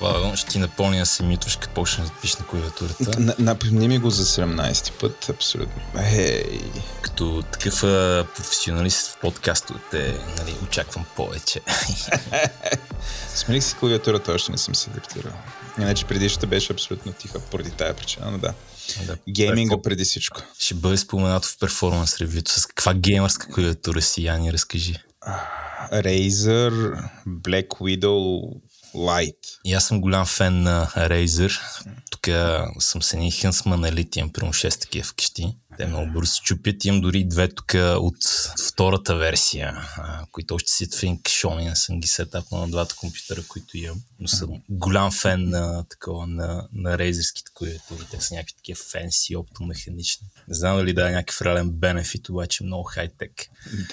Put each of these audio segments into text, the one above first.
Ладно, ще ти напомня на Семитош, като почне да пише на клавиатурата. На- Напомни ми го за 17 път, абсолютно. Ей, Като такъв а, професионалист в подкастовете, нали, очаквам повече. смених си клавиатурата, още не съм се адаптирал. Иначе предишната беше абсолютно тиха, поради тая причина, но да. да. Гейминга преди всичко. Ще бъде споменато в перформанс ревюто. С каква геймърска клавиатура си, Яни, разкажи. Razer, Black Widow, Light. И аз съм голям фен на Razer. Тук съм с едни Huntsman Elite, имам примерно 6 такива вкъщи. Те много бързо се чупят. Имам дори две тук от втората версия, а, които още си в един кешони. Не съм ги сетапнал на двата компютъра, които имам. Но съм голям фен на, такова, на, на Razerските клавиатури. Те са някакви такива фенси, оптомеханични. Не знам дали да е някакъв реален бенефит, обаче много хай-тек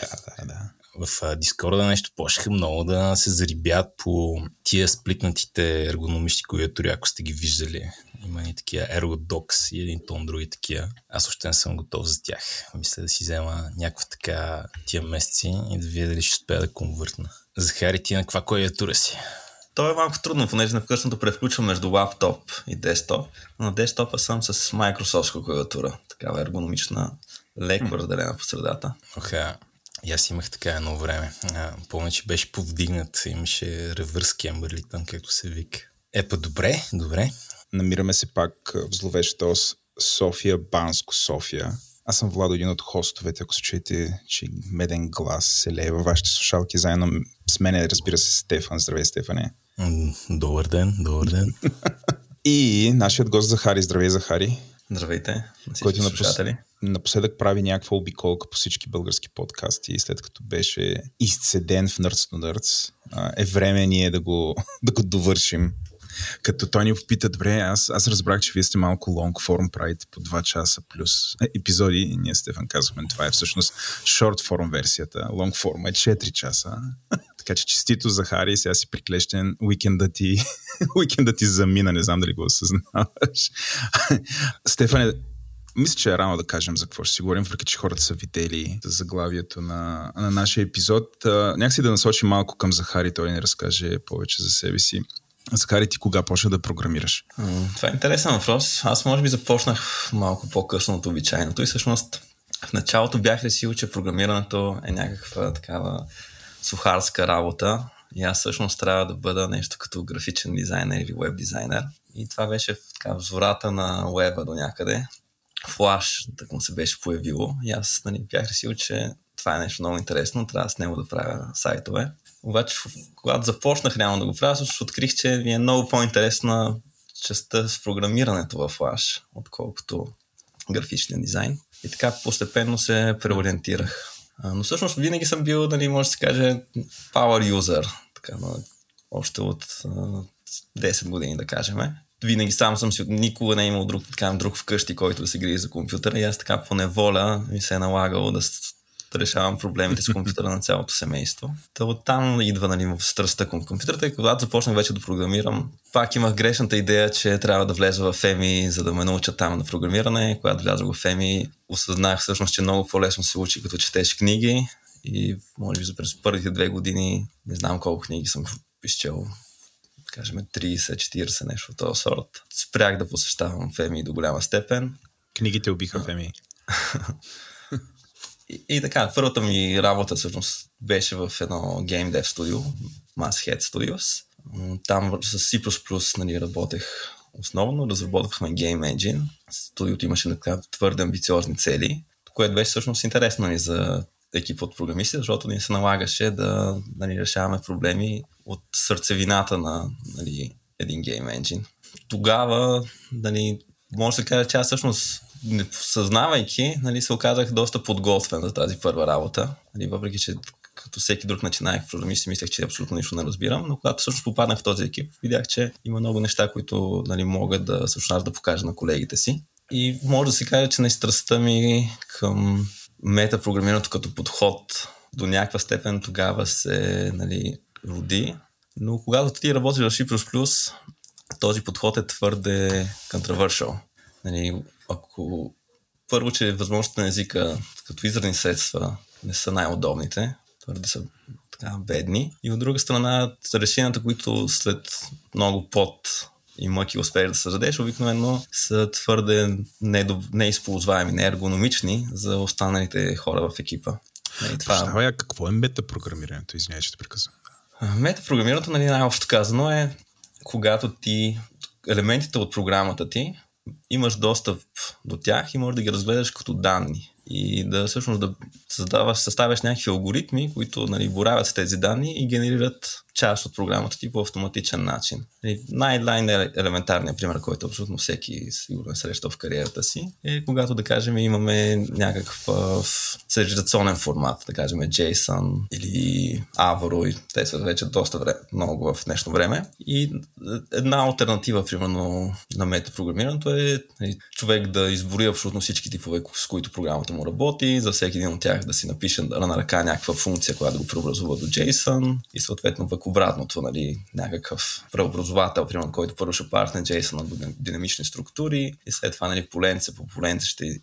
Да, да, да. В Дискорда нещо почнаха много да се зарибят по тия сплитнатите ергономични клавиатури, ако сте ги виждали. Има и такива Ergodox и един тон други такива. Аз още не съм готов за тях. Мисля да си взема някаква така тия месеци и да видя дали ще успея да конвъртна. Захари ти на каква клавиатура си? То е малко трудно, понеже непрекъснато превключвам между лаптоп и десктоп. На десктопа съм с Microsoft клавиатура. Такава ергономична, леко разделена по средата. Оха, и аз имах така едно време. А, помня, че беше повдигнат. Имаше ревърс кембърли там, както се вика. Е, па добре, добре. Намираме се пак в зловещата ос София, Банско, София. Аз съм Владо, един от хостовете, ако се чуете, че меден глас се лее във вашите слушалки, заедно с мен, разбира се, Стефан. Здравей, Стефане. Добър ден, добър ден. И нашият гост Захари. Здравей, Захари. Здравейте на всички Който напос... слушатели. Напоследък прави някаква обиколка по всички български подкасти, след като беше изцеден в Nerds to Nerds. Е време ние да го, да го довършим. Като той ни попита, добре, аз, аз разбрах, че вие сте малко лонг форм, правите по 2 часа плюс епизоди. И ние, Стефан, казахме, това е всъщност шорт форм версията. Лонг форм е 4 часа. така че честито, Захари, сега си приклещен. Уикенда ти, уикенда ти замина, не знам дали го осъзнаваш. Стефане, мисля, че е рано да кажем за какво ще си говорим, въпреки че хората са видели заглавието на, на нашия епизод. Някакси да насочим малко към Захари, той ни разкаже повече за себе си. Захари, ти кога почна да програмираш? Това е интересен въпрос. Аз може би започнах малко по-късно от обичайното и всъщност в началото бях решил, че програмирането е някаква такава сухарска работа и аз всъщност трябва да бъда нещо като графичен дизайнер или веб дизайнер. И това беше така, в зората на уеба до някъде. Флаш, так му се беше появило и аз нали, бях решил, че това е нещо много интересно, трябва с него да правя сайтове. Обаче, когато започнах реално да го правя, всъщност открих, че ми е много по-интересна частта с програмирането в Flash, отколкото графичния дизайн. И така постепенно се преориентирах. Но всъщност винаги съм бил, нали, може да се каже, power user, така, но още от а, 10 години, да кажем. Винаги сам съм си, никога не е имал друг, така, друг вкъщи, който да се грижи за компютъра и аз така по неволя ми се е налагало да, решавам проблемите с компютъра на цялото семейство. Та оттам идва нали, в страстта към компютърта и когато започнах вече да програмирам, пак имах грешната идея, че трябва да влеза в EMI, за да ме науча там на програмиране. Когато влязох в EMI, осъзнах всъщност, че много по-лесно се учи, като четеш книги и може би за през първите две години, не знам колко книги съм изчел, кажем 30-40 нещо от този сорт. Спрях да посещавам FEMI до голяма степен Книгите убиха в ЕМИ. И, и така, първата ми работа всъщност беше в едно Game Dev студио, Masshead Studios. Там с C++ нали, работех основно, разработвахме Game Engine. Студиото имаше така твърде амбициозни цели, което беше всъщност интересно нали, за екип от програмисти, защото ни се налагаше да нали, решаваме проблеми от сърцевината на нали, един Game Engine. Тогава, нали, може да се каже, че аз всъщност съзнавайки, нали, се оказах доста подготвен за тази първа работа. Нали, въпреки, че като всеки друг начинаех в програмист и мислех, че абсолютно нищо не разбирам, но когато всъщност попаднах в този екип, видях, че има много неща, които нали, могат да всъщност да покажа на колегите си. И може да се каже, че на страстта ми към метапрограмирането като подход до някаква степен тогава се нали, роди. Но когато ти работиш в C++, този подход е твърде controversial. Нали, ако първо, че възможността на езика като изразни средства не са най-удобните, твърде са така бедни. И от друга страна, решенията, които след много пот и мъки успееш да създадеш, обикновено са твърде недо... неизползваеми, неергономични за останалите хора в екипа. И това... Прощавай, какво е метапрограмирането? Извинявай, че те прекъсвам. Метапрограмирането, нали, най-общо казано е когато ти елементите от програмата ти имаш достъп до тях и можеш да ги разгледаш като данни. И да всъщност да създаваш, съставяш някакви алгоритми, които нали, боравят с тези данни и генерират част от програмата ти по автоматичен начин. Най-елементарният пример, който абсолютно всеки сигурно е срещал в кариерата си, е когато, да кажем, имаме някакъв сериализационен формат, да кажем JSON или Avro, те са вече доста време, много в днешно време. И една альтернатива, примерно, на метапрограмирането е нали, човек да избори абсолютно всички типове, с които програмата му работи, за всеки един от тях да си напише на ръка някаква функция, която да го преобразува до JSON и съответно обратното, нали, някакъв преобразовател, примерно, който първо ще парсне JSON на динамични структури и след това нали, поленце по поленце ще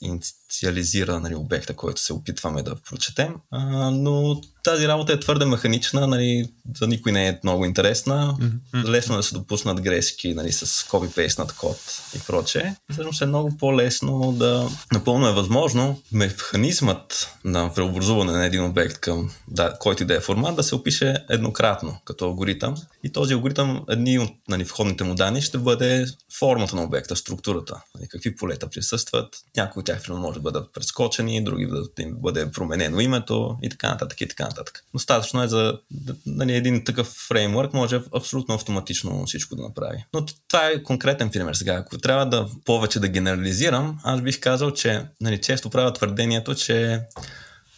инициализира нали, обекта, който се опитваме да прочетем. А, но тази работа е твърде механична, нали, за никой не е много интересна. Mm-hmm. Лесно е да се допуснат грешки нали, с копипейснат код и прочее. Всъщност е много по-лесно да напълно е възможно механизмът на преобразуване на един обект към да, който и да е формат да се опише еднократно като алгоритъм. И този алгоритъм, едни от нали, входните му данни ще бъде формата на обекта, структурата, нали, какви полета присъстват. Някои от тях може да бъдат прескочени, други да им бъде променено името и така нататък и така нататък. Достатъчно е за нали, един такъв фреймворк, може абсолютно автоматично всичко да направи. Но това е конкретен пример сега. Ако трябва да повече да генерализирам, аз бих казал, че нали, често правя твърдението, че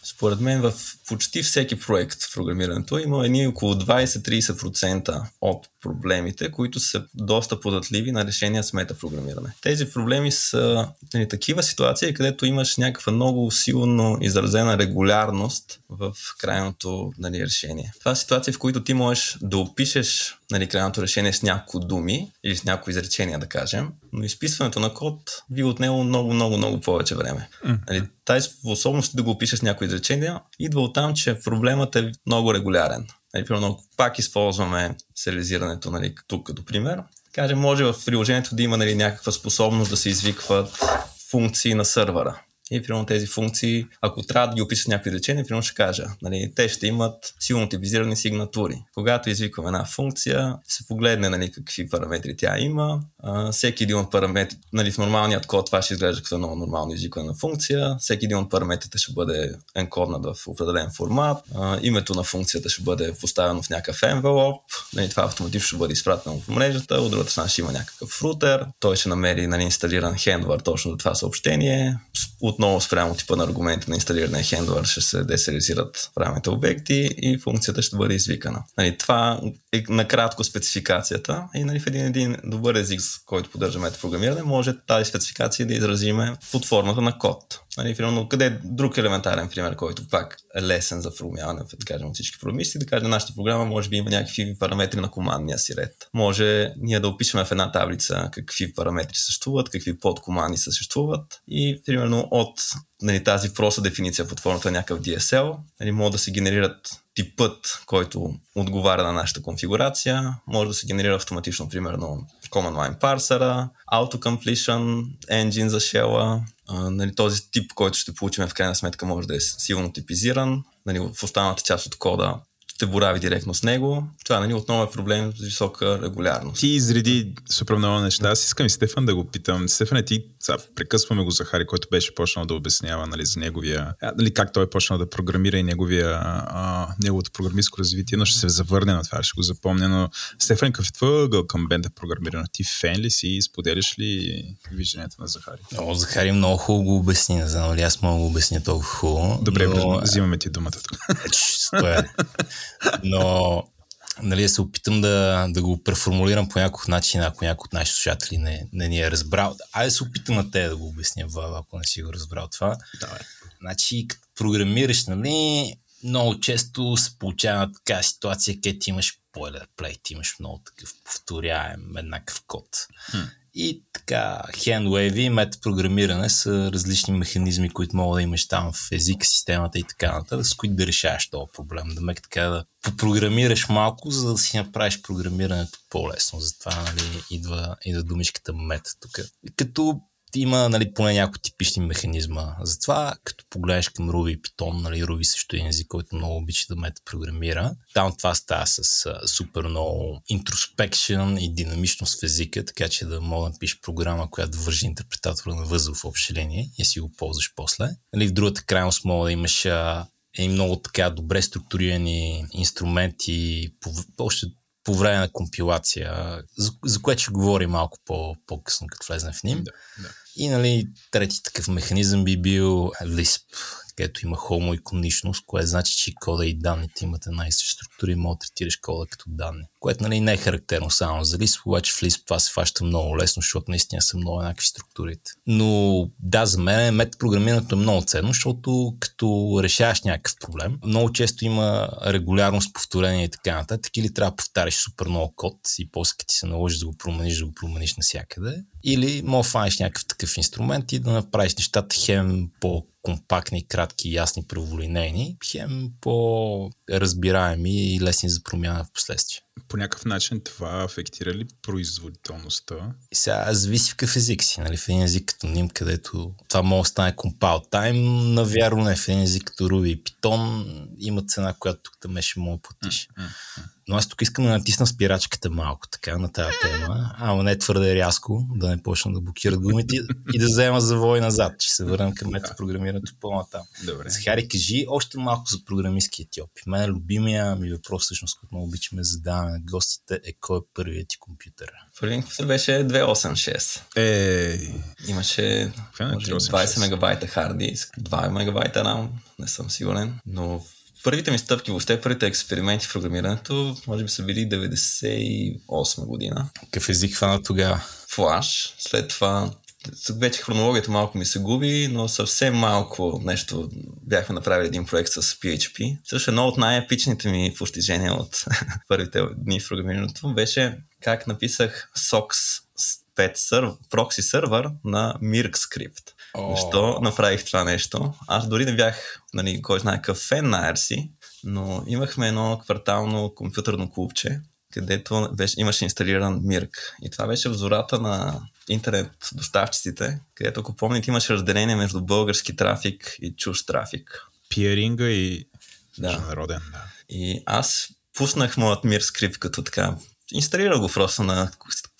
според мен в почти всеки проект в програмирането има едни около 20-30% от проблемите, които са доста податливи на решения с метапрограмиране. Тези проблеми са нали, такива ситуации, където имаш някаква много силно изразена регулярност в крайното нали, решение. Това са ситуации, в които ти можеш да опишеш нали, крайното решение с няколко думи или с някои изречения, да кажем, но изписването на код ви отнело много, много, много повече време. Mm. Нали, тази способност да го опишеш с някои изречения идва от там, че проблемът е много регулярен. Нали, примерно, пак използваме сериализирането нали, тук като пример. Каже, може в приложението да има нали, някаква способност да се извикват функции на сървъра. И примерно тези функции, ако трябва да ги опишат някакви речения, примерно ще кажа, нали, те ще имат силно типизирани сигнатури. Когато извикваме една функция, се погледне нали, какви параметри тя има. А, всеки един от параметрите, нали, в нормалният код това ще изглежда като много нормално извикване на функция. Всеки един от параметрите ще бъде енкоднат в определен формат. А, името на функцията ще бъде поставено в някакъв envelope. Нали, това автоматично ще бъде изпратено в мрежата. От другата страна ще има някакъв рутер. Той ще намери нали, инсталиран хендлър точно за това съобщение. От отново спрямо типа на аргументи на инсталиране хендлър ще се десеризират правилните обекти и функцията ще бъде извикана. Нали, това е накратко спецификацията и нали, в един, един добър език, който поддържа метапрограмиране, може тази спецификация да изразиме под формата на код. Нали, примерно, къде е друг елементарен пример, който пак е лесен за формяване, да кажем, всички програмисти, да кажем, нашата програма може би има някакви параметри на командния си ред. Може ние да опишем в една таблица какви параметри съществуват, какви подкоманди съществуват и примерно от нали, тази проста дефиниция под формата на някакъв DSL, нали, могат да се генерират типът, който отговаря на нашата конфигурация. Може да се генерира автоматично, примерно, command line парсера, auto-completion, engine за shell нали, този тип, който ще получим в крайна сметка може да е силно типизиран. Нали, в останалата част от кода ще борави директно с него. Това нали, отново е проблем с висока регулярност. Ти изреди супер много неща. Аз искам и Стефан да го питам. Стефан, ти сега, прекъсваме го Захари, който беше почнал да обяснява нали, за неговия, нали, как той е почнал да програмира и неговия, а, неговото програмистско развитие, но ще се завърне на това, ще го запомня. Но Стефан, какъв е твой към бенда програмиране? Ти фен ли си и споделяш ли виждането на Захари? О, Захари много хубаво го обясни, не знам ли аз мога да го обясня толкова хубаво. Добре, но... взимаме ти думата тук. Но нали, да се опитам да, да го преформулирам по някакъв начин, ако някой от нашите слушатели не, не ни е разбрал. Айде се опитам на те да го обясня, ако не си го разбрал това. Давай. Значи, като програмираш, нали, много често се получава така ситуация, където имаш бойлерплейт, имаш много такъв повторяем, еднакъв код. Хм. И така, handwave и метапрограмиране са различни механизми, които могат да имаш там в език, системата и така нататък, с които да решаваш този проблем. Да мек така да попрограмираш малко, за да си направиш програмирането по-лесно. Затова нали, идва, идва думичката мета тук. Като има нали, поне някои типични механизма. Затова, като погледнеш към Ruby и Python, нали, Ruby също е език, който много обича да мета програмира. Там това става с а, супер много интроспекшн и динамичност в езика, така че да мога да пишеш програма, която вържи интерпретатора на възел в общи линии и си го ползваш после. Нали, в другата крайност мога да имаш а, и много така добре структурирани инструменти, по, още по време на компилация, за, за което ще говори малко по, по-късно, като влезем в ним. Да, да. И нали, трети такъв механизъм би бил Lisp, където има хомоиконичност, което значи, че кода и данните имат една и съща структура и може да третираш кода като данни. Което нали, не е характерно само за Lisp, обаче в Lisp това се фаща много лесно, защото наистина са много еднакви структурите. Но да, за мен метапрограмирането е много ценно, защото като решаваш някакъв проблем, много често има регулярност, повторение и така нататък, или трябва да повтаряш супер много код и после като ти се наложиш да го промениш, да го промениш навсякъде. Или може да фанеш някакъв такъв инструмент и да направиш нещата хем по компактни, кратки, ясни, праволинейни, хем по-разбираеми и лесни за промяна в последствие. По някакъв начин това афектира ли производителността? И сега зависи в какъв език си. Нали? В един език като Ним, където това може да стане compile time, навярно не. В един език като Ruby и Python има цена, която тук да ще мога да платиш. Mm-hmm. Но аз тук искам да натисна спирачката малко така на тази тема, ама не твърде рязко, да не почна да блокира думите и да взема завой назад. Ще се върнем към метапрограмирането по-натам. Добре. Захари, кажи още малко за програмистски етиопи. Мен любимия ми въпрос, всъщност, който много обичаме да задаваме на гостите, е кой е първият ти компютър? Първият беше 286. Е, Имаше може, 286? 20 мегабайта хард диск, 2 мегабайта RAM, не съм сигурен, но първите ми стъпки, въобще първите експерименти в програмирането, може би са били 98 година. Какъв език хвана тогава? Флаш, след това вече хронологията малко ми се губи, но съвсем малко нещо бяхме направили един проект с PHP. Също едно от най-епичните ми постижения от първите дни в програмирането беше как написах SOX 5 серв, прокси сервер на Mirk Script. О. Защо направих това нещо? Аз дори не бях, нали, кой знае какъв фен на RC, но имахме едно квартално компютърно клубче, където беше, имаше инсталиран Мирк. И това беше в зората на интернет доставчиците, където, ако помните, имаше разделение между български трафик и чуж трафик. пиеринга и Да. международен. Да. И аз пуснах моят мир скрипт като така. Инсталирах го просто на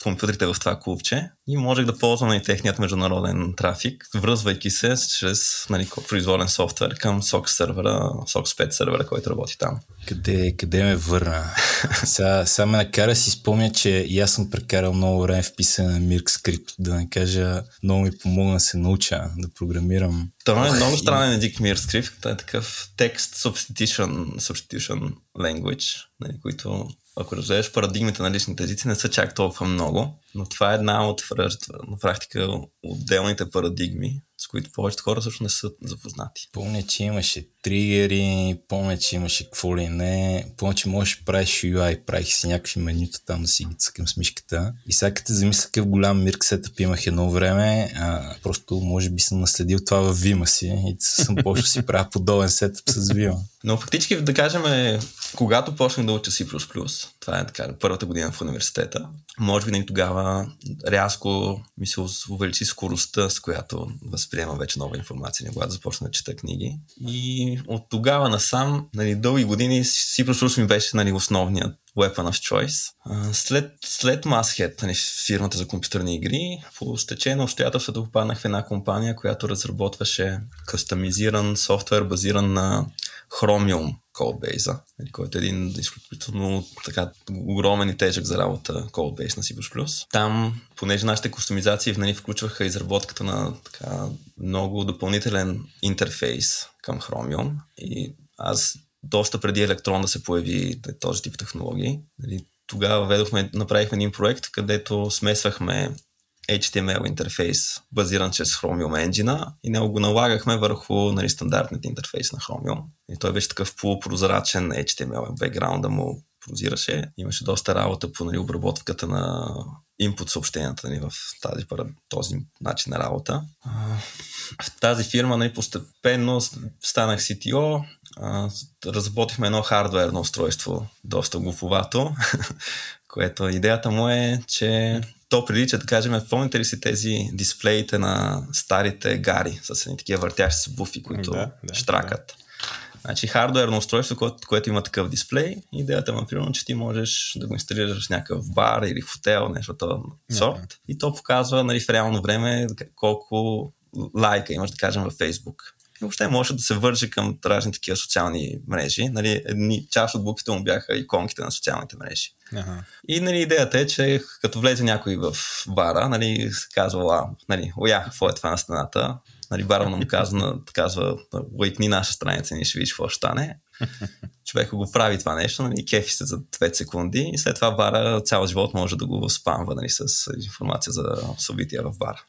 компютрите в това клубче и можех да ползвам и техният международен трафик, връзвайки се чрез нали, произволен софтуер към SOX сервера, SOX 5 сервера, който работи там. Къде, къде ме върна? Сега, сега ме накара си спомня, че и аз съм прекарал много време в писане на Mirk скрипт, да не кажа, много ми помогна да се науча да програмирам. Това е много странен език Mir Script. Това е такъв текст substitution, substitution language, нали, които ако разгледаш парадигмите на личните езици, не са чак толкова много, но това е една от на практика отделните парадигми, с които повечето хора също не са запознати. Помня, че имаше тригери, помня, че имаше какво ли не, помня, че можеш да правиш UI, правих си някакви менюта там да си ги цъкам с мишката. И сега като замисля какъв голям мирк сетъп имах едно време, а, просто може би съм наследил това в Vima си и съм почнал си правя подобен сетъп с Vima. Но фактически, да кажем, е, когато почнах да уча C++, това е така, първата година в университета, може би нали, тогава рязко ми се увеличи скоростта, с която възприема вече нова информация, когато започна да чета книги. И от тогава насам, нали, дълги години C++ ми беше нали, основният weapon of choice. След, след Masthead, нали, фирмата за компютърни игри, по стечение на обстоятелствата попаднах в една компания, която разработваше кастомизиран софтуер, базиран на Chromium кодбейза, нали, който е един изключително така, огромен и тежък за работа кодбейс на C++. Там, понеже нашите кустомизации нали, включваха изработката на така, много допълнителен интерфейс към Chromium и аз доста преди Електрон да се появи този тип технологии, нали, тогава ведохме, направихме един проект, където смесвахме HTML интерфейс, базиран чрез Chromium Engine и него го налагахме върху нали, стандартният интерфейс на Chromium. И той беше такъв полупрозрачен HTML, бекграунда му прозираше. Имаше доста работа по нали, обработката на инпут съобщенията нали, в тази, този начин на работа. В тази фирма нали, постепенно станах CTO, разработихме едно хардверно устройство, доста глуповато, което идеята му е, че то прилича, да кажем, помните ли си тези дисплеите на старите гари с едни такива въртящи се буфи, които да, да, штракат. Да. Значи хардуерно устройство, което, което има такъв дисплей. Идеята е, примерно, че ти можеш да го инсталираш в някакъв бар или хотел, нещо от сорт. Yeah. И то показва нали, в реално време колко лайка имаш, да кажем, във Facebook. Въобще може да се върже към разни такива социални мрежи. Нали, едни, част от буквите му бяха иконките на социалните мрежи. Ага. И нали, идеята е, че като влезе някой в бара, нали, се казва, нали, оя, какво е това на стената? Нали, бармана му казва, казва, лайкни наша страница, ние ще видиш какво ще стане. Човека го прави това нещо, нали, кефи се за 5 секунди и след това бара цял живот може да го спамва нали, с информация за събития в бара.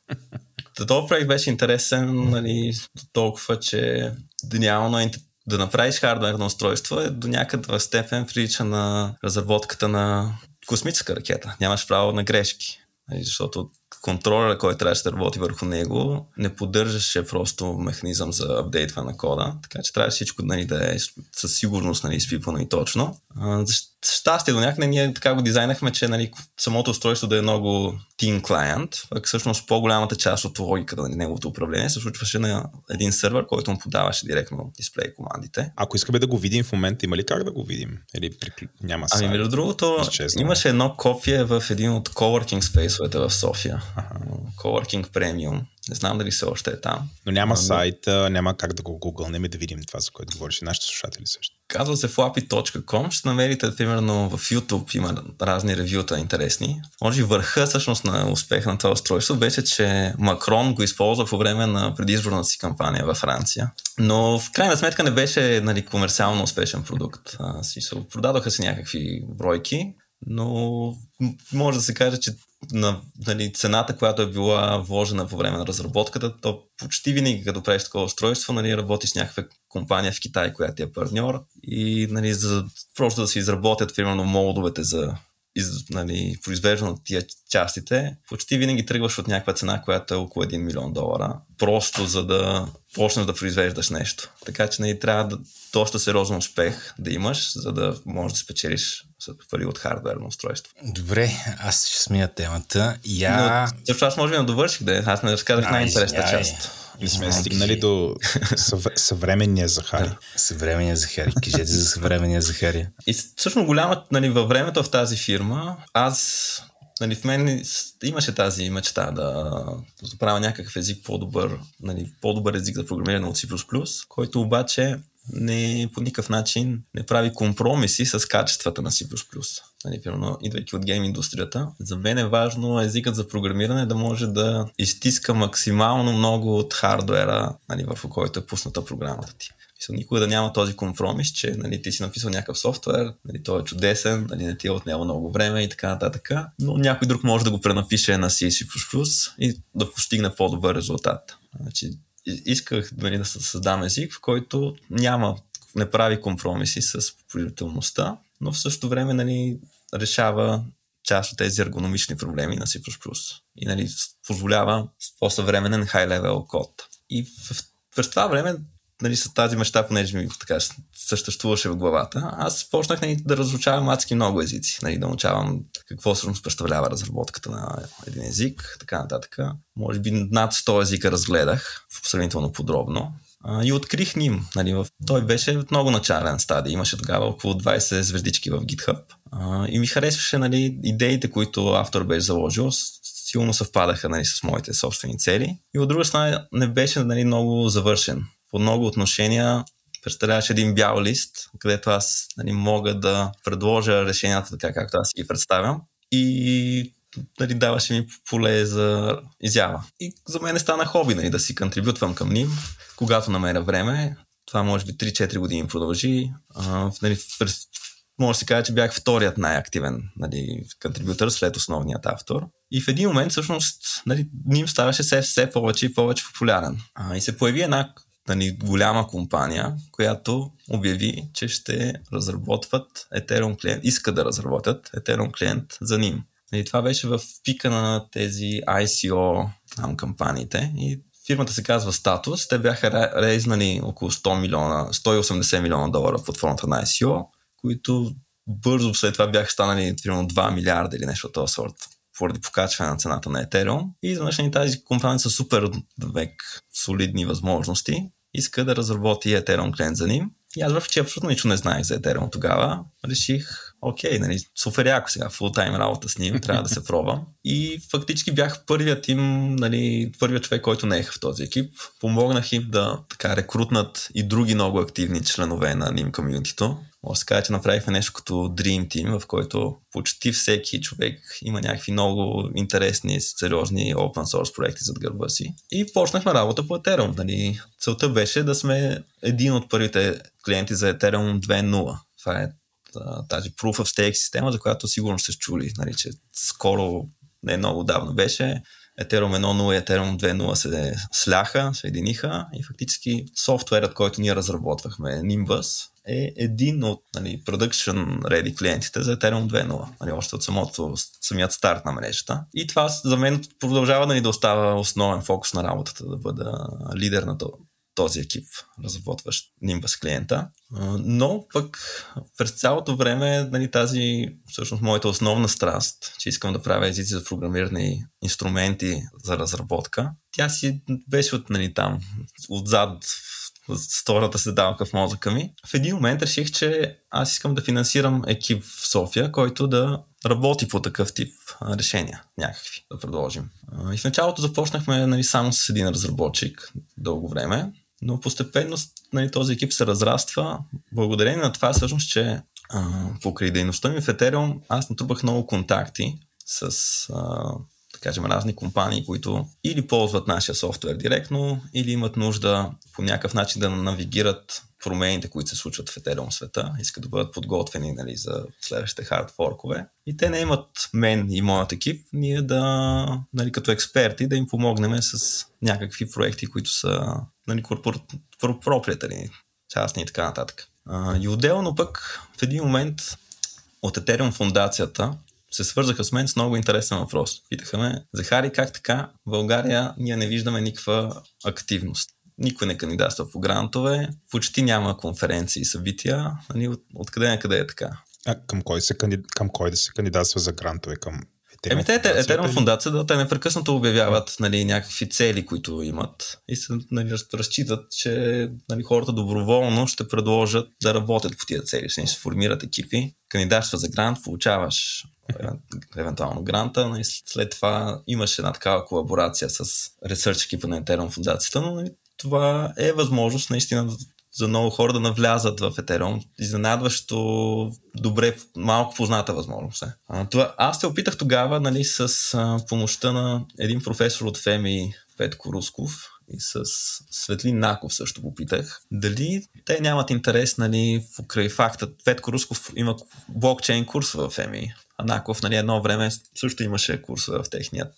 Този проект беше интересен нали, толкова, че гениално е да направиш хардверно устройство е до някъде степен прилича на разработката на космическа ракета. Нямаш право на грешки. Нали, защото контролера, който трябваше да работи върху него, не поддържаше просто механизъм за апдейтване на кода, така че трябваше всичко нали, да е със сигурност нали, изпипано и точно. За щастие до някъде ние така го дизайнахме, че нали, самото устройство да е много Team Client, пък всъщност по-голямата част от логиката на неговото управление се случваше на един сервер, който му подаваше директно дисплей командите. Ако искаме да го видим в момента, има ли как да го видим? Или при... няма сайт? Ами, между другото, Изчезна. имаше едно копие в един от coworking спейсовете в София. Ага. Coworking Premium. Не знам дали все още е там. Но няма но... сайт, няма как да го гугълнем и да видим това, за което говориш нашите слушатели също. Казва се flappy.com, ще намерите, примерно в YouTube има разни ревюта интересни. Може би върха всъщност на успеха на това устройство беше, че Макрон го използва по време на предизборната си кампания във Франция. Но в крайна сметка не беше нали, комерциално успешен продукт. Си, продадоха се някакви бройки, но може да се каже, че на нали, цената, която е била вложена по време на разработката, то почти винаги, като правиш такова устройство, нали, работи с някаква компания в Китай, която е партньор и нали, за, просто да се изработят, примерно, молдовете за из, нали, произвеждане на тия частите, почти винаги тръгваш от някаква цена, която е около 1 милион долара, просто за да почнеш да произвеждаш нещо. Така че нали, трябва да, доста сериозен успех да имаш, за да можеш да спечелиш пари от хардверно устройство. Добре, аз ще смия темата. Я... Но, също аз може би не довърших, да аз не разказах най-интересната част. И сме стигнали до съв... съвременния Захари. Да, съвременния Захари. Кажете за съвременния Захари. И всъщност голяма, нали, във времето в тази фирма, аз нали, в мен имаше тази мечта да, да правя някакъв език по-добър, нали, по-добър език за програмиране от C++, който обаче не по никакъв начин не прави компромиси с качествата на C++. Нали, примерно, идвайки от гейм индустрията, за мен е важно езикът за програмиране да може да изтиска максимално много от хардуера, нали, върху който е пусната програмата ти. Мисля, никога да няма този компромис, че нали, ти си написал някакъв софтуер, нали, той е чудесен, нали, не ти е отнело много време и така нататък, но някой друг може да го пренапише на C++ и да постигне по-добър резултат. Значи, исках нали, да създам език, в който няма, не прави компромиси с производителността, но в същото време нали, решава част от тези ергономични проблеми на C++. И нали, позволява по-съвременен high-level код. И в, през това време нали, с тази мечта, понеже ми така съществуваше в главата, аз почнах нали, да разучавам адски много езици, нали, да научавам какво всъщност представлява разработката на един език, така нататък. Може би над 100 езика разгледах сравнително подробно. И открих ним. Нали, в... Той беше в много начален стадий. Имаше тогава около 20 звездички в GitHub. И ми харесваше нали, идеите, които автор беше заложил силно съвпадаха нали, с моите собствени цели. И от друга страна не беше нали, много завършен по много отношения представляваш един бял лист, където аз нали, мога да предложа решенията така, както аз ги представям. И нали, даваше ми поле за изява. И за мен стана хоби нали, да си контрибютвам към ним, когато намеря време. Това може би 3-4 години продължи. А, нали, може да се каже, че бях вторият най-активен нали, контрибютор след основният автор. И в един момент всъщност нали, ним ставаше все, все повече и повече популярен. А, и се появи една нали, голяма компания, която обяви, че ще разработват Ethereum клиент, иска да разработят Ethereum клиент за ним. Нали, това беше в пика на тези ICO там, кампаниите и фирмата се казва Status. Те бяха рейзнали около 100 милиона, 180 милиона долара в платформата на ICO, които бързо след това бяха станали примерно 2 милиарда или нещо от този сорт поради покачване на цената на Ethereum. И изведнъж тази компания са супер век солидни възможности. Иска да разработи Ethereum клиент за ним. И аз въпреки, че абсолютно нищо не знаех за Ethereum тогава, реших окей, нали, супер яко сега, фултайм работа с ним, трябва да се пробвам. И фактически бях първият им, нали, първият човек, който не е в този екип. Помогнах им да така рекрутнат и други много активни членове на NIM комьюнитито. Може да се каже, че направихме нещо като Dream Team, в който почти всеки човек има някакви много интересни, сериозни open source проекти зад гърба си. И почнахме работа по Ethereum. Нали. Целта беше да сме един от първите клиенти за Ethereum 2.0. Това е тази Proof of Stake система, за която сигурно сте чули, нали, че скоро, не много давно беше, Ethereum 1.0 и Ethereum 2.0 се сляха, съединиха и фактически софтуерът, който ние разработвахме, Nimbus, е един от нали, production ready клиентите за Ethereum 2.0, нали, още от самото, самият старт на мрежата. И това за мен продължава нали, да остава основен фокус на работата, да бъда лидер на този екип, разработващ Nimbus клиента. Но пък през цялото време нали, тази, всъщност моята основна страст, че искам да правя езици за програмирани инструменти за разработка, тя си беше от нали, там, отзад втората седалка в мозъка ми. В един момент реших, че аз искам да финансирам екип в София, който да работи по такъв тип решения, някакви, да предложим. И в началото започнахме нали, само с един разработчик дълго време. Но постепенно нали, този екип се разраства. Благодарение на това, всъщност, че а, покрай дейността ми в Ethereum, аз натрупах много контакти с, а, кажем, разни компании, които или ползват нашия софтуер директно, или имат нужда по някакъв начин да навигират промените, които се случват в Ethereum света, искат да бъдат подготвени нали, за следващите хардфоркове. И те не имат мен и моят екип, ние да, нали, като експерти, да им помогнем с някакви проекти, които са нали, корпоративни, частни и така нататък. А, и отделно пък в един момент от Ethereum фундацията се свързаха с мен с много интересен въпрос. Питаха ме, Захари, как така в България ние не виждаме никаква активност? никой не кандидатства по грантове, почти няма конференции и събития. Нали, от, откъде на къде е така? А към кой, се, към кой да се кандидатства за грантове? Към Еми, те, Етерон фундация, да, те непрекъснато обявяват нали, някакви цели, които имат и се нали, разчитат, че нали, хората доброволно ще предложат да работят по тия цели. Ще се формират екипи, кандидатства за грант, получаваш евентуално гранта. Нали, след това имаше една такава колаборация с ресърч екипа на Етерон фундацията, но нали, това е възможност наистина за много хора да навлязат в Ethereum. Изненадващо добре, малко позната възможност е. А, това, аз се опитах тогава нали, с а, помощта на един професор от ФЕМИ, Петко Русков, и с Светлин Наков също попитах, дали те нямат интерес, нали, покрай факта, Петко Русков има блокчейн курс в ФЕМИ, Анаков, нали, едно време също имаше курс в, техният,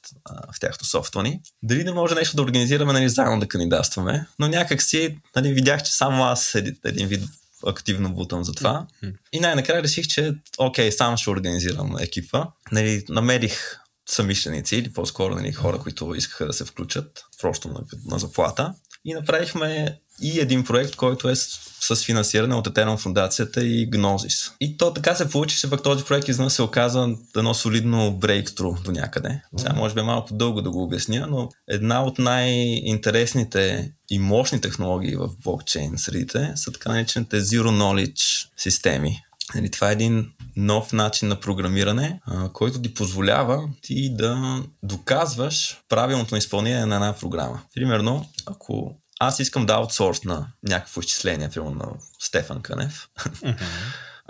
в тяхното софтвани. Дали не може нещо да организираме, нали, заедно да кандидатстваме, но някак си нали, видях, че само аз един вид активно бутам за това. Mm-hmm. И най-накрая реших, че окей, сам ще организирам екипа. Нали, намерих самишленици или по-скоро нали, хора, които искаха да се включат просто на, на заплата. И направихме и един проект, който е с, с финансиране от Ethereum фундацията и Gnosis. И то така се получи, че пък този проект изнъж се оказа едно солидно брейктру до някъде. Сега може би е малко дълго да го обясня, но една от най-интересните и мощни технологии в блокчейн средите са така наречените Zero Knowledge системи. Нали, това е един нов начин на програмиране, а, който ти позволява ти да доказваш правилното изпълнение на една програма. Примерно, ако аз искам да аутсорс на някакво изчисление, примерно на Стефан Кънев,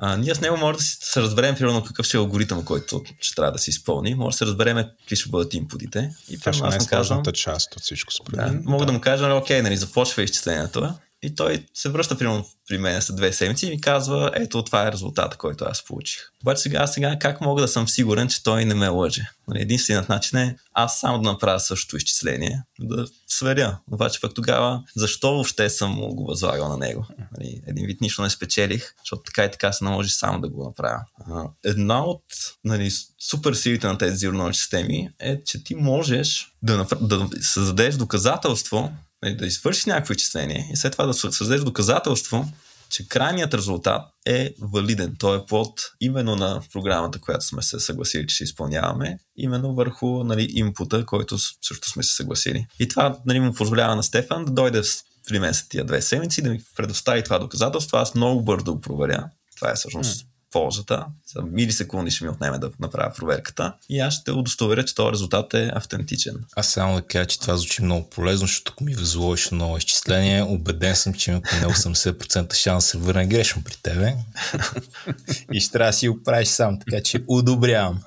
А, ние с него може да се разберем, примерно, какъв ще е алгоритъм, който ще трябва да се изпълни. Може да се разберем какви ще бъдат импутите. И това ще е най-сложната част от всичко според да, Мога да му кажа, окей, нали, започва изчислението и той се връща примерно при мен след две седмици и ми казва, ето това е резултата, който аз получих. Обаче сега, сега как мога да съм сигурен, че той не ме лъже? Нали, единственият начин е аз само да направя същото изчисление, да сверя. Обаче пък тогава, защо въобще съм го възлагал на него? Нали, един вид нищо не спечелих, защото така и така се наложи само да го направя. Една от нали, супер силите на тези knowledge системи е, че ти можеш да, направ... да създадеш доказателство, да извършиш някакво изчисление и след това да създадеш доказателство, че крайният резултат е валиден. Той е плод именно на програмата, която сме се съгласили, че ще изпълняваме, именно върху нали, импута, който също сме се съгласили. И това нали, му позволява на Стефан да дойде при мен след тия две седмици да ми предостави това доказателство. Аз много бързо го проверя. Това е всъщност ползата. За милисекунди ще ми отнеме да направя проверката и аз ще удостоверя, че този резултат е автентичен. Аз само да кажа, че това звучи много полезно, защото ако ми възложиш ново изчисление, убеден съм, че има поне 80% шанс да се върне грешно при тебе. и ще трябва да си го правиш сам, така че одобрявам.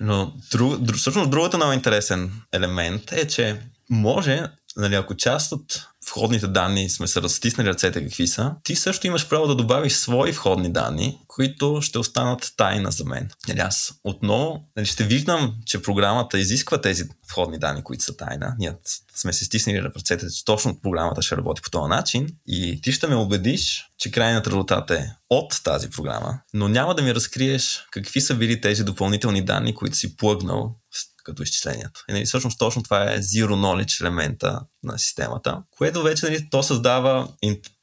Но друг, друг, всъщност другата много интересен елемент е, че може, нали, ако част от входните данни сме се разтиснали ръцете какви са, ти също имаш право да добавиш свои входни данни, които ще останат тайна за мен. Нали, аз отново нали, ще виждам, че програмата изисква тези входни данни, които са тайна. Ние сме се стиснали ръцете, че точно програмата ще работи по този начин и ти ще ме убедиш, че крайният резултат е от тази програма, но няма да ми разкриеш какви са били тези допълнителни данни, които си плъгнал като изчисленията. И нали, всъщност точно това е zero knowledge елемента на системата, което вече нали, то създава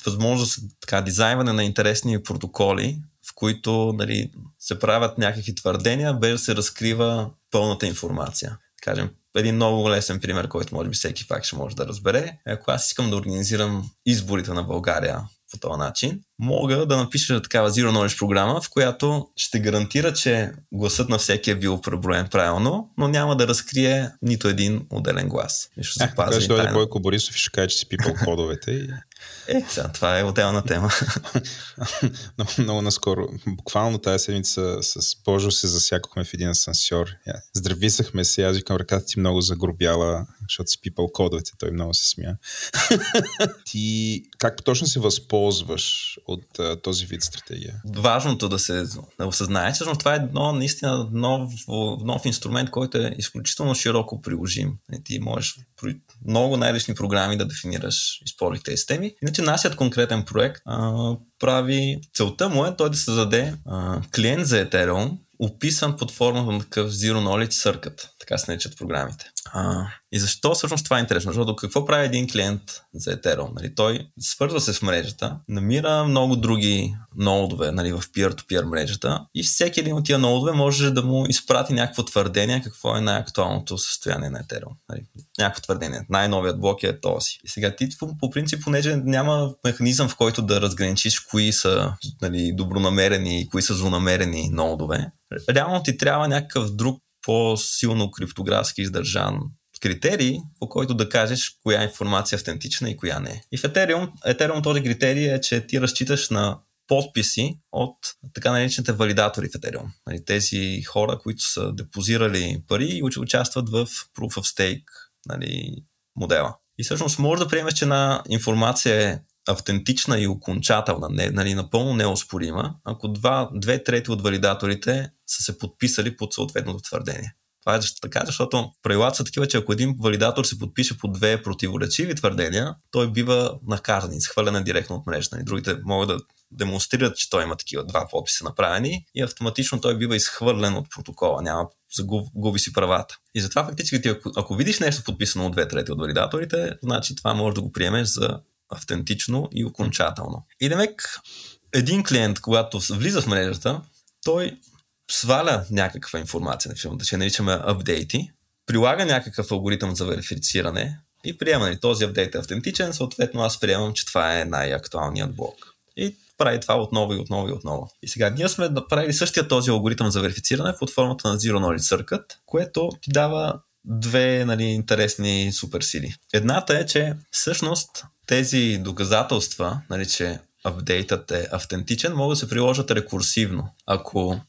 възможност така дизайнване на интересни протоколи, в които нали, се правят някакви твърдения, без да се разкрива пълната информация. Кажем, един много лесен пример, който може би всеки пак ще може да разбере. Ако аз искам да организирам изборите на България по този начин, мога да напиша такава Zero Knowledge програма, в която ще гарантира, че гласът на всеки е бил преброен правилно, но няма да разкрие нито един отделен глас. И ще запази. Ще дойде Бойко Борисов и ще каже, че си пипал кодовете. И... Е, сега, това е отделна тема. много, много наскоро. Буквално тази седмица с Божо се засякохме в един асансьор. Здрависахме се, аз викам ръката ти много загробяла, защото си пипал кодовете. Той много се смя. ти как точно се възползваш от а, този вид стратегия? Важното да се да осъзнае, че това е едно наистина нов, нов инструмент, който е изключително широко приложим. Ти можеш много най-лични програми да дефинираш, използвайки тези системи. Иначе нашият конкретен проект а, прави, целта му е той да създаде а, клиент за Ethereum, описан под формата на такъв Zero Knowledge Circuit, така се наричат програмите. А, и защо всъщност това е интересно? Защото какво прави един клиент за Ethereum? Нали, той свързва се с мрежата, намира много други ноудове нали, в peer-to-peer мрежата и всеки един от тия ноудове може да му изпрати някакво твърдение какво е най-актуалното състояние на Ethereum. Нали, някакво твърдение. Най-новият блок е този. И сега ти по принцип, понеже няма механизъм в който да разграничиш кои са нали, добронамерени и кои са злонамерени ноудове, реално ти трябва някакъв друг по-силно криптографски издържан критерий, по който да кажеш коя информация е автентична и коя не. И в Ethereum, Ethereum този критерий е, че ти разчиташ на подписи от така наречените валидатори в Ethereum. Нали, тези хора, които са депозирали пари и участват в Proof of Stake нали, модела. И всъщност може да приемеш, че една информация е автентична и окончателна, не, нали, напълно неоспорима, ако два, две трети от валидаторите са се подписали под съответното твърдение. Това е така, защото правилата са такива, че ако един валидатор се подпише по две противоречиви твърдения, той бива наказан схвърлен директно от мрежата. И другите могат да демонстрират, че той има такива два подписа направени и автоматично той бива изхвърлен от протокола, няма загуби си правата. И затова фактически ти, ако, ако видиш нещо подписано от две трети от валидаторите, значи това може да го приемеш за автентично и окончателно. И демек, един клиент, когато влиза в мрежата, той сваля някаква информация, например, да ще наричаме апдейти, прилага някакъв алгоритъм за верифициране и приема ли нали, този апдейт е автентичен, съответно аз приемам, че това е най-актуалният блок. И прави това отново и отново и отново. И сега ние сме направили същия този алгоритъм за верифициране под формата на Zero Knowledge Circuit, което ти дава две нали, интересни суперсили. Едната е, че всъщност тези доказателства, нали, че апдейтът е автентичен, могат да се приложат рекурсивно. Ако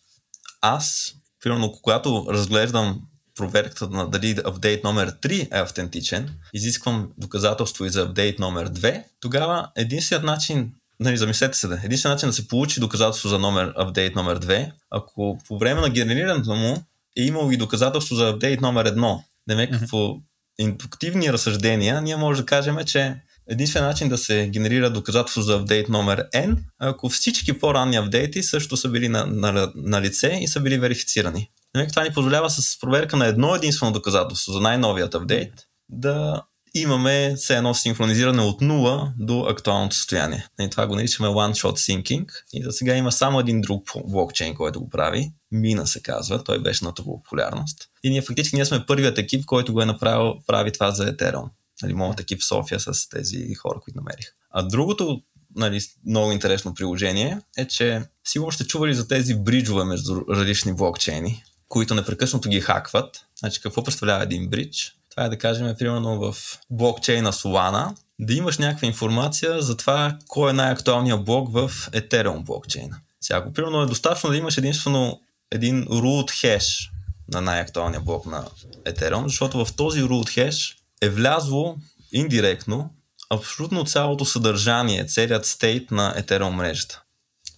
аз, примерно, когато разглеждам проверката на дали апдейт номер 3 е автентичен, изисквам доказателство и за апдейт номер 2, тогава единственият начин Нали, замислете се, да. Единственият начин да се получи доказателство за номер, апдейт номер 2, ако по време на генерирането му е имало и доказателство за апдейт номер 1. Демек, mm-hmm. по индуктивни разсъждения, ние може да кажем, че единствен начин да се генерира доказателство за апдейт номер N, ако всички по-ранни апдейти също са били на, на, на лице и са били верифицирани. Демек, това ни позволява с проверка на едно единствено доказателство за най-новият апдейт да имаме все едно синхронизиране от нула до актуалното състояние. И това го наричаме one-shot syncing. И за сега има само един друг блокчейн, който го прави. Мина се казва. Той беше на популярност. И ние фактически ние сме първият екип, който го е направил, прави това за Ethereum. Нали, моят екип в София с тези хора, които намерих. А другото нали, много интересно приложение е, че сигурно сте чували за тези бриджове между различни блокчейни, които непрекъснато ги хакват. Значи какво представлява един бридж? Това е да кажем, примерно в блокчейна Solana, да имаш някаква информация за това кой е най-актуалният блок в Ethereum блокчейна. Сега, ако примерно е достатъчно да имаш единствено един root hash на най-актуалния блок на Ethereum, защото в този root hash е влязло индиректно абсолютно цялото съдържание, целият стейт на Ethereum мрежата.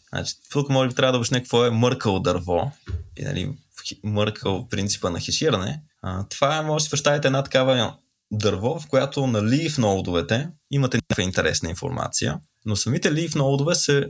Значи, тук може би трябва да обясня какво е мъркал дърво и нали, мъркал принципа на хеширане. А, това е, може да си представите една такава дърво, в която на leaf нодовете имате някаква интересна информация, но самите leaf нодове се,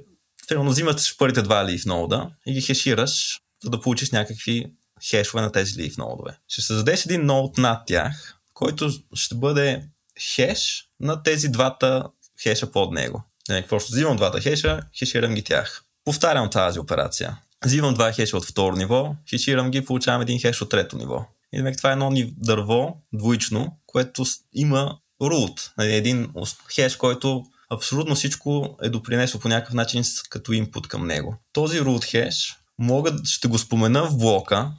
примерно взимаш първите два leaf нода и ги хешираш, за да получиш някакви хешове на тези leaf нодове. Ще създадеш един нод над тях, който ще бъде хеш на тези двата хеша под него. Какво ще взимам двата хеша, хеширам ги тях. Повтарям тази операция. Взимам два хеша от второ ниво, хеширам ги, получавам един хеш от трето ниво. И това е едно дърво, двоично, което има root, нали, един хеш, който абсолютно всичко е допринесло по някакъв начин като инпут към него. Този root хеш мога, ще го спомена в блока,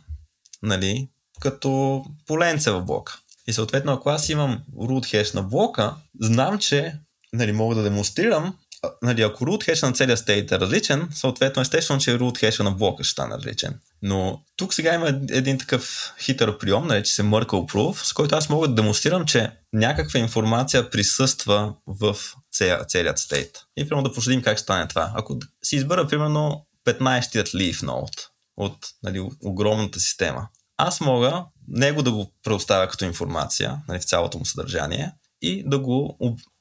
нали, като поленце в блока. И съответно, ако аз имам root хеш на блока, знам, че нали, мога да демонстрирам нали, ако root хеша на целия стейт е различен, съответно естествено, че root хеша на блока ще стане различен. Но тук сега има един такъв хитър прием, нарече се Merkle Proof, с който аз мога да демонстрирам, че някаква информация присъства в целият стейт. И примерно да проследим как стане това. Ако си избера примерно 15-тият leaf node от нали, огромната система, аз мога него да го предоставя като информация нали, в цялото му съдържание и да го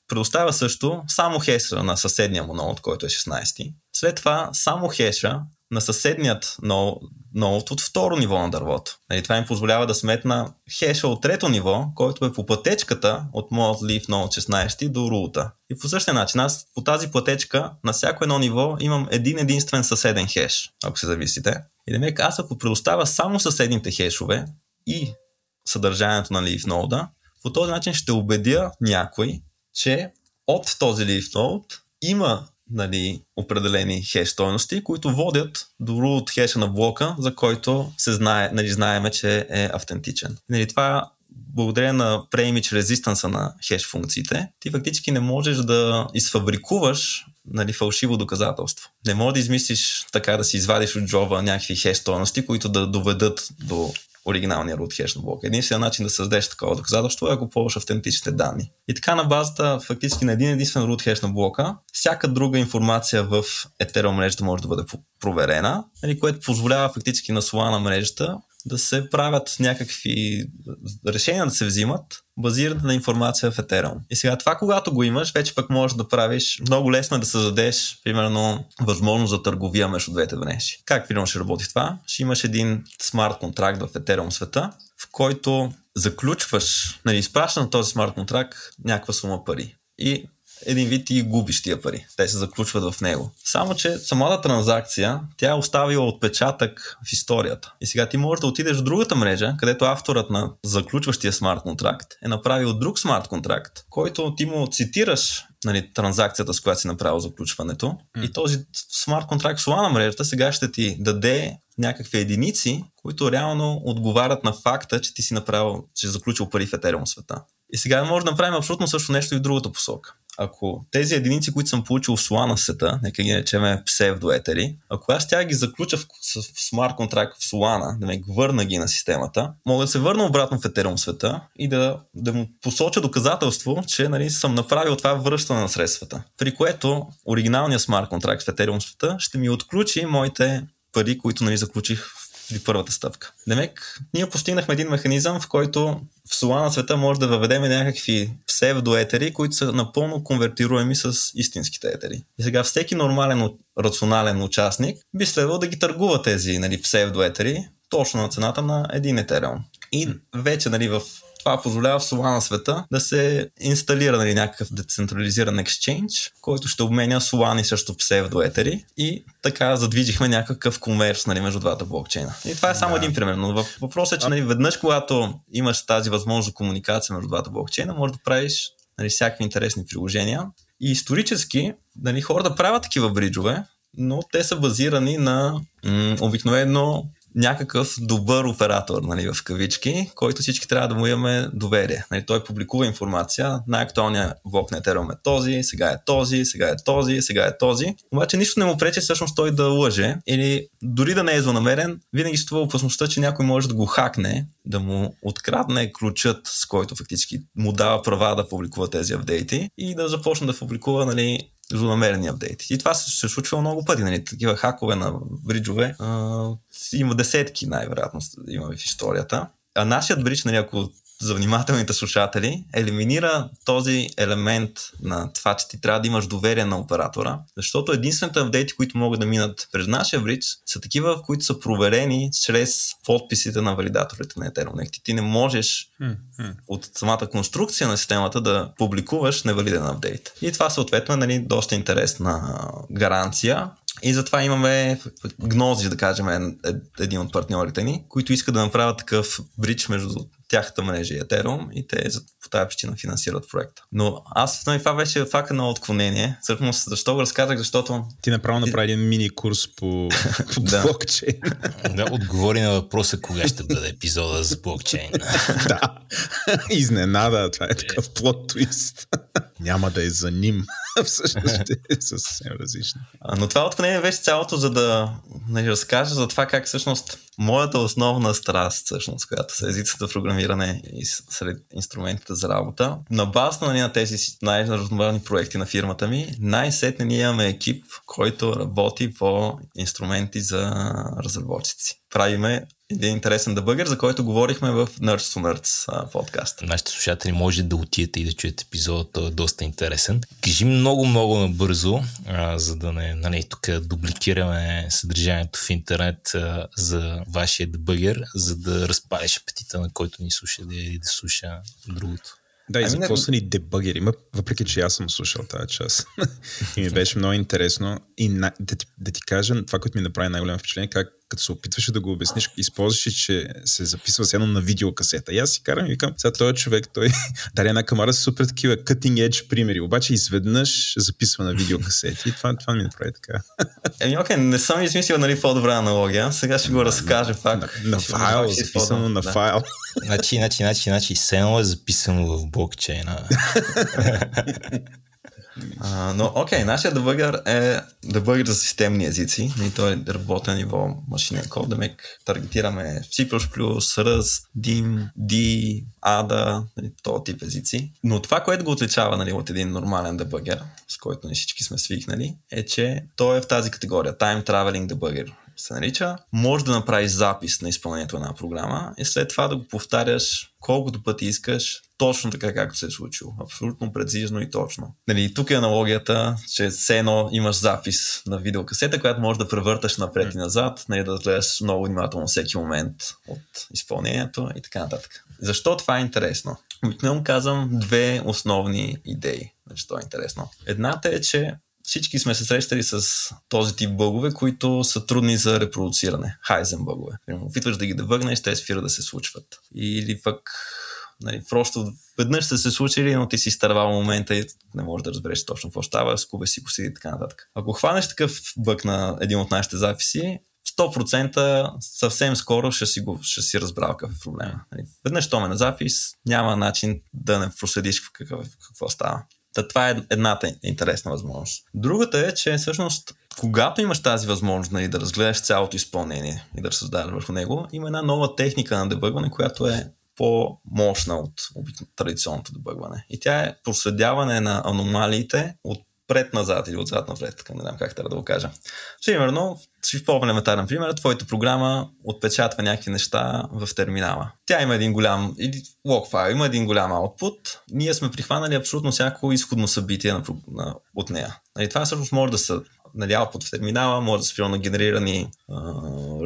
предоставя също само хеша на съседния му ноут, който е 16. След това само хеша на съседният ноут от второ ниво на дървото. Нали, това им позволява да сметна хеша от трето ниво, който е по пътечката от моят leaf node 16 до рута. И по същия начин, аз по тази пътечка на всяко едно ниво имам един единствен съседен хеш, ако се зависите. И да аз ако предоставя само съседните хешове и съдържанието на leaf node, по този начин ще убедя някой, че от този leaf node има нали, определени хеш стойности, които водят до root хеша на блока, за който се знае, нали, знаеме, че е автентичен. Нали, това благодарение на preimage резистанса на хеш функциите, ти фактически не можеш да изфабрикуваш нали, фалшиво доказателство. Не можеш да измислиш така да си извадиш от джоба някакви хеш стойности, които да доведат до оригиналния root hash на блока. Единственият начин да създадеш такова доказателство е ако ползваш автентичните данни. И така на базата фактически на един единствен root hash на блока, всяка друга информация в Ethereum мрежата може да бъде проверена, нали, което позволява фактически на Solana мрежата да се правят някакви решения да се взимат, базирани на информация в Ethereum. И сега това, когато го имаш, вече пък можеш да правиш, много лесно е да създадеш, примерно, възможност за търговия между двете мрежи. Как примерно ще работи това? Ще имаш един смарт контракт в Ethereum света, в който заключваш, нали, изпраща на този смарт контракт някаква сума пари. И един вид и губиш тия пари. Те се заключват в него. Само, че самата транзакция, тя е оставила отпечатък в историята. И сега ти можеш да отидеш в другата мрежа, където авторът на заключващия смарт контракт е направил друг смарт контракт, който ти му цитираш нали, транзакцията, с която си направил заключването. Mm. И този смарт контракт в на мрежата сега ще ти даде някакви единици, които реално отговарят на факта, че ти си направил, че си заключил пари в Ethereum света. И сега може да направим абсолютно също нещо и в другата посока. Ако тези единици, които съм получил в Solana света, нека ги наречем псевдоетери, ако аз тя ги заключа в, в смарт контракт в Solana, да ме върна ги на системата, мога да се върна обратно в Ethereum света и да, да му посоча доказателство, че нали, съм направил това връщане на средствата. При което оригиналният смарт контракт в Ethereum света ще ми отключи моите пари, които нали, заключих при първата стъпка. Демек, ние постигнахме един механизъм, в който в Solana света може да въведем някакви псевдоетери, които са напълно конвертируеми с истинските етери. И сега всеки нормален, рационален участник би следвал да ги търгува тези нали, псевдоетери точно на цената на един етериум. И вече нали, в това позволява в Solana света да се инсталира нали, някакъв децентрализиран екшенж, който ще обменя Solana срещу псевдоетери и така задвижихме някакъв комерс нали, между двата блокчейна. И това е само да. един пример. Но въпросът е, че нали, веднъж, когато имаш тази възможност за комуникация между двата блокчейна, можеш да правиш нали, всякакви интересни приложения. И исторически нали, хората правят такива бриджове, но те са базирани на м- обикновено някакъв добър оператор, нали, в кавички, който всички трябва да му имаме доверие. Нали, той публикува информация, най-актуалният блок на Ethereum е този, сега е този, сега е този, сега е този. Обаче нищо не му пречи всъщност той да лъже или дори да не е злонамерен, винаги ще опасността, че някой може да го хакне, да му открадне ключът, с който фактически му дава права да публикува тези апдейти и да започне да публикува нали, злонамерени апдейти. И това се, случва много пъти. Нали? Такива хакове на бриджове а, има десетки, най-вероятно, има в историята. А нашият бридж, нали, ако за внимателните слушатели, елиминира този елемент на това, че ти трябва да имаш доверие на оператора, защото единствените апдейти, които могат да минат през нашия бридж, са такива, в които са проверени чрез подписите на валидаторите на Ethereum. Ти, не можеш mm-hmm. от самата конструкция на системата да публикуваш невалиден апдейт. И това съответно е нали, доста интересна гаранция, и затова имаме гнози, да кажем, е, е, един от партньорите ни, които искат да направят такъв бридж между тяхната мрежа и Ethereum и те по тази причина финансират проекта. Но аз, нали, това беше факта на отклонение. Всъщност, защо го разказах? Защото... Ти направо направи един мини курс по, по блокчейн. да, отговори на въпроса кога ще бъде епизода за блокчейн. да. Изненада, това е такъв плод твист. Няма да е за ним. Всъщност е съвсем различно. Но това отклонение беше цялото, за да нали, разкажа за това как всъщност моята основна страст, всъщност, която са езицата програмиране и сред инструментите за работа, на база на тези най-разнообразни проекти на фирмата ми, най-сетне ние имаме екип, който работи по инструменти за разработчици. Правиме един интересен дебъгър, за който говорихме в Nerds to Nerds подкаст. Нашите слушатели може да отидете и да чуете епизода, той е доста интересен. Кажи много-много набързо, а, за да не нали, тук дубликираме съдържанието в интернет а, за вашия дебъгър, за да разпалиш апетита на който ни слуша да, да слуша другото. Да, и ами за какво са ни дебъгери? Въпреки, че аз съм слушал тази част. и ми беше много интересно. И на, да, ти, да ти кажа, това, което ми направи най-голямо впечатление, как като се опитваше да го обясниш, използваше, че се записва с едно на видеокасета. И аз си карам и викам, сега този човек, той даде една камара с супер такива cutting edge примери, обаче изведнъж записва на видеокасети и това, това ми направи така. Еми, окей, не съм измислил нали, по-добра аналогия, сега ще го разкажа пак. На, на файл, записано на да. файл. Значи, значи, значи, значи, сено е записано в блокчейна. А, но окей, okay, нашия дебъгър е дебъгър за системни езици. И той е работен ниво машинен код. Да таргетираме C++, Rust, DIM, D, ADA, нали, този тип езици. Но това, което го отличава нали, от един нормален дебъгър, с който ние всички сме свикнали, е, че той е в тази категория Time Traveling Debugger се нарича, може да направиш запис на изпълнението на една програма и след това да го повтаряш колкото пъти искаш, точно така както се е случило. Абсолютно прецизно и точно. Нали, тук е аналогията, че все едно имаш запис на видеокасета, която можеш да превърташ напред и назад, нали, да гледаш много внимателно всеки момент от изпълнението и така нататък. Защо това е интересно? Обикновено казвам две основни идеи. Защо е интересно? Едната е, че всички сме се срещали с този тип бъгове, които са трудни за репродуциране. Хайзен бъгове. Опитваш да ги дебъгнеш, те спират да се случват. Или пък нали, просто веднъж са се случили, но ти си изтървал момента и не можеш да разбереш точно какво става, скубе си посиди и така нататък. Ако хванеш такъв бък на един от нашите записи, 100% съвсем скоро ще си, го, ще си разбрал какъв е проблема. Нали, веднъж то ме на запис, няма начин да не проследиш какво, какво става. Та това е едната интересна възможност. Другата е, че всъщност когато имаш тази възможност нали, да разгледаш цялото изпълнение и да създадеш върху него, има една нова техника на дебъгване, която е по-мощна от традиционното дебъгване. И тя е проследяване на аномалиите от пред-назад или отзад напред, така не знам как трябва да го кажа. Примерно, ще по-елементарен пример, твоята програма отпечатва някакви неща в терминала. Тя има един голям, или файл, има един голям output. Ние сме прихванали абсолютно всяко изходно събитие на, на, от нея. Нали, това всъщност може да са нали, output в терминала, може да са на генерирани а,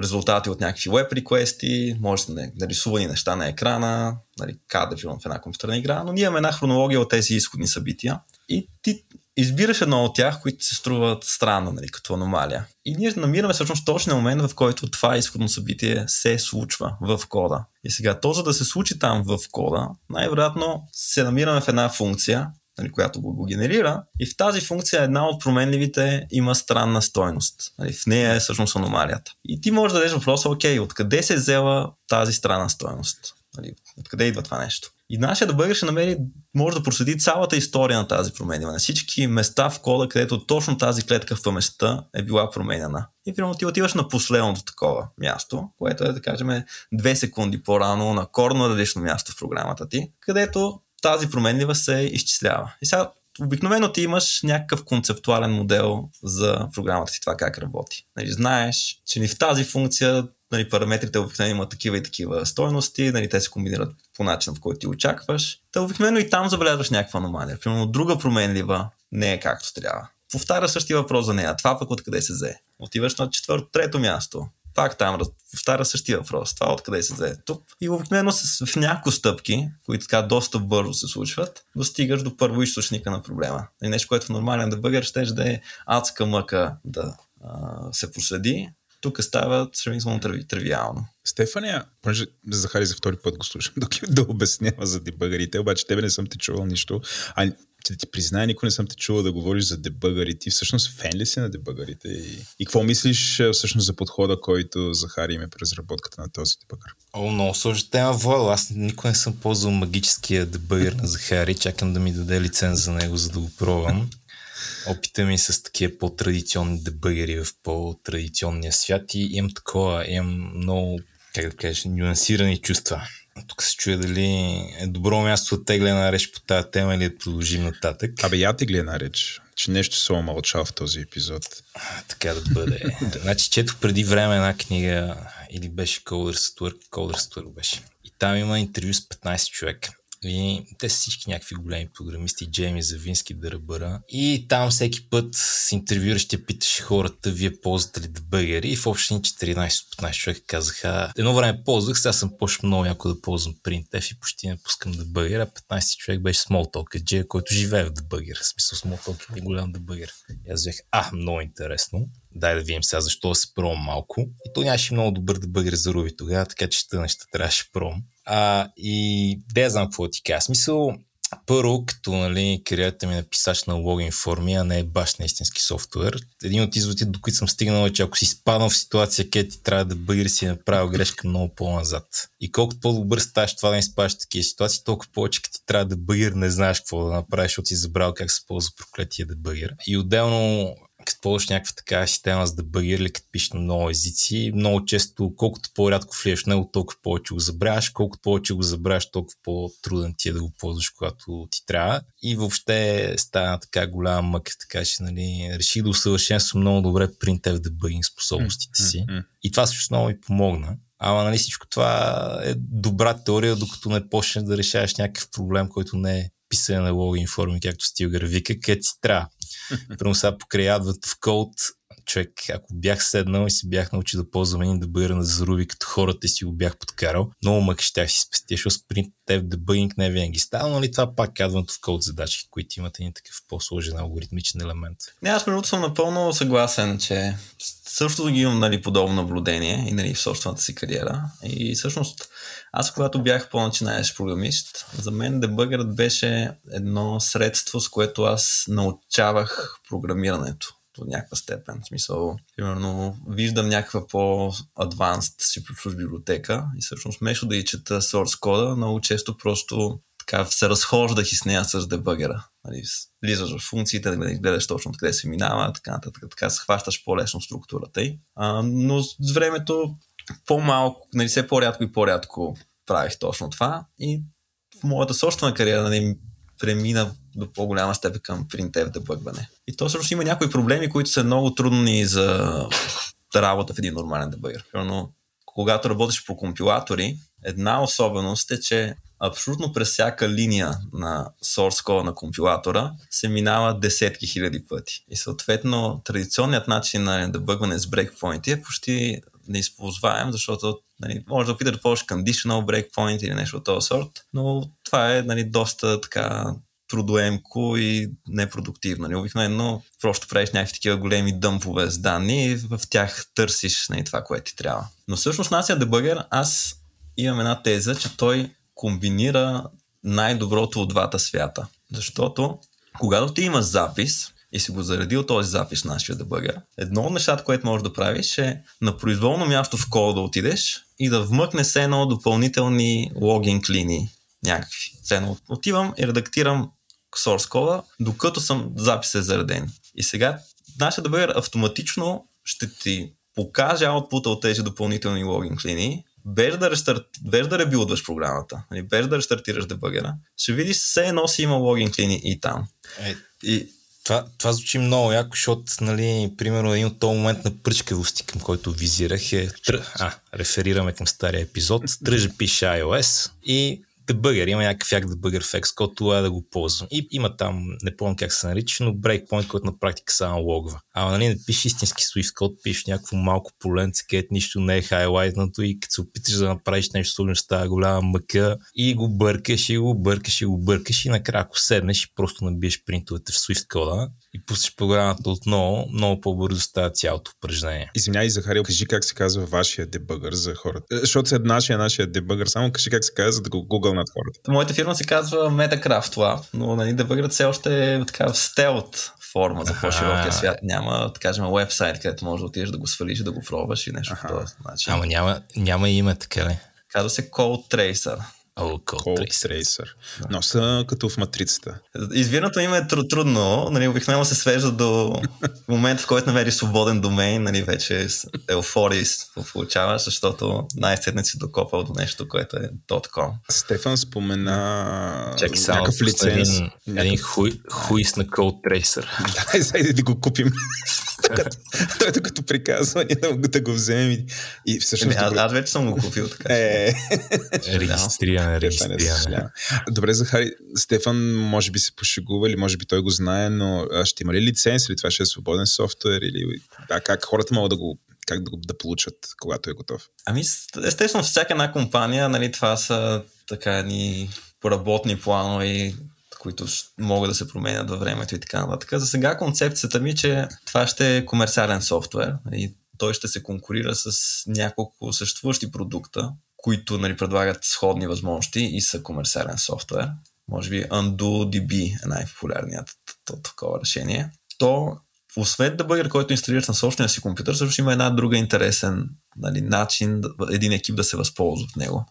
резултати от някакви web реквести, може да са нарисувани неща на екрана, нали, кадри в една компютърна игра, но ние имаме една хронология от тези изходни събития и ти избираш едно от тях, които се струват странно, нали, като аномалия. И ние намираме всъщност точния момент, в който това изходно събитие се случва в кода. И сега, то за да се случи там в кода, най-вероятно се намираме в една функция, нали, която го, го генерира. И в тази функция една от променливите има странна стойност. Нали, в нея е всъщност аномалията. И ти можеш да дадеш въпроса, окей, откъде се взела тази странна стойност? Нали, откъде идва това нещо? И нашия да ще намери, може да проследи цялата история на тази променяне. На всички места в кода, където точно тази клетка в места е била променена. И примерно ти отиваш на последното такова място, което е, да кажем, две секунди по-рано на корно различно място в програмата ти, където тази променлива се изчислява. И сега обикновено ти имаш някакъв концептуален модел за програмата си, това как работи. Нали, знаеш, че ни в тази функция нали, параметрите обикновено имат такива и такива стойности, нали, те се комбинират по начин, в който ти очакваш. Та обикновено и там забелязваш някаква аномалия. Примерно друга променлива не е както трябва. Повтаря същия въпрос за нея. Това пък откъде се взе? Отиваш на четвърто, трето място. Пак там повтаря същия въпрос. Това откъде се взе? Тук. И обикновено с, в няколко стъпки, които така доста бързо се случват, достигаш до първоисточника на проблема. И нещо, което в нормален дебъгър ще да е адска мъка да а, се проследи, тук става сравнително тривиално. Стефания, понеже Захари за втори път го слушам, да, да обяснява за дебъгарите, обаче тебе не съм ти чувал нищо. А да ти призная, никой не съм те чувал да говориш за дебъгари. Ти всъщност фен ли си на дебъгарите? И, и какво мислиш всъщност за подхода, който Захари има при разработката на този дебъгър? О, много сложна тема, Владо. Аз никога не съм ползвал магическия дебъгър на Захари. Чакам да ми даде лиценз за него, за да го пробвам опита ми с такива по-традиционни дебъгери в по-традиционния свят и имам такова, имам много, как да кажеш, нюансирани чувства. Тук се чуя дали е добро място да тегля на реч по тази тема или да продължим нататък. Абе, я тегля на реч, че нещо се омълчал в този епизод. А, така да бъде. значи, четох преди време една книга, или беше Coders at Work, Coders at Work беше. И там има интервю с 15 човека. И те са всички някакви големи програмисти, Джейми Завински, Дърбъра. И там всеки път с интервюиращия питаше хората, вие ползвате ли дебъгери? И в общини 14-15 човека казаха, едно време ползвах, сега съм почнал много яко да ползвам printf и почти не пускам дебъгер, а 15 човек беше Smalltalk, Джей, който живее в дебъгер. В смисъл Smalltalk е голям дебъгер. И аз взех, а, много интересно. Дай да видим сега защо да се пробвам малко. И то нямаше много добър дебъгер за Руби тогава, така че те неща трябваше пробвам. А, и да знам какво ти кажа. Смисъл, първо, като нали, кариерата ми е написач на логин форми, а не е баш на истински софтуер. Един от изводите, до които съм стигнал е, че ако си спаднал в ситуация, където ти трябва да бъгри си направил грешка много по-назад. И колкото по-добър ставаш това да не спаш такива ситуации, толкова повече като ти трябва да бъгир, не знаеш какво да направиш, защото си забрал как се ползва проклетия да бъгир. И отделно като ползваш някаква такава система за да или като пишеш на много езици, много често, колкото по-рядко влияш него, толкова повече го забравяш, колкото повече го забравяш, толкова по-труден ти е да го ползваш, когато ти трябва. И въобще стана така голяма мъка, така че нали, реших да усъвършенствам много добре принтев дебъгинг способностите си. И това също много ми помогна. Ама нали всичко това е добра теория, докато не почнеш да решаваш някакъв проблем, който не е писане на логин форми, както Стилгър вика, където си трябва. Първо сега покрай адват в код, човек, ако бях седнал и се бях научил да ползвам един дебъгър на заруби като хората си го бях подкарал, много мък щях си спестя, защото спринт в дебъгинг не винаги става, но ли това пак адват в код задачи, които имат един такъв по-сложен алгоритмичен елемент. Не, аз между съм напълно съгласен, че също ги имам нали, подобно наблюдение и нали, в собствената си кариера. И всъщност аз, когато бях по-начинаещ програмист, за мен дебъгърът беше едно средство, с което аз научавах програмирането до някаква степен. В смисъл, примерно, виждам някаква по-адванст си библиотека и всъщност вместо да и чета source кода, много често просто така се разхождах и с нея с дебъгера. Нали, влизаш в функциите, да гледаш точно къде се минава, така нататък, така се хващаш по-лесно структурата й. А, но с времето по-малко, нали, все по-рядко и по-рядко правих точно това и в моята собствена кариера нали, премина до по-голяма степен към принтев дебъгване. И то също има някои проблеми, които са много трудни за работа в един нормален дебъгър. Но когато работиш по компилатори, една особеност е, че абсолютно през всяка линия на source code на компилатора се минава десетки хиляди пъти. И съответно традиционният начин на дебъгване с брейкпоинти е почти неизползваем, защото нали, може да опиташ да ползваш conditional breakpoint или нещо от този сорт, но това е нали, доста така трудоемко и непродуктивно. Нали, обикновено просто правиш някакви такива големи дъмпове с данни и в тях търсиш нали, това, което ти трябва. Но всъщност нашия дебъгър, аз имам една теза, че той комбинира най-доброто от двата свята. Защото когато ти имаш запис, и си го заредил този запис на нашия дебъгър, едно от нещата, което можеш да правиш е на произволно място в кода да отидеш и да вмъкне се едно допълнителни логин клини някакви. Цено отивам и редактирам source кода, докато съм запис е зареден. И сега нашия дебъгър автоматично ще ти покаже output от тези допълнителни логин клини, без да, без да ребилдваш програмата, нали, без да рестартираш дебъгера, ще видиш все едно си има логин клини и там. Е, и това, това звучи много яко, защото, нали, примерно, един от този момент на пръчкавости, към който визирах е... А, реферираме към стария епизод. Тръжа пише iOS и дебъгър, има някакъв як дебъгър в Xcode, това е да го ползвам. И има там, не помня как се нарича, но breakpoint, който на практика само логва. Ама нали, не пишеш истински Swift код, пишеш някакво малко поленце, където нищо не е хайлайтнато и като се опиташ да направиш нещо сложно с тази голяма мъка и го бъркаш и го бъркаш и го бъркаш и накрая ако седнеш и просто набиеш принтовете в Swift кода и пуснеш програмата отново, много по-бързо става цялото упражнение. Извинявай, Захари, кажи как се казва вашия дебъгър за хората. Е, защото след нашия, нашия дебъгър, само кажи как се казва, за да го гугълнат хората. Моята фирма се казва Metacraft това, но нали, дебъгърът все още е така в стелт форма за по-широкия свят. Няма, да кажем, вебсайт, където можеш да отидеш да го свалиш, да го пробваш и нещо по този начин. Ама няма, няма име така ли? Казва се Code Tracer. Code, Code Tracer. Tracer. Но са като в матрицата. Избирането им е трудно. Нали, обикновено се свежда до момента, в който намериш свободен домейн, нали, вече еуфория получаваш, защото най-сетне си докопал до нещо, което е .com. Стефан спомена Чакай, някакъв лиценз. Един, някакъв... един хуй, хуис на Code Tracer. Дай, сайде да го купим. Той като приказва, ние да, да го вземем и, и всъщност... Не, аз, аз вече съм го купил, така. Е, регистриране, регистриране. Добре, Захари, Стефан може би се пошегува или може би той го знае, но ще има ли лиценз или това ще е свободен софтуер или да, как хората могат да го как да, го, да получат, когато е готов? Ами, естествено, всяка една компания, нали, това са така ни поработни планове които могат да се променят във времето и така нататък. За сега концепцията ми е, че това ще е комерциален софтуер и той ще се конкурира с няколко съществуващи продукта, които нали, предлагат сходни възможности и са комерциален софтуер. Може би UndoDB е най-популярният такова решение. То, освен да бъгър, който инсталираш на собствения си компютър, също има една друга интересен нали, начин един екип да се възползва от него.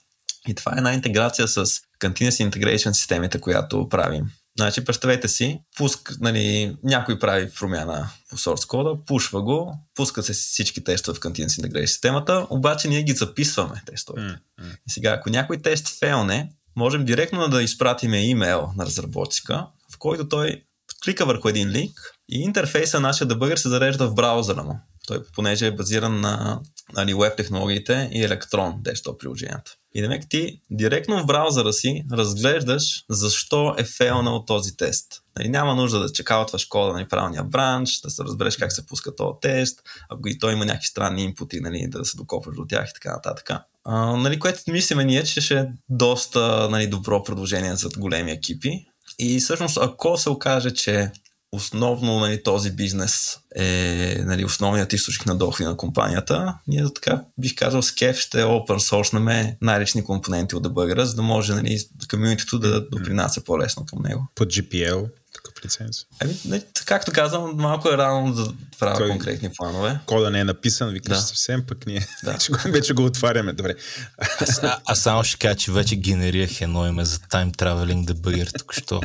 И това е една интеграция с Continuous Integration системите, която правим. Значи, представете си, пуск, нали, някой прави промяна по source кода, пушва го, пускат се всички тестове в Continuous Integration системата, обаче ние ги записваме тестовете. Mm-hmm. И сега, ако някой тест фейлне, можем директно да изпратиме имейл на разработчика, в който той клика върху един линк и интерфейса на нашия дебъгър се зарежда в браузъра му. Той, понеже е базиран на нали, веб технологиите и електрон десктоп приложението. И демек ти директно в браузъра си разглеждаш защо е фейлнал този тест. Нали, няма нужда да чекаутваш кода на правилния бранч, да се разбереш как се пуска този тест, ако и той има някакви странни инпути, нали, да се докопаш до тях и така нататък. А, нали, което мислиме ние, че ще е доста нали, добро предложение за големи екипи. И всъщност, ако се окаже, че основно нали, този бизнес е нали, основният източник на доходи на компанията. Ние така бих казал с кеф ще open source най-лични компоненти от дебъгъра, за да може нали, комьюнитито да допринася по-лесно към него. По GPL, в лиценз. Ами, не, както казвам, малко е рано да правя Той- конкретни планове. Кода не е написан, викаш Да. съвсем, пък ние Да. вече, го, вече го отваряме. Добре. Аз, а, аз само ще кажа, че вече генерирах едно име за Time Traveling Debugger току-що.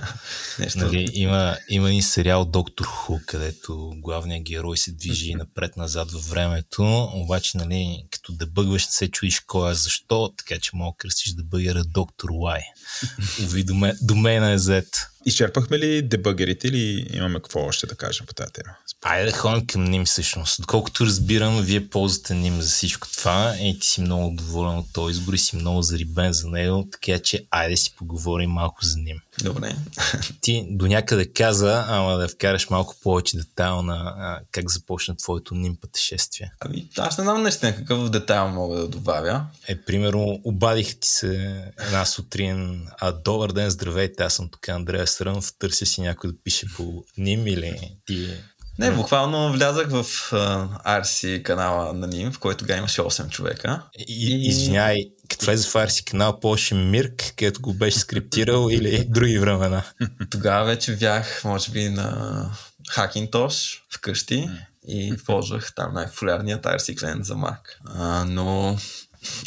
Нещо. Нали, има, има един сериал Доктор Ху, където главният герой се движи напред-назад във времето, обаче, нали, като дебъгваш, не се чуеш кой е защо, така че мога да кръстиш дебъгера Доктор Лай. Уви, домена е зет. Изчерпахме ли дебъгерите или имаме какво още да кажем по тази тема? Айде да ходим към Ним всъщност. Доколкото разбирам, вие ползвате Ним за всичко това и ти си много доволен от този избор и си много зарибен за него, така че айде си поговорим малко за Ним. Добре. Ти до някъде каза, ама да вкараш малко повече детайл на а, как започна твоето Ним пътешествие. Ами, аз не знам наистина какъв детайл мога да добавя. Е, примерно, обадих ти се една сутрин, а добър ден, здравейте, аз съм тук Андрея Срънов, търся си някой да пише по Ним или ти... Не, буквално влязах в uh, RC канала на Ним, в който га имаше 8 човека. И, извиняй, като влезе в Арси канал, повече Мирк, където го беше скриптирал или други времена. Тогава вече бях, може би, на Hackintosh вкъщи и ползвах там най-популярният RC клиент за Mac. А, но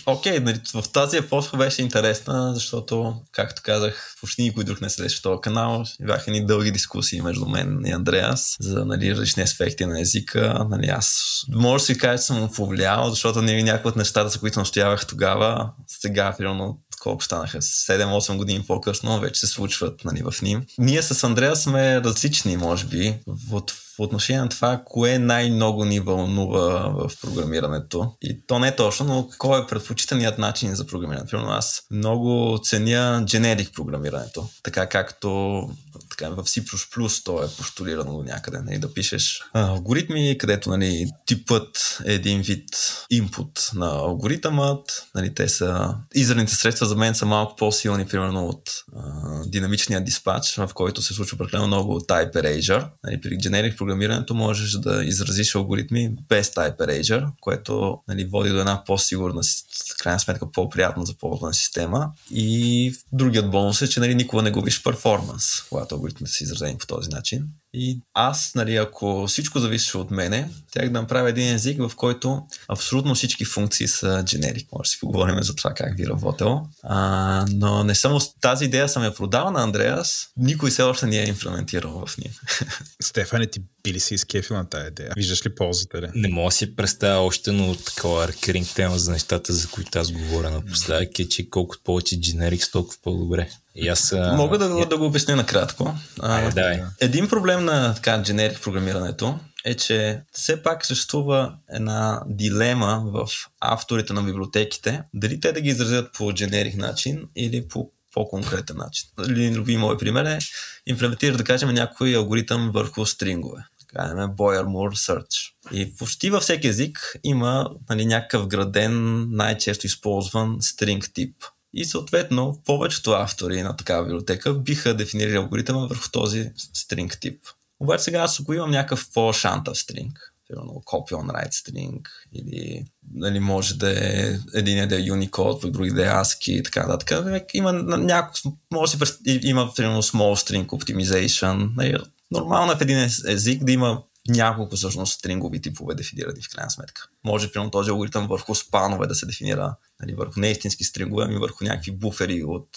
Окей, нали, в тази епоха беше интересна, защото, както казах, почти никой друг не следеше този канал. Бяха ни дълги дискусии между мен и Андреас за нали, различни аспекти на езика. Нали, аз може да си кажа, че съм повлиял, защото нали, някои от нещата, за които настоявах тогава, сега, примерно, колко станаха, 7-8 години по-късно, вече се случват нали, в ним. Ние с Андрея сме различни, може би, в, в отношение на това, кое най-много ни вълнува в програмирането. И то не е точно, но кой е предпочитаният начин за програмиране. Примерно аз много ценя generic програмирането, така както така, в C++ то е постулирано до някъде. Нали, да пишеш алгоритми, където нали, типът е един вид input на алгоритъмът. Нали, те са... Израните средства за мен са малко по-силни, примерно от а, динамичния диспач, в който се случва прекалено много type erasure. Нали, при generic програмирането можеш да изразиш алгоритми без type erasure, което нали, води до една по-сигурна, в крайна сметка по-приятна за ползвана система. И другият бонус е, че нали, никога не губиш перформанс, когато алгоритмите са изразени по този начин. И аз, нали, ако всичко зависеше от мене, тях да направя един език, в който абсолютно всички функции са generic. Може да си поговорим за това как би работил. А, но не съм, тази идея съм я продал на Андреас. Никой все още не е имплементирал в нея. Стефане, ти би ли си изкефил на тази идея? Виждаш ли ползата ли? Не мога да си представя още, но такова рекеринг тема за нещата, за които аз говоря напоследък е, че колкото повече generics, толкова по-добре. И аз, а... Мога да, да го обясня накратко. А, Айде, давай. Един проблем на така generic програмирането е, че все пак съществува една дилема в авторите на библиотеките, дали те да ги изразят по generic начин или по по-конкретен начин. Един други мой пример е имплементира, да кажем, някой алгоритъм върху стрингове. Така Boyer Moore Search. И почти във всеки език има нали, някакъв граден, най-често използван стринг тип. И съответно, повечето автори на такава библиотека биха дефинирали алгоритъма върху този стринг тип. Обаче сега аз ако имам някакъв по-шантав стринг, примерно copy on write string или нали, може да е един да е Unicode, пък други да е ASCII и така нататък. Има някакво, може да има примерно small string optimization. Нали, нормално е в един език да има няколко всъщност стрингови типове дефинирани в крайна сметка. Може примерно този алгоритъм върху спанове да се дефинира, нали, върху неистински стрингове, ами върху някакви буфери от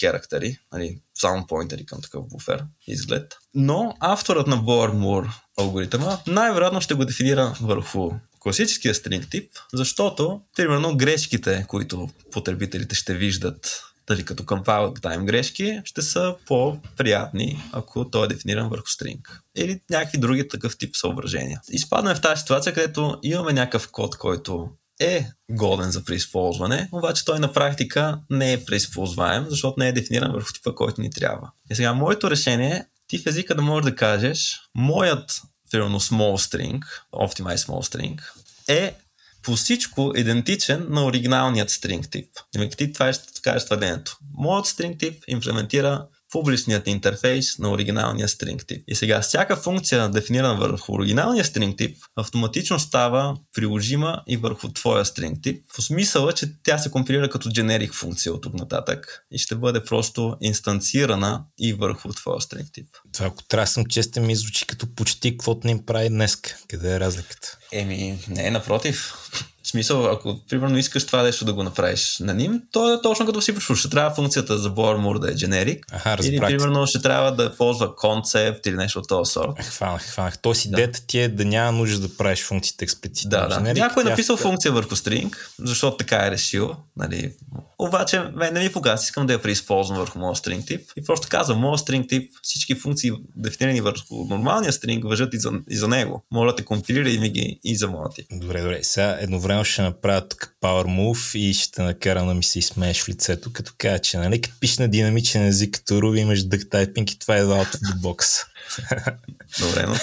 керактери, нали, само поинтери към такъв буфер изглед. Но авторът на Bohr-Moore алгоритъма най-вероятно ще го дефинира върху класическия стринг тип, защото, примерно, грешките, които потребителите ще виждат дали като compile time грешки, ще са по-приятни, ако той е дефиниран върху стринг. Или някакви други такъв тип съображения. Изпадаме в тази ситуация, където имаме някакъв код, който е годен за преизползване, обаче той на практика не е преизползваем, защото не е дефиниран върху типа, който ни трябва. И сега моето решение е ти в езика да можеш да кажеш моят примерно small string, optimize small string, е по всичко идентичен на оригиналният string тип. Ти това ще кажеш твърдението. Моят string тип имплементира публичният интерфейс на оригиналния string тип. И сега всяка функция, дефинирана върху оригиналния string тип, автоматично става приложима и върху твоя string тип. В смисъла, че тя се компилира като generic функция от тук нататък и ще бъде просто инстанцирана и върху твоя string тип. Това, ако трябва съм честен, ми звучи като почти каквото не им прави днес. Къде е разликата? Еми, не, напротив. В смисъл, ако примерно искаш това нещо да го направиш на ним, то е точно като си пришъл. Ще трябва функцията за Bormur да е generic. Аха, или примерно ще трябва да ползва концепт или нещо от този сорт. Хванах, хванах. Тоест идеята ти е да няма нужда да правиш функциите експлицитно. Да, да. Generic, Някой е тя- написал функция върху string, защото така е решил. Нали. Обаче, мен не ми погас, искам да я преизползвам върху моят string тип. И просто казвам, моят string тип, всички функции, дефинирани върху нормалния string, въжат и за, и за него. Моля те, компилирай ми ги и за моят тип. Добре, добре. Сега едновременно ще направя тук Power Move и ще те накарам да ми се изсмееш в лицето, като кажа, че нали, като пиш на динамичен език като Ruby имаш duck typing и това е out of the box. Добре, но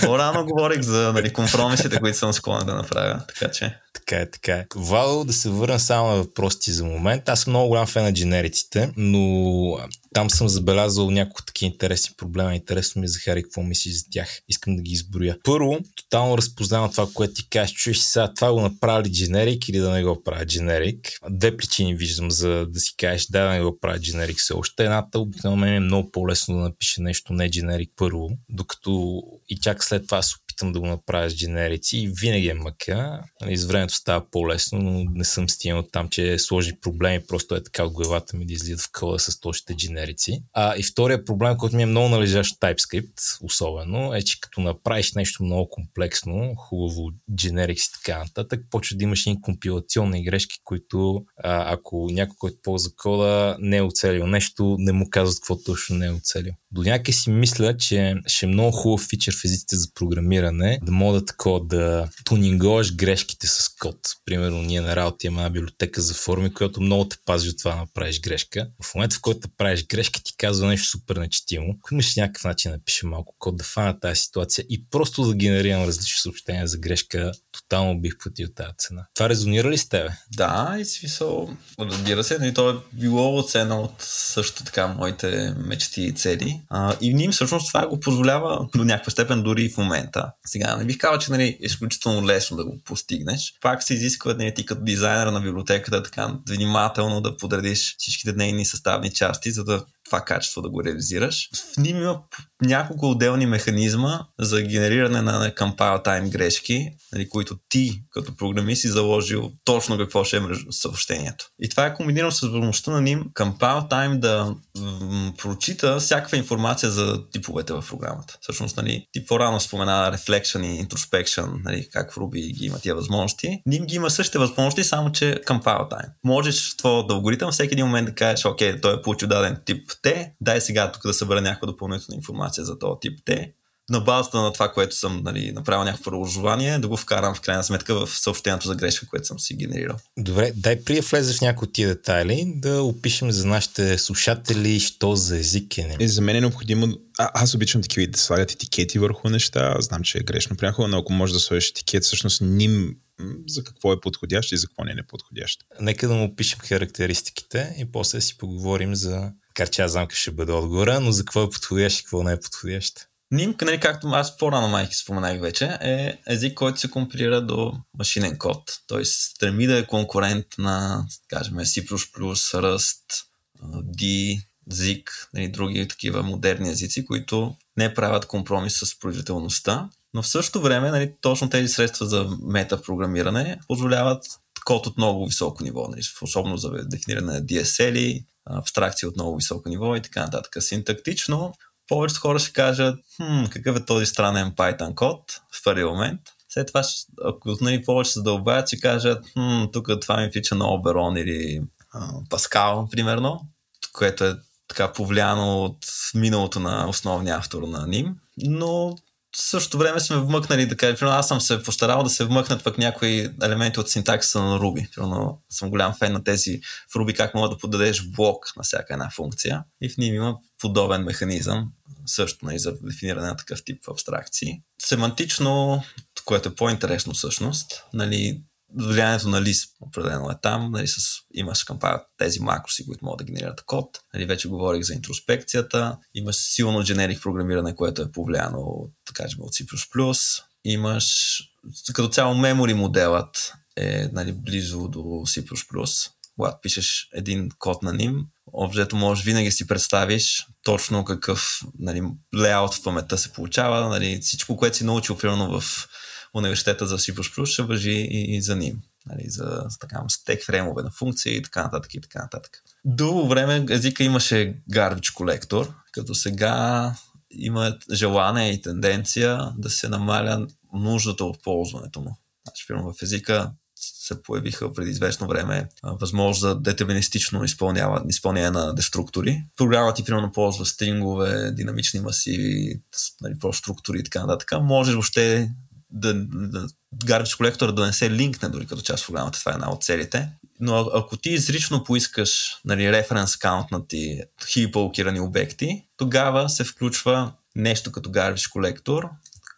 по-рано говорих за нали, компромисите, които съм склонен да направя, така че... Така е, така е. Вало, да се върна само на въпросите за момент. Аз съм много голям фен на дженериците, но там съм забелязал няколко такива интересни проблема. Интересно ми е, Захари, какво мислиш за тях. Искам да ги изброя. Първо, тотално разпознавам това, което ти кажеш. Чуеш сега, това го направи дженерик или да не го правя дженерик. Две причини виждам, за да си кажеш да, да не го правя дженерик все още. Едната обикновено е много по-лесно да напише нещо не дженерик първо, докато и чак след това се опитам да го направя с дженерици и винаги е мъка. Нали, с времето става по-лесно, но не съм стигнал там, че сложи проблеми, просто е така от главата ми да излизат в къла с точните дженерици. А, и втория проблем, който ми е много належащ TypeScript, особено, е, че като направиш нещо много комплексно, хубаво дженерикс и така нататък, почва да имаш и компилационни грешки, които а, ако някой, който ползва кода, не е оцелил нещо, не му казват какво точно не е оцелил. До някъде си мисля, че ще е много хубав фичър в езиците за програмиране, да мога да такова да тунинговаш грешките с код. Примерно ние на работа имаме една библиотека за форми, която много те пази от това да направиш грешка. В момента, в който правиш грешка, ти казва нещо супер нечетимо. Ако имаш някакъв начин да напише малко код, да фана тази ситуация и просто да генерирам различни съобщения за грешка, тотално бих платил тази цена. Това резонира ли с тебе? Да, и смисъл, разбира се, нали, то е било оцена от също така моите мечти и цели. А, и ним всъщност това го позволява до някаква степен дори и в момента. Сега не бих казал, че нали, е изключително лесно да го постигнеш. Пак се изисква нали, ти като дизайнер на библиотеката така внимателно да подредиш всичките нейни съставни части, за да това качество да го реализираш. В ним има няколко отделни механизма за генериране на compile time грешки, нали, които ти като програмист си заложил точно какво ще е съобщението. И това е комбинирано с възможността на ним compile time да м- прочита всякаква информация за типовете в програмата. Всъщност, нали, ти по-рано спомена reflection и introspection, нали, как в Ruby ги има тия възможности. Ним ги има същите възможности, само че compile time. Можеш твоят алгоритъм всеки един момент да кажеш, окей, той е получил даден тип Т, дай сега тук да събера някаква допълнителна информация за този тип Т. На базата на това, което съм нали, направил някакво преложение, да го вкарам в крайна сметка в съобщението за грешка, което съм си генерирал. Добре, дай при да влезе в някои от тия детайли, да опишем за нашите слушатели, що за език е. Е, за мен е необходимо. А, аз обичам такива да слагат етикети върху неща. Знам, че е грешно понякога, но ако можеш да сложиш етикет, всъщност ним за какво е подходящ и за какво не е неподходящ. Нека да му опишем характеристиките и после си поговорим за... Макар че аз знам ще бъде отговора, но за какво е подходящ и какво не е подходящ. Нимка, нали, както аз по-рано майки споменах вече, е език, който се компилира до машинен код. Той стреми да е конкурент на, кажем, C++, Rust, D, ZIG, нали, други такива модерни езици, които не правят компромис с производителността, но в същото време нали, точно тези средства за метапрограмиране позволяват код от много високо ниво, нали, особено за дефиниране на DSL, абстракции от много високо ниво и така нататък. Синтактично повечето хора ще кажат, хм, какъв е този странен Python код в първи момент. След това, ако нали, повече се задълбаят, ще кажат, хм, тук това ми пича на Oberon или Паскал, примерно, което е така повлияно от миналото на основния автор на Ним, но в същото време сме вмъкнали, да кажем, аз съм се постарал да се вмъкнат пък някои елементи от синтаксиса на Ruby. Примерно съм голям фен на тези в Ruby, как мога да подадеш блок на всяка една функция. И в ним има подобен механизъм, също нали, за дефиниране на такъв тип абстракции. Семантично, което е по-интересно всъщност, нали, влиянието на Lisp определено е там. Нали, с, имаш към тези макроси, които могат да генерират код. Нали, вече говорих за интроспекцията. Имаш силно generic програмиране, което е повлияно, да кажем, от C++. Имаш като цяло мемори моделът е нали, близо до C++. Когато пишеш един код на ним, обжето можеш винаги си представиш точно какъв нали, леаут в паметта се получава. Нали, всичко, което си научил примерно в университета за C++, ще въжи и, и за ним. Нали, за, така, стек фреймове на функции и така нататък и така нататък. Дълго време езика имаше garbage колектор, като сега има желание и тенденция да се намаля нуждата от ползването му. Значи, в езика се появиха преди известно време възможност за детерминистично изпълнение на деструктори. Програмата ти примерно ползва стрингове, динамични масиви, нали, структури и така нататък. Можеш въобще да, да garbage колектора да не се линкне дори като част от програмата. Това е една от целите. Но ако ти изрично поискаш нали, референс каунтнати хиполкирани обекти, тогава се включва нещо като garbage колектор,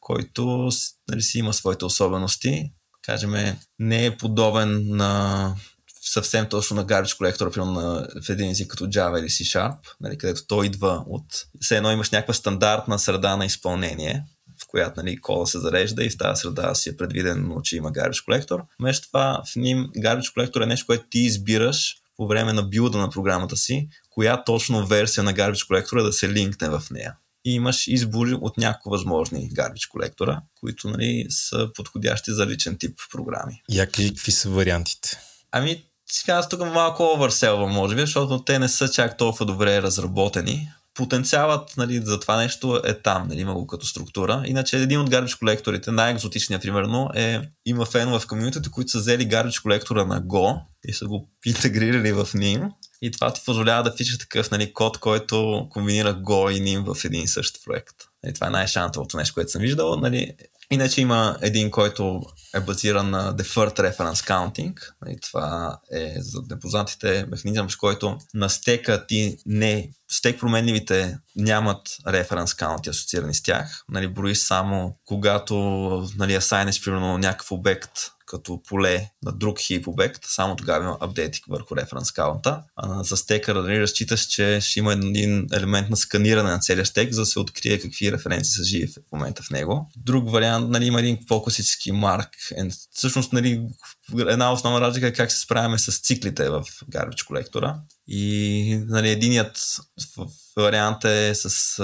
който нали, си има своите особености кажем, не е подобен на съвсем точно на garbage колектора, примерно на, в един език като Java или C Sharp, нали, където той идва от... Все едно имаш някаква стандартна среда на изпълнение, в която нали, кола се зарежда и в тази среда си е предвидено, че има garbage колектор. Вместо това в ним garbage колектор е нещо, което ти избираш по време на билда на програмата си, коя точно версия на garbage колектора да се линкне в нея и имаш избори от няколко възможни garbage колектора, които нали, са подходящи за личен тип програми. Кажи какви са вариантите? Ами, сега аз тук малко овърселвам, може би, защото те не са чак толкова добре разработени. Потенциалът нали, за това нещо е там, нали, има го като структура. Иначе един от garbage колекторите, най-екзотичният примерно, е има фенове в комьюнитито, които са взели garbage колектора на Go и са го интегрирали в NIM и това ти позволява да пишеш такъв нали, код, който комбинира Go и NIM в един и същ проект. Нали, това е най-шантовото нещо, което съм виждал. Нали. Иначе има един, който е базиран на Deferred Reference Counting. Нали, това е за непознатите механизъм, с който на стека ти не стек променливите нямат референс каунти асоциирани с тях. Нали, броиш само когато нали, асайнеш примерно някакъв обект като поле на друг хип обект, само тогава има апдейтик върху референс каунта. За стека нали, разчиташ, че ще има един елемент на сканиране на целия стек, за да се открие какви референции са живи в момента в него. Друг вариант, нали, има един по-класически марк. Всъщност, нали, една основна разлика е как се справяме с циклите в garbage колектора. И нали, единият вариант е с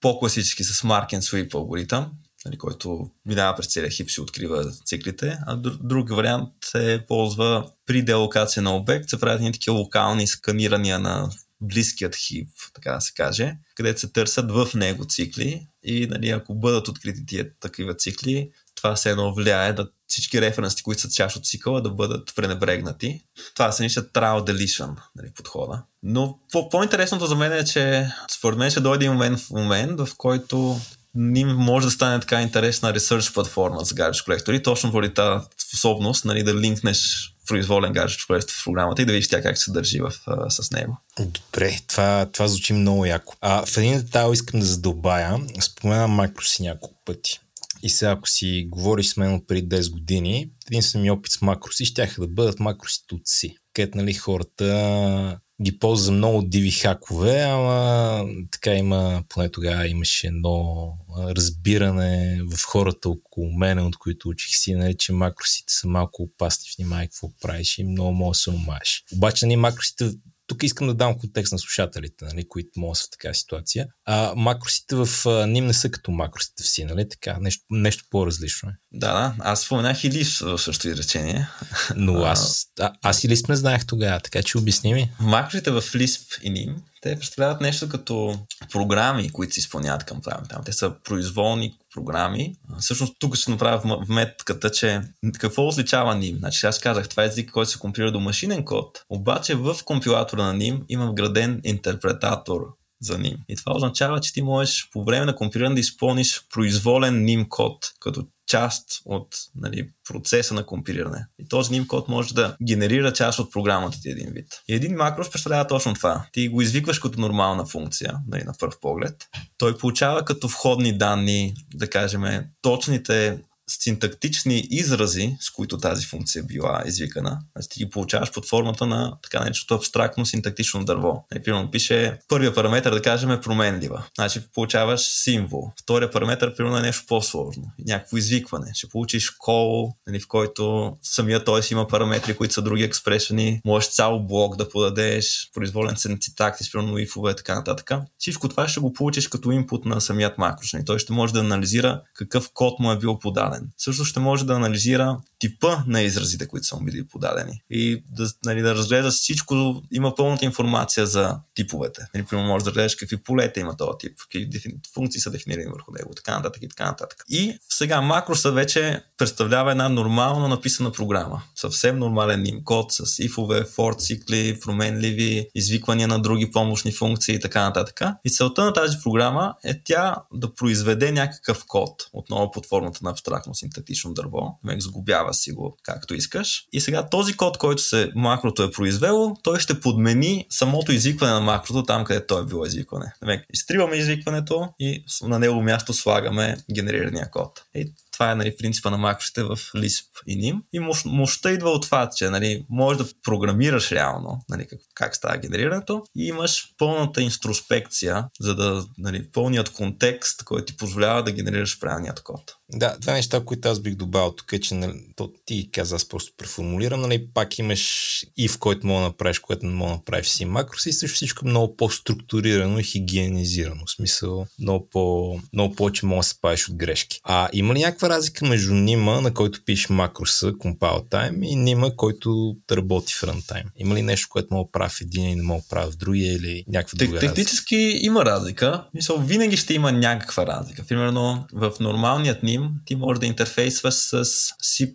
по-класически с Mark and Sweep алгоритъм, нали, който минава през целия хип, си открива циклите, а друг вариант се ползва при делокация на обект, се правят такива локални сканирания на близкият хип, така да се каже, където се търсят в него цикли и нали, ако бъдат открити тия такива цикли, това се едно влияе да всички референси, които са част от цикъла, да бъдат пренебрегнати. Това се нарича trial deletion нали, подхода. Но по-интересното за мен е, че според мен ще дойде момент в момент, в който ним може да стане така интересна research платформа за garbage колектори, точно поради тази способност нали, да линкнеш произволен garbage колектор в програмата и да видиш тя как се държи в, а, с него. Добре, това, това звучи много яко. А, в един детайл искам да задълбая. Споменам макроси няколко пъти. И сега, ако си говориш с мен от преди 10 години, един ми опит с макроси ще да бъдат макросите от си. Където нали, хората ги ползва много диви хакове, ама така има, поне тогава имаше едно разбиране в хората около мене, от които учих си, нали, че макросите са малко опасни, внимай какво правиш и много може да се умаеш. Обаче нали, макросите тук искам да дам контекст на слушателите, нали, които могат в такава ситуация. А, макросите в ним не са като макросите в си, нали? Така, нещо, нещо по-различно е. Да, да. Аз споменах и Лис в същото изречение. Но аз, а, аз и Lisp не знаех тогава, така че обясни ми. Макросите в Lisp и NIM, те представляват нещо като програми, които се изпълняват към правилата. Те са произволни програми. Всъщност тук ще направя вметката, че какво означава NIM? Значи аз казах, това е език, който се компилира до машинен код, обаче в компилатора на NIM има вграден интерпретатор за NIM. И това означава, че ти можеш по време на компилиране да изпълниш произволен NIM код, като част от нали, процеса на компилиране. И този ним код може да генерира част от програмата ти един вид. И един макрос представлява точно това. Ти го извикваш като нормална функция, нали, на първ поглед. Той получава като входни данни, да кажем, точните синтактични изрази, с които тази функция е била извикана. Значи ти ги получаваш под формата на така нареченото абстрактно синтактично дърво. Примерно пише първия параметр, да кажем, е променлива. Значи получаваш символ. Втория параметр, примерно, е нещо по-сложно. Някакво извикване. Ще получиш call, нали, в който самия той си има параметри, които са други експрешени. Можеш цял блок да подадеш, произволен синтаксис, примерно ифове така нататък. Всичко това ще го получиш като инпут на самият макрош. Нали. Той ще може да анализира какъв код му е бил подаден. Също ще може да анализира типа на изразите, които са му били подадени. И да, нали, да разгледа всичко, има пълната информация за типовете. Нали, примерно може да разгледаш какви полета има този тип, какви функции са дефинирани върху него, така нататък и така нататък. И сега макроса вече представлява една нормално написана програма. Съвсем нормален ним код с ифове, for цикли, променливи, извиквания на други помощни функции и така нататък. И целта на тази програма е тя да произведе някакъв код, отново под формата на абстрактно синтетично дърво. Загубява си го както искаш. И сега този код, който се макрото е произвело, той ще подмени самото извикване на макрото там, където той е било извикване. изтриваме извикването и на него място слагаме генерирания код. И това е нали, принципа на макросите в Lisp и NIM. И мощ, мощта идва от това, че нали, можеш да програмираш реално нали, как, как става генерирането и имаш пълната интроспекция, за да нали, пълният контекст, който ти позволява да генерираш правилният код. Да, две неща, които аз бих добавил тук е, че нали, то ти каза, аз просто преформулирам, нали, пак имаш и в който мога да направиш, което не мога да направиш си макрос и също всичко много по-структурирано и хигиенизирано. В смисъл, много, по, много повече мога да се пазиш от грешки. А има ли някаква разлика между нима, на който пишеш макроса, compile time, и нима, който работи в runtime? Има ли нещо, което мога да правя в един и не мога да правя в другия или някаква друга Технически разлика? има разлика. Мисъл, винаги ще има някаква разлика. Примерно в нормалният ним ти можеш да интерфейсваш с C++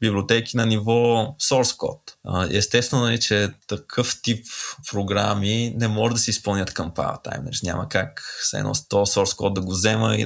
библиотеки на ниво source код. Естествено, нали, че такъв тип програми не може да се изпълнят compile time. Нали, няма как с едно 100 source код да го взема.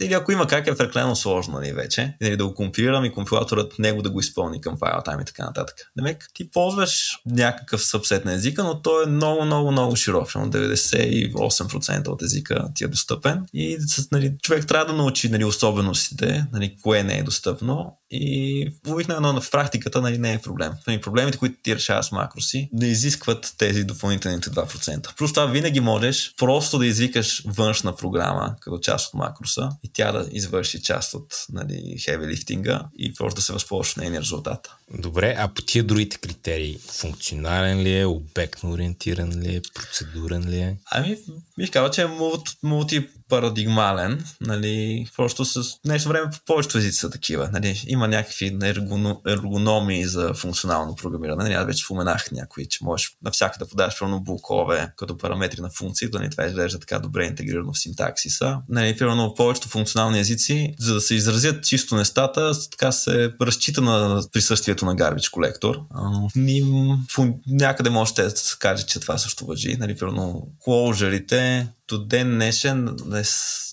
Или ако има как е преклено сложно нали, вече. Нали, да го компилирам и компилаторът него да го изпълни compile time и така нататък. Демек, ти ползваш някакъв събсет на езика, но той е много, много, много широк. 98% от езика ти е достъпен и нали, човек трябва да научи нали, особеностите, нали, кое не е достъпно и обикновено в практиката нали, не е проблем. Нали, проблемите, които ти решаваш с макроси, не изискват тези допълнителните 2%. Плюс това винаги можеш просто да извикаш външна програма като част от макроса и тя да извърши част от нали, heavy лифтинга и просто да се възползваш от нейния резултат. Добре, а по тия другите критерии, функционален ли е, обектно ориентиран ли е, процедурен ли е? Ами, бих казал, че е мултипарадигмален, нали, просто с нещо време по повечето езици са такива. Нали, има някакви ергономии за функционално програмиране. Нали, аз вече споменах някои, че можеш навсякъде да подаваш пълно блокове като параметри на функции, да нали, това изглежда така добре интегрирано в синтаксиса. Нали, примерно в повечето функционални езици, за да се изразят чисто нестата, така се разчита на присъствието на garbage колектор. Ним, някъде можете да се каже, че това също въжи. Нали, примерно, closure до ден днешен,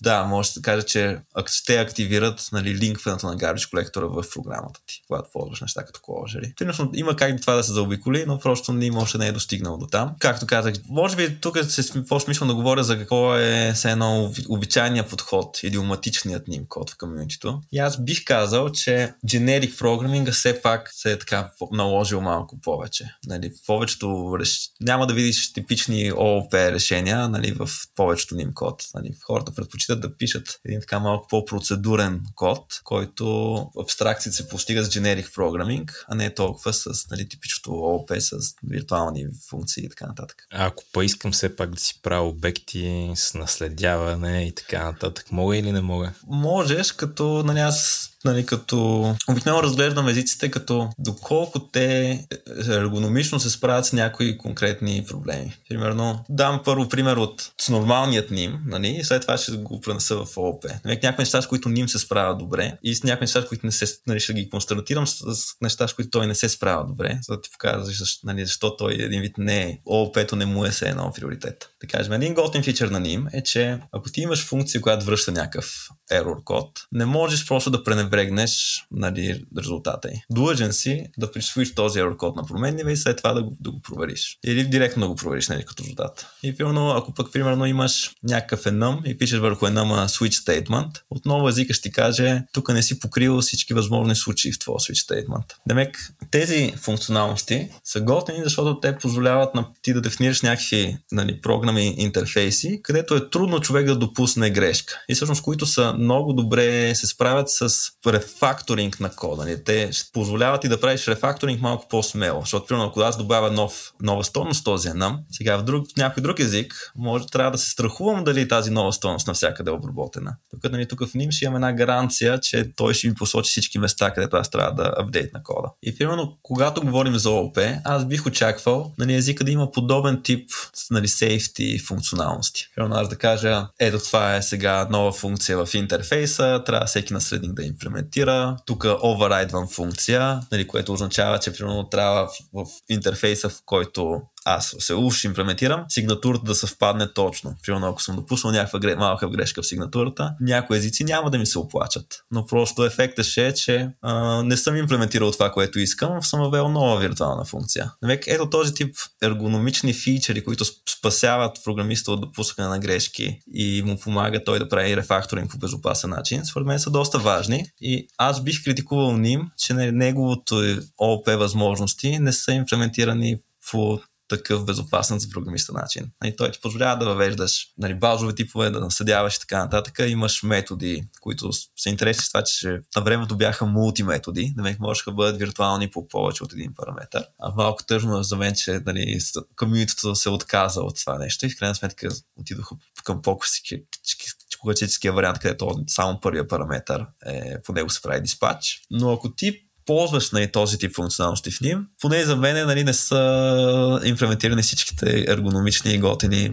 да, може да кажа, че те активират нали, линкването на Garbage колектора в програмата ти, когато ползваш неща като коложери. Приносно има как това да се заобиколи, но просто ни може не е достигнал до там. Както казах, може би тук се по-смислено да говоря за какво е все едно обичайния подход, идиоматичният ним код в комьюнитито. И аз бих казал, че generic програминга все пак се е така наложил малко повече. Нали, повечето реш... няма да видиш типични ООП решения нали, в повечето ним код. Нали, хората предпочитат да пишат един така малко по-процедурен код, който в абстракции се постига с generic programming, а не толкова с нали, типичното ООП, с виртуални функции и така нататък. А ако поискам все пак да си правя обекти с наследяване и така нататък, мога или не мога? Можеш, като нали, аз нали, като обикновено разглеждам езиците като доколко те ергономично се справят с някои конкретни проблеми. Примерно, дам първо пример от с нормалният ним, нали, и след това ще го пренеса в ООП. Нали, някои неща, с които ним се справя добре и с някои неща, с които не се, нали, ще ги констатирам с, с неща, с които той не се справя добре, за да ти покажа защо, нали, защо той един вид не е, ООП-то не му е се едно приоритет. Да кажем, един готин фичър на ним е, че ако ти имаш функция, която връща някакъв error код, не можеш просто да пренебрегнеш нали, резултата й. Длъжен си да присвоиш този error код на променлива и след това да го, да го провериш. Или директно да го провериш нали, като резултат. И примерно, ако пък примерно имаш имаш някакъв enum и пишеш върху enum switch statement, отново езика ще ти каже, тук не си покрил всички възможни случаи в твоя switch statement. Демек, тези функционалности са готини, защото те позволяват на ти да дефинираш някакви нали, програми интерфейси, където е трудно човек да допусне грешка. И всъщност, които са много добре се справят с рефакторинг на кода. Нали. Те позволяват и да правиш рефакторинг малко по-смело, защото, примерно, ако аз добавя нов, нова стойност този enum, сега в, друг, някой друг език, може трябва да се страхувам дали тази нова стойност навсякъде е обработена. Тук, нали, тук в NIM ще имам една гаранция, че той ще ми посочи всички места, където аз трябва да апдейт на кода. И примерно, когато говорим за ООП, аз бих очаквал нали, езика да има подобен тип нали, safety функционалности. Примерно аз да кажа, ето това е сега нова функция в интерфейса, трябва всеки наследник да имплементира. Тук override функция, нали, което означава, че примерно трябва в интерфейса, в който аз се уж имплементирам, сигнатурата да съвпадне точно. Примерно, ако съм допуснал някаква малка грешка в сигнатурата, някои езици няма да ми се оплачат. Но просто ефектът ще е, че а, не съм имплементирал това, което искам, съм въвел нова виртуална функция. Навек, ето този тип ергономични фичери, които спасяват програмиста от допускане на грешки и му помага той да прави рефакторинг по безопасен начин, според мен са доста важни. И аз бих критикувал ним, че неговото ООП възможности не са имплементирани по такъв безопасен за програмиста начин. И той ти позволява да въвеждаш нали, базови типове, да наследяваш и така нататък. Имаш методи, които са интересни с това, че на времето бяха мултиметоди, да ме можеха да бъдат виртуални по повече от един параметр. А малко тъжно за мен, че нали, комьюнитито се отказа от това нещо и в крайна сметка отидоха към по-класическия вариант, където само първия параметр е, по него се прави диспач. Но ако ти ползваш нали, този тип функционалности в ним, поне за мен нали, не са имплементирани всичките ергономични и готини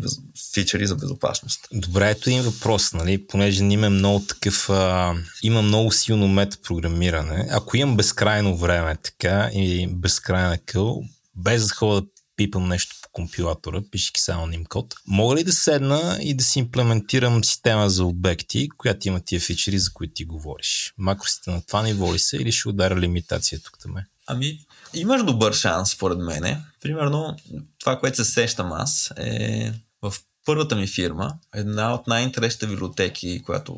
фичери за безопасност. Добре, ето един въпрос, нали, понеже ним е много такъв, а, има много силно метапрограмиране. Ако имам безкрайно време така и безкрайна къл, без да ходя да пипам нещо по компилатора, пишейки само ним код. Мога ли да седна и да си имплементирам система за обекти, която има тия фичери, за които ти говориш? Макросите на това ниво ли са или ще ударя лимитация тук ме? Ами, имаш добър шанс, според мене. Примерно, това, което се сещам аз, е в първата ми фирма, една от най-интересните библиотеки, която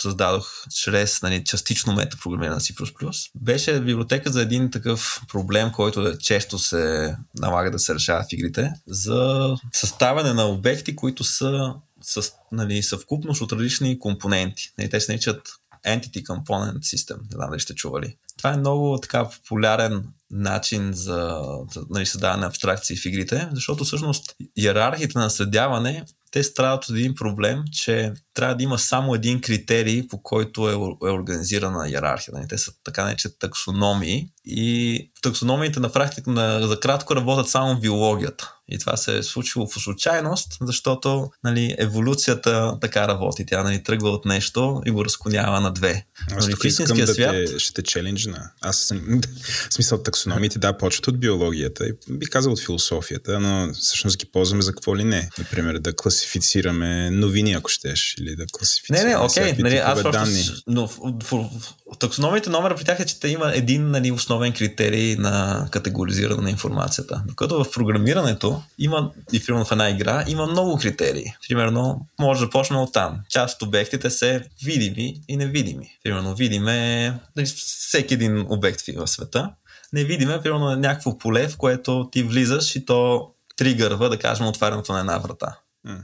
създадох чрез нали, частично метапрограмиране на C++, беше библиотека за един такъв проблем, който често се налага да се решава в игрите, за съставяне на обекти, които са с, нали, съвкупност от различни компоненти. Нали, те се наричат Entity Component System. Не знам дали сте чували. Това е много така популярен начин за, за нали, създаване на абстракции в игрите, защото всъщност иерархията на следяване те страдат от един проблем, че трябва да има само един критерий, по който е, е организирана иерархия. Нали, те са така наречени таксономии и таксономиите на практика на, за кратко работят само в биологията. И това се е случило в случайност, защото нали, еволюцията така работи. Тя нали, тръгва от нещо и го разклонява на две. Аз нали, в истинския да свят... Те, ще те челенджна. Аз съм... в смисъл таксономите, да, почват от биологията и би казал от философията, но всъщност ги ползваме за какво ли не. Например, да класифицираме новини, ако щеш, или да класифицираме Не, не, окей, нали, аз просто... Но в, в, в таксономите номера при тях е, че те има един нали, основен критерий на категоризиране на информацията. Докато в програмирането има, и примерно в една игра, има много критерии. Примерно, може да почнем от там. Част от обектите са видими и невидими. Примерно, видиме нали, всеки един обект в света. Невидим е, примерно, някакво поле, в което ти влизаш и то тригърва, да кажем, отварянето на една врата. Mm.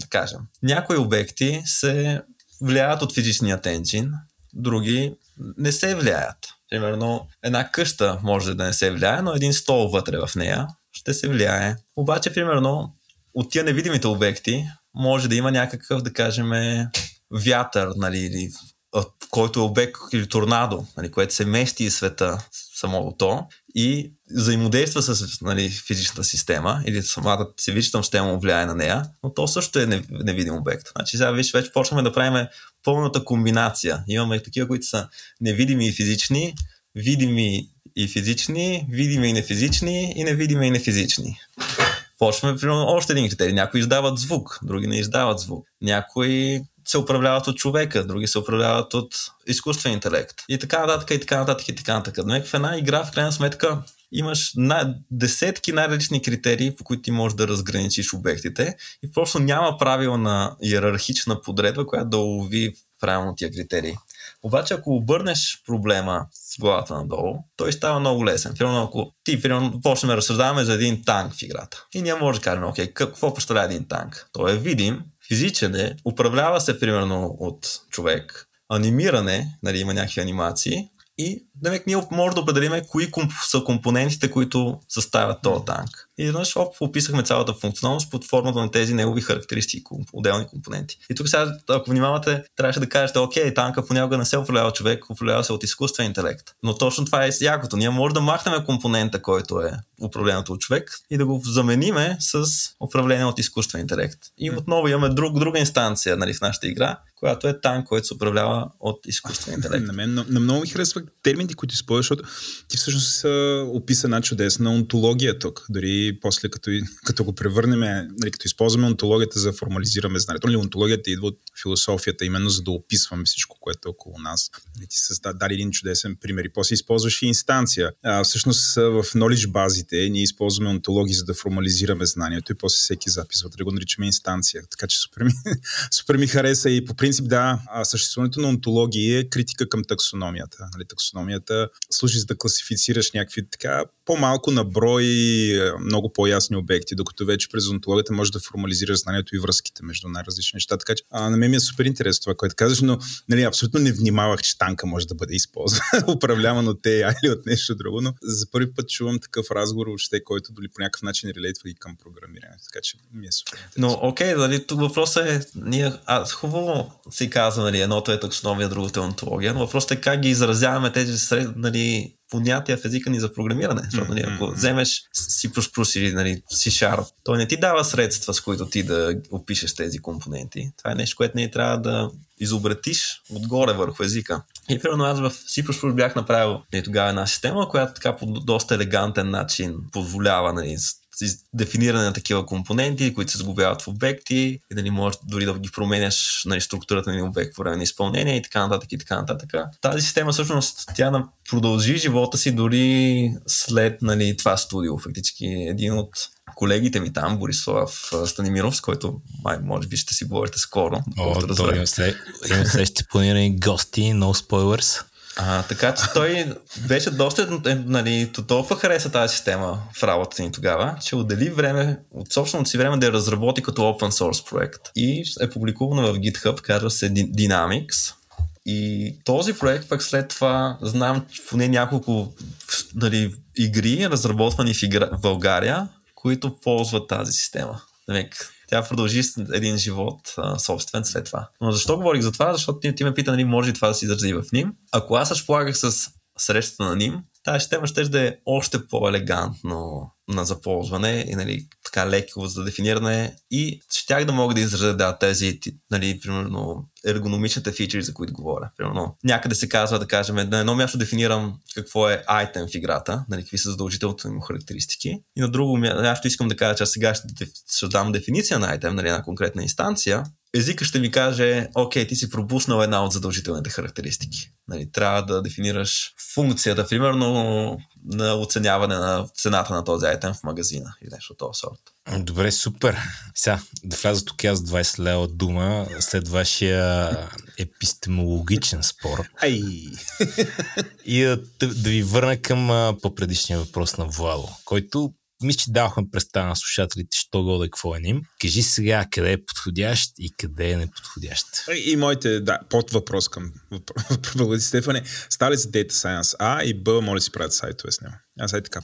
Да кажем. Някои обекти се влияят от физичния тенчин, други не се влияят. Примерно, една къща може да не се влияе, но един стол вътре в нея ще се влияе. Обаче, примерно, от тия невидимите обекти може да има някакъв, да кажем, вятър, нали, или който е обект или торнадо, нали, което се мести из света самото то и взаимодейства с нали, физичната система или самата физична система влияе на нея, но то също е невидим обект. Значи сега виж, вече почваме да правим пълната комбинация. Имаме такива, които са невидими и физични, видими и физични, видими и нефизични и невидими и нефизични. Почваме, примерно, още един критерий. Някои издават звук, други не издават звук. Някои се управляват от човека, други се управляват от изкуствен интелект. И така нататък, и така нататък, и така нататък. Но в една игра, в крайна сметка, имаш на, десетки най-различни критерии, по които ти можеш да разграничиш обектите и просто няма правилна иерархична подредба, която да улови правилно тия критерии. Обаче, ако обърнеш проблема с главата надолу, той става много лесен. Примерно, ако ти примерно, почнем да разсъждаваме за един танк в играта. И ние може да кажем, окей, какво представлява един танк? Той е видим, физичен е, управлява се примерно от човек, анимиране, нали, има някакви анимации, и демек, ние може да определим кои комп- са компонентите, които съставят този танк. И веднъж описахме цялата функционалност под формата на тези негови характеристики, отделни компоненти. И тук сега, ако внимавате, трябваше да кажете, окей, танка понякога не се управлява човек, управлява се от изкуствен интелект. Но точно това е якото. Ние може да махнем компонента, който е управлението от човек и да го замениме с управление от изкуствен интелект. И отново имаме друг, друга инстанция нали, в нашата игра, която е танк, който се управлява от изкуствен интелект. на мен на, на много ми харесва термините, които използваш, защото ти всъщност описа една чудесна онтология тук. Дори после като, като го превърнем, нали, като използваме онтологията за да формализираме знанието. Нали, онтологията идва от философията, именно за да описваме всичко, което е около нас. Нали, ти са дали един чудесен пример и после използваш и инстанция. А, всъщност в knowledge базите ние използваме онтологии, за да формализираме знанието и после всеки запис, да го наричаме инстанция. Така че супер ми, супер ми хареса и по принцип да, съществуването на онтологии е критика към таксономията. Нали, таксономията служи за да класифицираш някакви така по-малко на брой, много по-ясни обекти, докато вече през онтологията може да формализираш знанието и връзките между най-различни неща. Така че а, на мен ми е супер интересно това, което казваш, но нали, абсолютно не внимавах, че танка може да бъде използван, управляван от те или от нещо друго, но за първи път чувам такъв разговор въобще, който дали по някакъв начин релейтва и към програмиране. Така че ми е супер. Интересно. Но окей, дали, тук въпросът е, ние, а, хубаво си казва, нали, едното е таксономия, другото е онтология, но въпросът е как ги изразяваме тези сред, нали, понятия в езика ни за програмиране. Защото, нали, ако вземеш C++ или нали, C-Sharp, той не ти дава средства, с които ти да опишеш тези компоненти. Това е нещо, което не трябва да изобретиш отгоре върху езика. И примерно аз в C++ бях направил нали, тогава една система, която така по доста елегантен начин позволява нали, дефиниране на такива компоненти, които се сглобяват в обекти и дали можеш дори да ги променяш нали, структурата на обект по време на изпълнение и така нататък и така нататък. Тази система всъщност тя продължи живота си дори след нали, това студио. Фактически един от колегите ми там, Борислав Станимиров, с който май, може би ще си говорите скоро. О, той има след, ще планирани гости, no spoilers. А, така че той беше доста, е, нали, толкова хареса тази система в работата ни тогава, че отдели време, от собственото си време да я разработи като open source проект. И е публикувана в GitHub, казва се Dynamics. И този проект пък след това знам поне няколко нали, игри, разработвани в, игра, в България, които ползват тази система. Нали, тя продължи един живот а, собствен след това. Но защо говорих за това? Защото ти, ти ме пита, нали, може ли това да се изрази в ним? Ако аз разполагах с срещата на ним, тази система ще да е още по-елегантно на заползване и нали, така леко за дефиниране и щях да мога да изразя да, тези, нали, примерно, ергономичните фичери, за които говоря. Примерно, някъде се казва, да кажем, на едно място дефинирам какво е айтем в играта, нали, какви са задължителните му характеристики. И на друго място искам да кажа, че сега ще, ще дам дефиниция на айтем, нали, на конкретна инстанция езика ще ми каже, окей, ти си пропуснал една от задължителните характеристики. Нали, трябва да дефинираш функцията, примерно на оценяване на цената на този айтем в магазина или нещо от този сорт. Добре, супер. Сега, да вляза тук аз 20 лева дума след вашия епистемологичен спор. Ай! И да, да ви върна към по-предишния въпрос на Владо, който мисля, че давахме представа на слушателите, що го да какво е ним. Кажи сега къде е подходящ и къде е неподходящ. И моите, да, под въпрос към Благодаря, Стефане. Става ли за Data Science А и Б, моля си правят сайтове с него? Аз е така,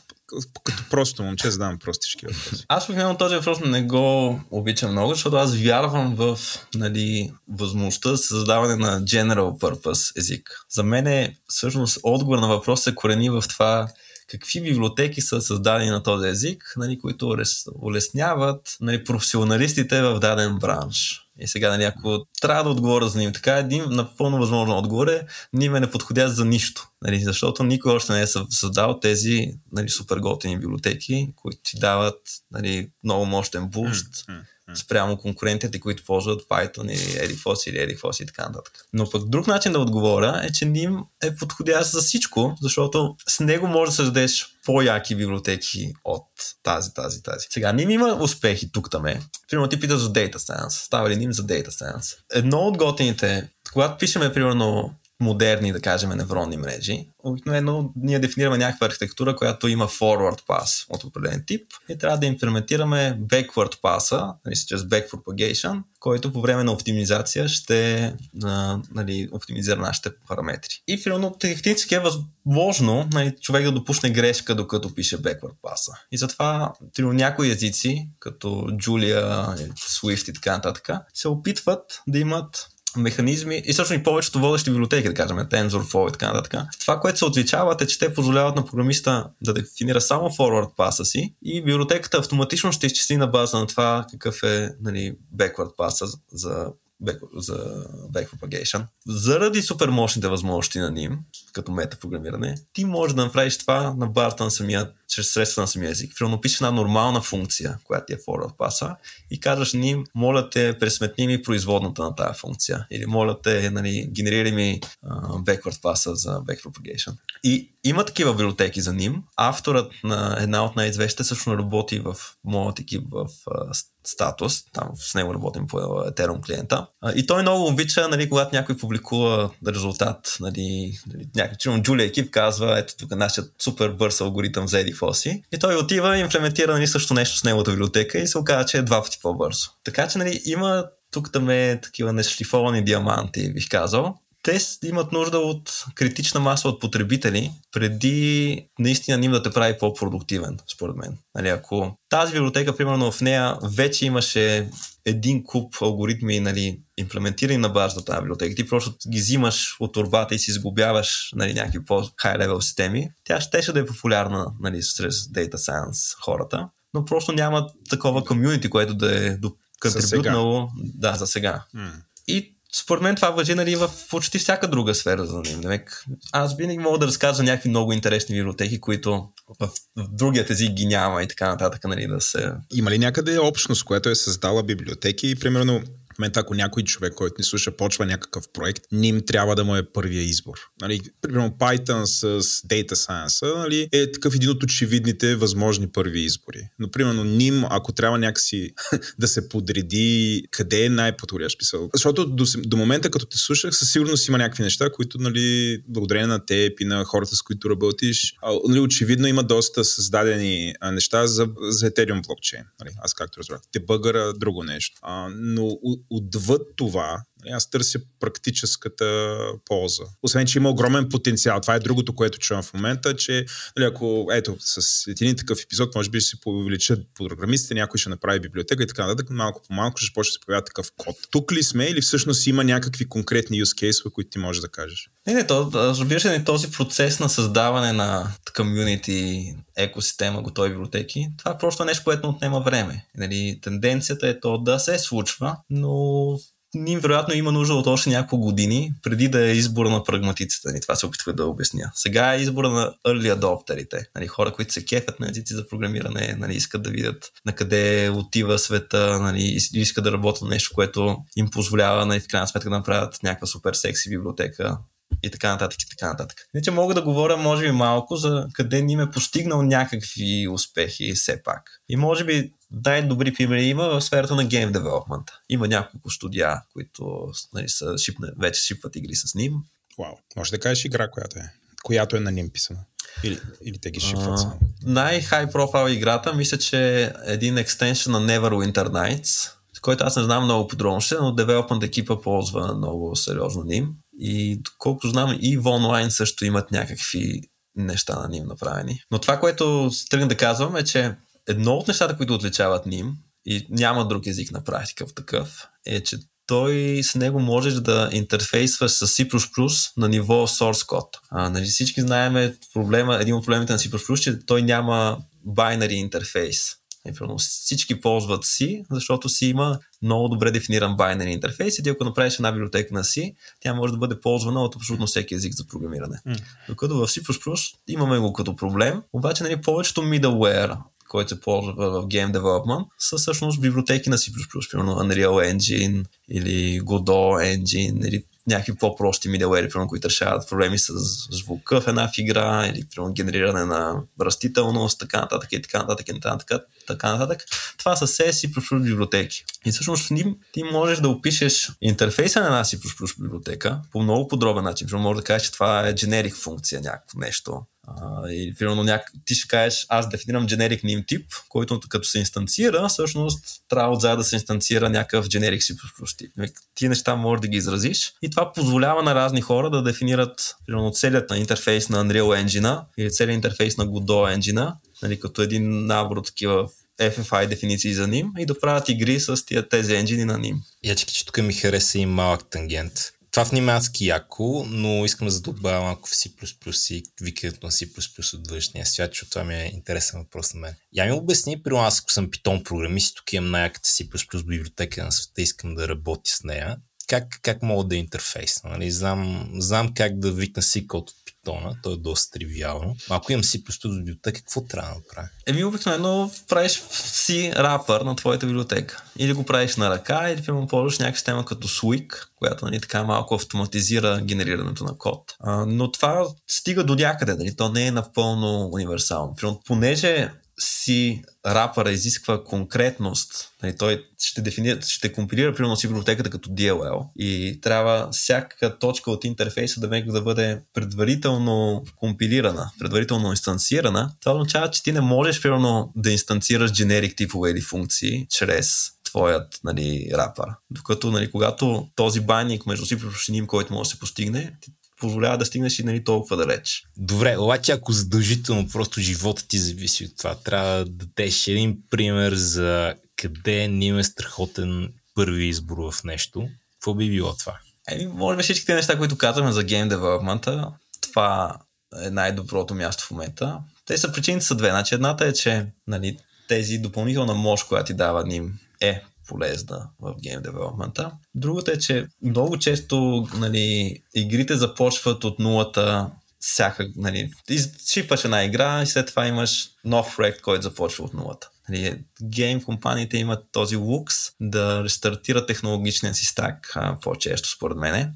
като просто момче задавам простички въпроси. Аз примерно този въпрос не го обичам много, защото аз вярвам в нали, възможността за създаване на general purpose език. За мен е всъщност отговор на въпрос се корени в това какви библиотеки са създадени на този език, нали, които улесняват нали, професионалистите в даден бранш. И сега, нали, ако трябва да отговоря за ним така, един напълно възможно отговор е, ним е неподходящ за нищо. Нали, защото никой още не е създал тези нали, супер готини библиотеки, които ти дават нали, много мощен буст. Mm-hmm спрямо конкурентите, които ползват Python или Edifos или Edifos и така нататък. Но пък друг начин да отговоря е, че NIM е подходящ за всичко, защото с него може да създадеш по-яки библиотеки от тази, тази, тази. Сега, ним има успехи тук там е. Примерно ти питаш за Data Science. Става ли ним за Data Science? Едно от готините, когато пишеме, примерно, модерни, да кажем, невронни мрежи, обикновено ние дефинираме някаква архитектура, която има forward pass от определен тип и трябва да имплементираме backward pass, нали, чрез back propagation, който по време на оптимизация ще нали, оптимизира нашите параметри. И филно технически е възможно нали, човек да допусне грешка, докато пише backward pass. И затова филно, някои езици, като Julia, Swift и така нататък, се опитват да имат механизми и всъщност и повечето водещи библиотеки, да кажем, TensorFlow и така нататък. Това, което се отличават е, че те позволяват на програмиста да дефинира само forward паса си и библиотеката автоматично ще изчисли на база на това какъв е нали, backward паса за за back propagation. Заради супер мощните възможности на ним, като метапрограмиране, ти можеш да направиш това на базата на самия, чрез средства на самия език. Примерно пишеш една нормална функция, която ти е forward паса и казваш ним, моля те, пресметни ми производната на тази функция. Или моля те, нали, генерира ми uh, backward паса за back propagation. И има такива библиотеки за ним. Авторът на една от най-известните също работи в моят екип в uh, статус. Там с него работим по Ethereum клиента. И той много обича, нали, когато някой публикува резултат, нали, някакъв, Джулия екип казва, ето тук нашият супер бърз алгоритъм за Fosi. И той отива и имплементира нали, също нещо с неговата библиотека и се оказа, че е два пъти по-бързо. Така че нали, има тук там е такива нешлифовани диаманти, бих казал те имат нужда от критична маса от потребители, преди наистина ним да те прави по-продуктивен, според мен. Нали, ако тази библиотека, примерно в нея вече имаше един куп алгоритми, нали, имплементирани на базата тази библиотека, ти просто ги взимаш от турбата и си изгубяваш нали, някакви по-хай левел системи, тя щеше да е популярна нали, сред Data Science хората, но просто няма такова комюнити, което да е контрибютнало да, за сега. Mm. И според мен това въжи нали, в почти всяка друга сфера за ним. Аз винаги мога да разказвам някакви много интересни библиотеки, които в, в другият език ги няма и така нататък. Нали, да се... Има ли някъде общност, която е създала библиотеки примерно момента, ако някой човек, който ни слуша, почва някакъв проект, ним трябва да му е първия избор. Нали, примерно Python с Data Science нали, е такъв един от очевидните възможни първи избори. Но примерно ним, ако трябва някакси да се подреди къде е най-подходящ писал. Защото до, до момента, като те слушах, със сигурност има някакви неща, които нали, благодарение на теб и на хората, с които работиш, нали, очевидно има доста създадени неща за, за Ethereum блокчейн. Нали, аз както разбрах. Те бъгъра друго нещо. А, но отвъд това, аз търся практическата полза. Освен, че има огромен потенциал. Това е другото, което чувам в момента, че нали, ако, ето, с един такъв епизод, може би ще се увеличат програмистите, някой ще направи библиотека и така нататък, малко по малко ще почне да се появява такъв код. Тук ли сме или всъщност има някакви конкретни use case, които ти можеш да кажеш? Не, не, то, разбира се, този процес на създаване на комьюнити екосистема, готови библиотеки, това е просто нещо, което отнема време. Нали, тенденцията е то да се случва, но ние вероятно има нужда от още няколко години, преди да е избора на прагматиците. Нали, това се опитвах да обясня. Сега е избора на early adopterите. Нали, хора, които се кефят на езици за програмиране, нали, искат да видят на къде отива света, нали, искат да работят нещо, което им позволява нали, в крайна сметка да направят някаква супер секси библиотека и така нататък и така нататък. Не, че мога да говоря, може би, малко за къде ни е постигнал някакви успехи все пак. И може би най-добри примери има в сферата на гейм девелопмента. Има няколко студия, които нали, са шипне, вече шипват игри с ним. Вау. Може да кажеш игра, която е, която е на ним писана. Или, или те ги шипват само. Най-хай профайл играта, мисля, че е един екстеншън на Neverwinter Nights, който аз не знам много подробно, но девелопмент екипа ползва много сериозно ним. И колкото знам, и в онлайн също имат някакви неща на ним направени. Но това, което тръгна да казвам е, че едно от нещата, които отличават ним, и няма друг език на практика в такъв, е, че той с него можеш да интерфейсваш с C++ на ниво source код. А, нали, всички знаем проблема, един от проблемите на C++, че той няма binary интерфейс. Всички ползват C, защото си има много добре дефиниран binary интерфейс и ти ако направиш една библиотека на C, тя може да бъде ползвана от абсолютно всеки език за програмиране. Mm. Докато в C++ имаме го като проблем, обаче нали, повечето middleware който се ползва в Game Development, са всъщност библиотеки на C++, примерно Unreal Engine или Godot Engine или някакви по-прости middleware, примерно, които решават проблеми с звука в една игра или примерно, генериране на растителност, така нататък и така нататък и така нататък. Така нататък. Това са все C++ библиотеки. И всъщност в ним ти можеш да опишеш интерфейса на една C++ библиотека по много подробен начин. Може да кажеш, че това е generic функция, някакво нещо Uh, или примерно няк... ти ще кажеш, аз дефинирам generic name тип, който като се инстанцира, всъщност трябва отзад да се инстанцира някакъв generic C++ тип. Нали, ти неща можеш да ги изразиш и това позволява на разни хора да дефинират примерно целият на интерфейс на Unreal Engine или целият интерфейс на Godot Engine, нали, като един набор от такива FFI дефиниции за ним и да правят игри с тия, тези енджини на ним. Ячки, че тук ми хареса и малък тангент това в немански яко, но искам да добавя малко в C++ и викането на C++ от външния свят, защото това ми е интересен въпрос на мен. Я ми обясни, при аз ако съм питон програмист, тук имам най-яката C++ библиотека на света, искам да работя с нея. Как, как мога да е интерфейс? Нали? Знам, знам как да викна C код от Python, то е доста тривиално. Ако имам C++ библиотека, какво трябва да направя? Еми, обикновено правиш си рапър на твоята библиотека. Или го правиш на ръка, или примерно ползваш някаква система като Swig, която нали, така малко автоматизира генерирането на код. А, но това стига до някъде, нали? то не е напълно универсално. Примерно, понеже си рапъра изисква конкретност, нали, той ще дефинира, ще компилира примерно си библиотеката като DLL и трябва всяка точка от интерфейса да, да бъде предварително компилирана, предварително инстанцирана. Това означава, че ти не можеш примерно да инстанцираш generic типове или функции чрез твоят нали, рапър. Докато нали, когато този байник между си който може да се постигне, позволява да стигнеш и нали, толкова далеч. Добре, обаче ако задължително просто живота ти зависи от това, трябва да дадеш един пример за къде ни е страхотен първи избор в нещо. Какво би било това? Еми, може би всичките неща, които казваме за гейм девелопмента, това е най-доброто място в момента. Те са причините са две. Значи едната е, че нали, тези допълнителна мощ, която ти дава ним е полезна в гейм девелопмента. Другото е, че много често нали, игрите започват от нулата всяка, нали, изшипваш една игра и след това имаш нов проект, който започва от нулата. Нали, гейм компаниите имат този лукс да рестартират технологичния си стак по-често, според мен.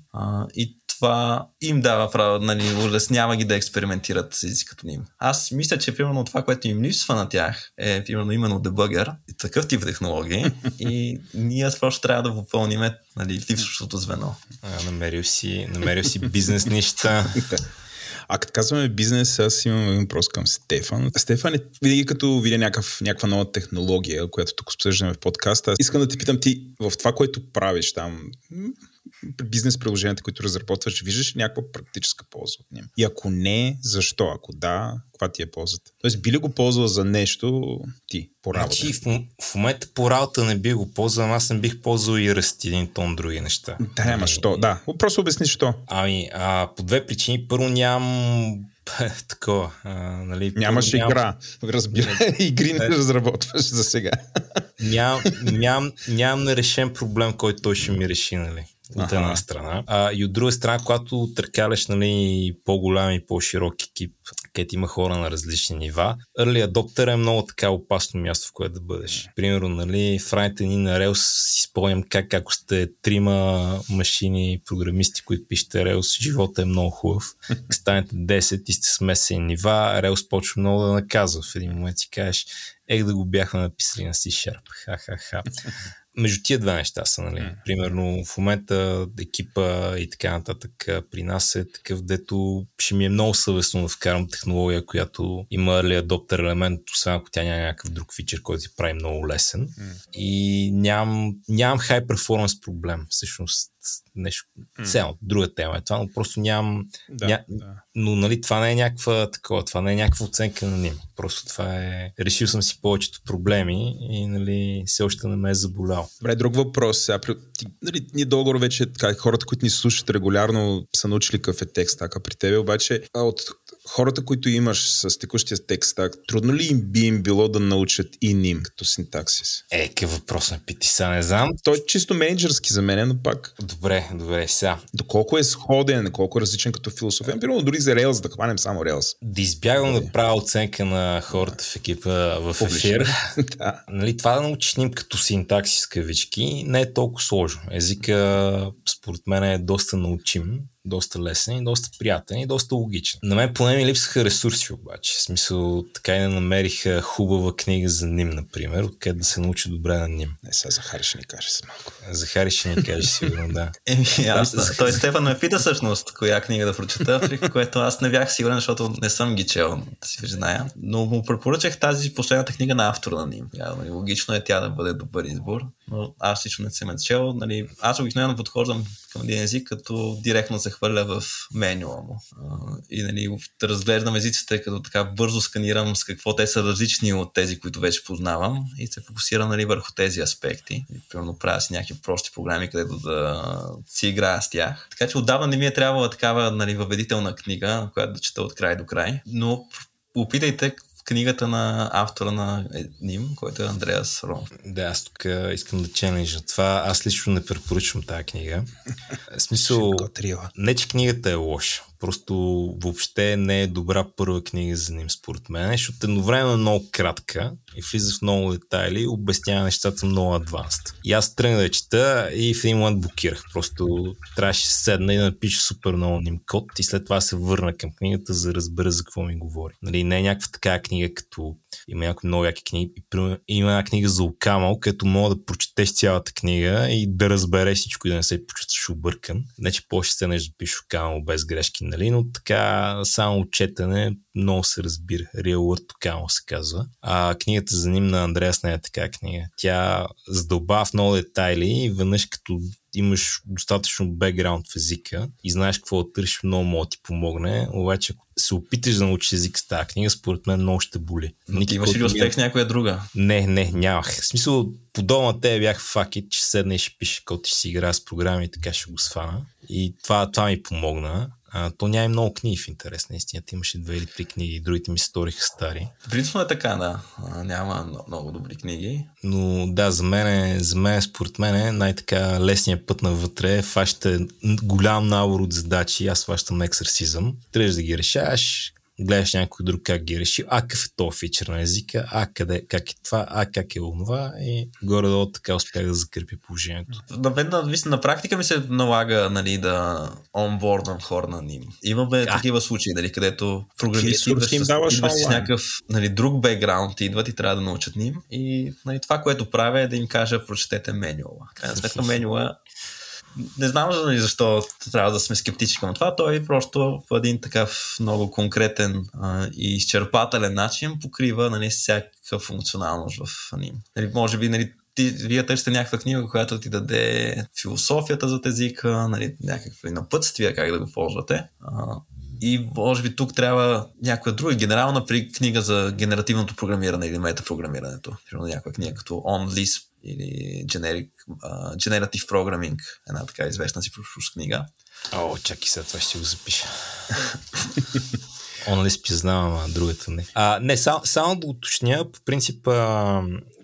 и това им дава право, нали, улеснява ги да експериментират с езиката им. Аз мисля, че примерно това, което им липсва на тях е примерно именно дебъгър и такъв тип технологии и ние просто трябва да попълним нали, липсващото звено. А, намерил си, намерил си бизнес неща. А като казваме бизнес, аз имам един въпрос към Стефан. Стефан е винаги като видя някакъв, някаква нова технология, която тук обсъждаме в подкаста. Искам да те питам ти в това, което правиш там, бизнес приложенията, които разработваш, виждаш някаква практическа полза от ним? И ако не, защо? Ако да, каква ти е ползата? Тоест, би ли го ползвал за нещо ти по работа? Значи, в, в момента по работа не би го ползвал, аз не бих ползвал и ръсти един тон други неща. Да, ама що? Да, просто обясни що. Ами, а, по две причини. Първо нямам такова. А, нали, Нямаш ням... игра, разбира. Игри не разработваш за сега. Ням, ням, нямам нерешен проблем, който той ще ми реши, нали? От една страна. А, и от друга страна, когато търкаляш нали, по-голям и по-широк екип, където има хора на различни нива, Early Adopter е много така опасно място, в което да бъдеш. Примерно, нали, в раните ни на Rails си спомням как ако сте трима машини, програмисти, които пишете Rails, живота е много хубав. Станете 10 и сте смесени нива, Rails почва много да наказва. В един момент си кажеш, ех да го бяхме написали на C-Sharp. Ха-ха-ха между тия две неща са, нали? Mm. Примерно в момента екипа и така нататък при нас е такъв, дето ще ми е много съвестно да вкарам технология, която има ли адоптер елемент, освен ако тя няма някакъв друг фичър, който ти прави много лесен. Mm. И нямам, нямам high performance проблем. Всъщност нещо. Mm. Цяло, друга тема е това, но просто нямам. Да, ня... да. Но нали, това не е някаква такова, това не е някаква оценка на ним. Просто това е. Решил съм си повечето проблеми и нали, все още не ме е заболял. Добре, друг въпрос. Сега, ти, нали, ние долу вече така, хората, които ни слушат регулярно, са научили какъв е текст, така при тебе, обаче от хората, които имаш с текущия текст трудно ли им би им било да научат и ним като синтаксис? Е, какъв въпрос ме пити, сега не знам. Той е чисто менеджерски за мен, но пак. Добре, добре, сега. Доколко е сходен, колко е различен като философия. Примерно дори за Rails, да хванем само Rails. Да избягвам да правя оценка на хората в екипа в ефир. да. Нали, това да научиш ним като синтаксис кавички не е толкова сложно. Езика според мен е доста научим доста лесен и доста приятен и доста логичен. На мен поне ми липсаха ресурси обаче. В смисъл, така и не намерих хубава книга за Ним, например, откъде да се научи добре на Ним. Не, сега Захари ще ни каже с малко. Захари ще ни каже сигурно, да. Еми, аз, той Стефан ме пита всъщност коя книга да прочета, при което аз не бях сигурен, защото не съм ги чел, да си призная. Но му препоръчах тази последната книга на автора на Ним. Нали, логично е тя да бъде добър избор, но аз лично не съм е чел. Нали, аз обикновено подхождам към един език, като директно се хвърля в менюа му. И нали, да разглеждам езиците, като така бързо сканирам с какво те са различни от тези, които вече познавам и се фокусирам нали, върху тези аспекти. И, примерно правя си някакви прости програми, където да си играя с тях. Така че отдавна не ми е трябвала такава нали, въведителна книга, която да чета от край до край. Но опитайте книгата на автора на Ним, който е Андреас Ром. Да, аз тук искам да челенджа това. Аз лично не препоръчвам тази книга. В смисъл, не че книгата е лоша. Просто въобще не е добра първа книга за ним, според мен, защото едновременно е много кратка и влиза в много детайли, обяснява нещата много адванст. И аз тръгнах да чета и в един момент блокирах. Просто трябваше да седна и да напиша супер много ним код и след това се върна към книгата, за да разбера за какво ми говори. Нали, не е някаква такава книга, като има някои много яки книги. Има една книга за Окамал, където мога да прочетеш цялата книга и да разбереш всичко и да не се почувстваш объркан. Не, че по-ще се да пишеш Окамал без грешки, нали? но така само четене много се разбира. Real World Окамал се казва. А книгата за ним на Андреас не е така книга. Тя задълбава в много детайли и веднъж като имаш достатъчно бекграунд в езика и знаеш какво да търсиш, много мога да ти помогне. Обаче, ако се опиташ да научиш език с тази книга, според мен много ще боли. Никакво имаш ли успех с някоя друга? Не, не, нямах. В смисъл, подобно те бях факит, че седне и ще пише код, ще си играе с програми и така ще го свана. И това, това ми помогна. А, то няма и много книги в интерес на истината. Имаше две или три книги, другите ми се сториха стари. Принципно е така, да. А, няма много добри книги. Но да, за мен, за мен според мен е най-така лесният път навътре. Фащате голям набор от задачи. Аз фащам ексерсизъм. Трябва да ги решаваш гледаш някой друг как ги реши, а какъв е то фичър на езика, а къде, как е това, а как е онова и горе-долу така успях да закърпи положението. На мен на, на практика ми се налага нали, да онбордам хора на ним. Имаме а. такива случаи, нали, където програмисти идваш, с, идваш с някакъв нали, друг бекграунд, идват и трябва да научат ним. И нали, това, което правя е да им кажа, прочетете менюала. Крайна сметка менюала не знам защо трябва да сме скептични към това. Той просто в един такъв много конкретен а, и изчерпателен начин покрива нали, всяка функционалност в ним. Нали, може би нали, ти, вие търсите някаква книга, която ти даде философията за езика, нали, някакви напътствия как да го ползвате. А, и може би тук трябва някоя друга генерална при книга за генеративното програмиране или метапрограмирането. Някаква книга като On Lisp или Generic, uh, Generative Programming, една така известна си книга. О, чакай сега, това ще го запиша. Он ли спизнавам, а другата не. А, не, само, само да уточня, по принцип, а,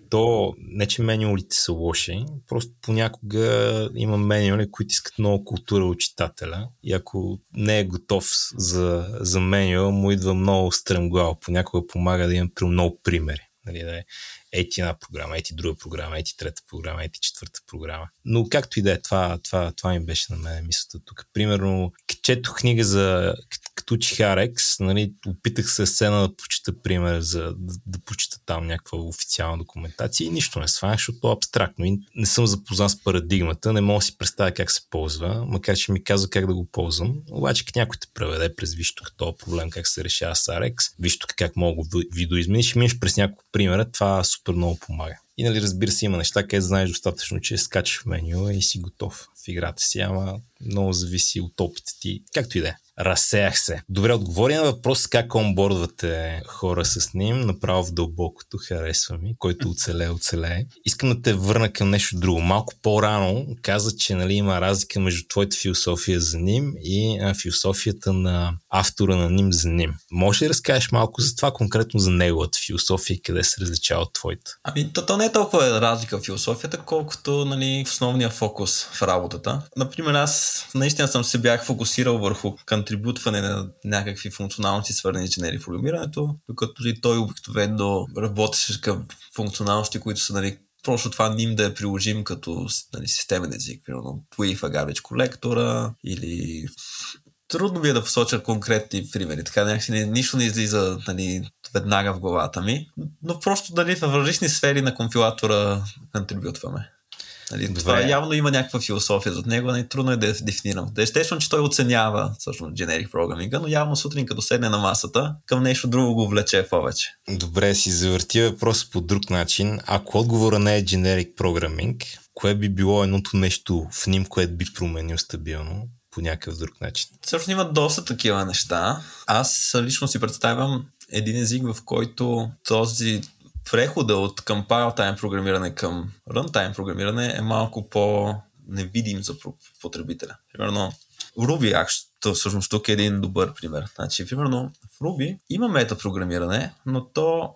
то не, че менюалите са лоши, просто понякога има менюали, които искат много култура от читателя и ако не е готов за, за менюал, му идва много стръмглаво. Понякога помага да имам много примери. Нали, да е ети една програма, ети друга програма, ети трета програма, ети четвърта програма. Но както и да е, това, това, това ми беше на мен мисълта тук. Примерно, четох книга за като учих Arex, нали, опитах се сцена да почита пример, за да, да почита там някаква официална документация и нищо не сванах, защото е абстрактно и не съм запознат с парадигмата, не мога да си представя как се ползва, макар че ми казва как да го ползвам. Обаче, някой те преведе през вижте като проблем, как се решава с Arex, вижте как мога да видоизмениш и минеш през няколко примера, това супер много помага. И нали, разбира се, има неща, където знаеш достатъчно, че скачаш в меню и си готов в играта си, ама много зависи от опита ти, както и да е. Разсеях се. Добре, отговори на въпрос как онбордвате хора с ним, направо в дълбокото, харесва ми, който оцеле, оцеле. Искам да те върна към нещо друго. Малко по-рано каза, че нали, има разлика между твоята философия за ним и а, философията на автора на ним за ним. Може ли да разкажеш малко за това, конкретно за неговата философия и къде се различава от твоята? Ами, то, то не е толкова разлика в философията, колкото нали, основния фокус в работата. Например, аз наистина съм се бях фокусирал върху контрибутване на някакви функционалности, свързани с инженери програмирането, докато и той обикновено работеше към функционалности, които са нали, просто това ним да е приложим като нали, системен език, примерно Wave Garbage колектора или трудно ми е да посоча конкретни примери, така някакси нищо не излиза нали, веднага в главата ми, но просто нали, в различни сфери на компилатора контрибютваме. Нали, това явно има някаква философия зад него, нали, трудно е да я дефинирам. Да естествено, че той оценява всъщност generic програминга, но явно сутрин като седне на масата, към нещо друго го влече повече. Добре, си завърти въпрос по друг начин. Ако отговора не е generic програминг, кое би било едното нещо в ним, което би променил стабилно? по някакъв друг начин. Всъщност има доста такива неща. Аз лично си представям един език, в който този прехода от compile time програмиране към runtime програмиране е малко по-невидим за потребителя. Примерно, Ruby Action, всъщност тук е един добър пример. Значи, примерно, в Ruby има метапрограмиране, но то,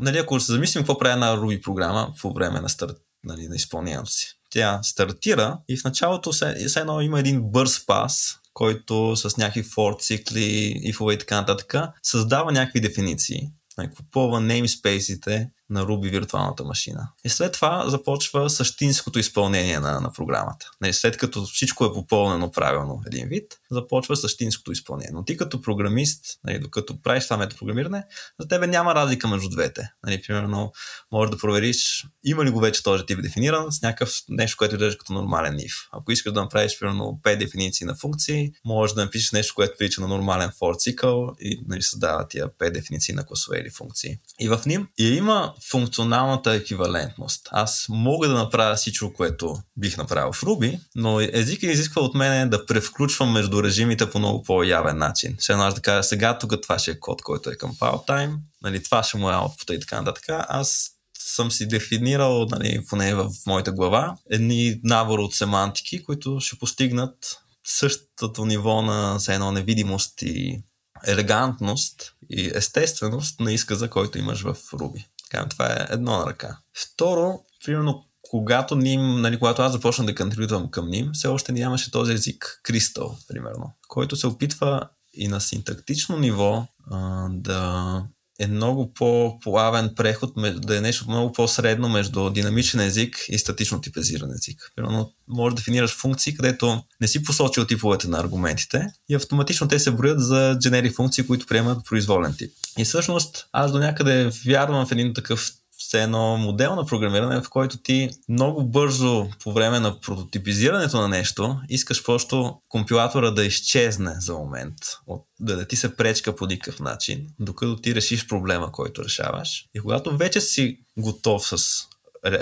нали, ако се замислим какво прави една Ruby програма по време на старт, нали, на изпълнението си. Тя стартира и в началото все едно има един бърз пас, който с някакви for цикли, ифове и така нататък, създава някакви дефиниции, нали, попълва namespace-ите на Ruby виртуалната машина. И след това започва същинското изпълнение на, на програмата. Не, след като всичко е попълнено правилно един вид, започва същинското изпълнение. Но ти като програмист, нали, докато правиш това метапрограмиране, за тебе няма разлика между двете. Нали, примерно, можеш да провериш има ли го вече този тип дефиниран с някакъв нещо, което изглежда като нормален if. Ако искаш да направиш примерно 5 дефиниции на функции, можеш да напишеш нещо, което прилича на нормален for цикъл и нали, създава тия 5 дефиниции на класове или функции. И в ним и има функционалната еквивалентност. Аз мога да направя всичко, което бих направил в Ruby, но езика изисква от мен да превключвам между режимите по много по-явен начин. Ще аз да кажа сега, тук това ще е код, който е към time, нали, това ще му е output и така нататък. Аз съм си дефинирал, нали, поне в моята глава, едни набор от семантики, които ще постигнат същото ниво на едно невидимост и елегантност и естественост на изказа, който имаш в Ruby. Така, това е едно на ръка. Второ, примерно, когато ним, нали, когато аз започна да контрибютвам към ним, все още нямаше този език Crystal, примерно, който се опитва и на синтактично ниво а, да е много по-плавен преход, да е нещо много по-средно между динамичен език и статично типизиран език. Примерно, може да дефинираш функции, където не си посочил типовете на аргументите и автоматично те се броят за дженери функции, които приемат произволен тип. И всъщност аз до някъде вярвам в един такъв все едно модел на програмиране, в който ти много бързо по време на прототипизирането на нещо искаш просто компилатора да изчезне за момент, от, да не ти се пречка по никакъв начин, докато ти решиш проблема, който решаваш. И когато вече си готов с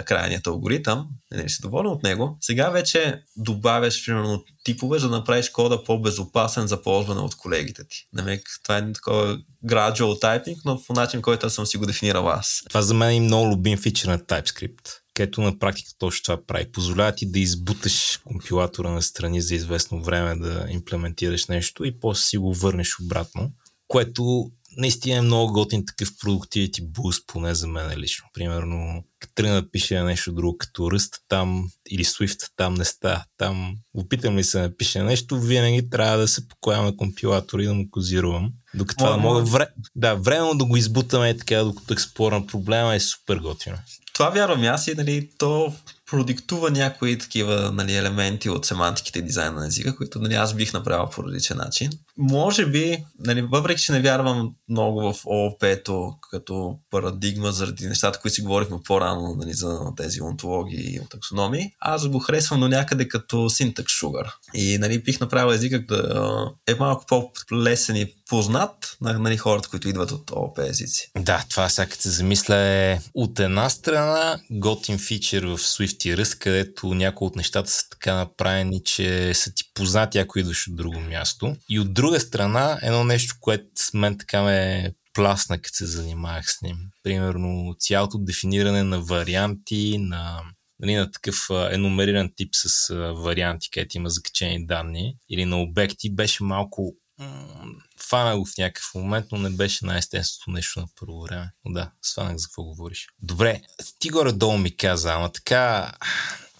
крайният алгоритъм, не си доволен от него, сега вече добавяш примерно типове, за да направиш кода по-безопасен за ползване от колегите ти. Намек, това е такова gradual typing, но по начин, който съм си го дефинирал аз. Това за мен е много любим фичър на TypeScript където на практика точно това прави. Позволява ти да избуташ компилатора на страни за известно време да имплементираш нещо и после си го върнеш обратно, което наистина е много готин такъв продуктивити буст, поне за мен лично. Примерно, като тръгна да пише нещо друго, като ръст там или Swift там не ста. Там опитам ли се да напиша нещо, винаги трябва да се покоя на компилатора и да му козирувам. Докато това да мога вре... да, временно да го избутаме така, докато експлорна проблема е супер готино. Това вярвам аз и нали, то продиктува някои такива нали, елементи от семантиките и дизайна на езика, които нали, аз бих направил по различен начин. Може би, нали, въпреки че не вярвам много в ООП-то като парадигма заради нещата, които си говорихме по-рано нали, за тези онтологии и таксономии, аз го харесвам до някъде като syntax sugar. И нали, бих направил езика да е малко по-лесен и познат на нали, хората, които идват от ООП езици. Да, това сега се замисля е от една страна готин фичър в Swift където някои от нещата са така направени, че са ти познати, ако идваш от друго място. И от друга страна, едно нещо, което с мен така ме пласна, като се занимавах с ним. Примерно цялото дефиниране на варианти, на нали, на такъв енумериран тип с варианти, където има закачени данни или на обекти, беше малко фана го в някакъв момент, но не беше най-естественото нещо на първо време. Но да, сванах за какво говориш. Добре, ти горе-долу ми каза, ама така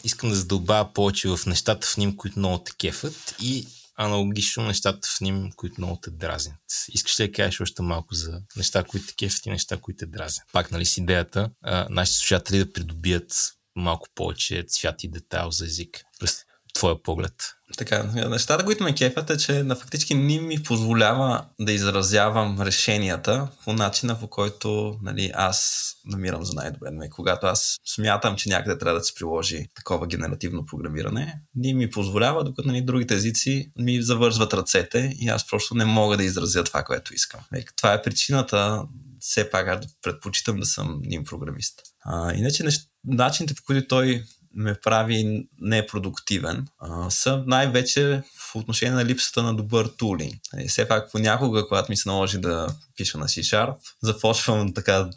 искам да задълбая повече в нещата в ним, които много те кефат и аналогично нещата в ним, които много те дразнят. Искаш ли да кажеш още малко за неща, които те кефят и неща, които те дразнят? Пак, нали, с идеята а, нашите слушатели да придобият малко повече цвят и детайл за език през твоя поглед? Така, нещата, които ме кефят е, че на фактически не ми позволява да изразявам решенията по начина, по който нали, аз намирам за най-добре. Нали, когато аз смятам, че някъде трябва да се приложи такова генеративно програмиране, не ми позволява, докато нали, другите езици ми завързват ръцете и аз просто не мога да изразя това, което искам. Нали, това е причината все пак аз предпочитам да съм ним програмист. А, иначе нещ... начините, по които той ме прави непродуктивен, са най-вече в отношение на липсата на добър тулинг. И нали, все пак понякога, когато ми се наложи да пиша на C-Sharp, започвам така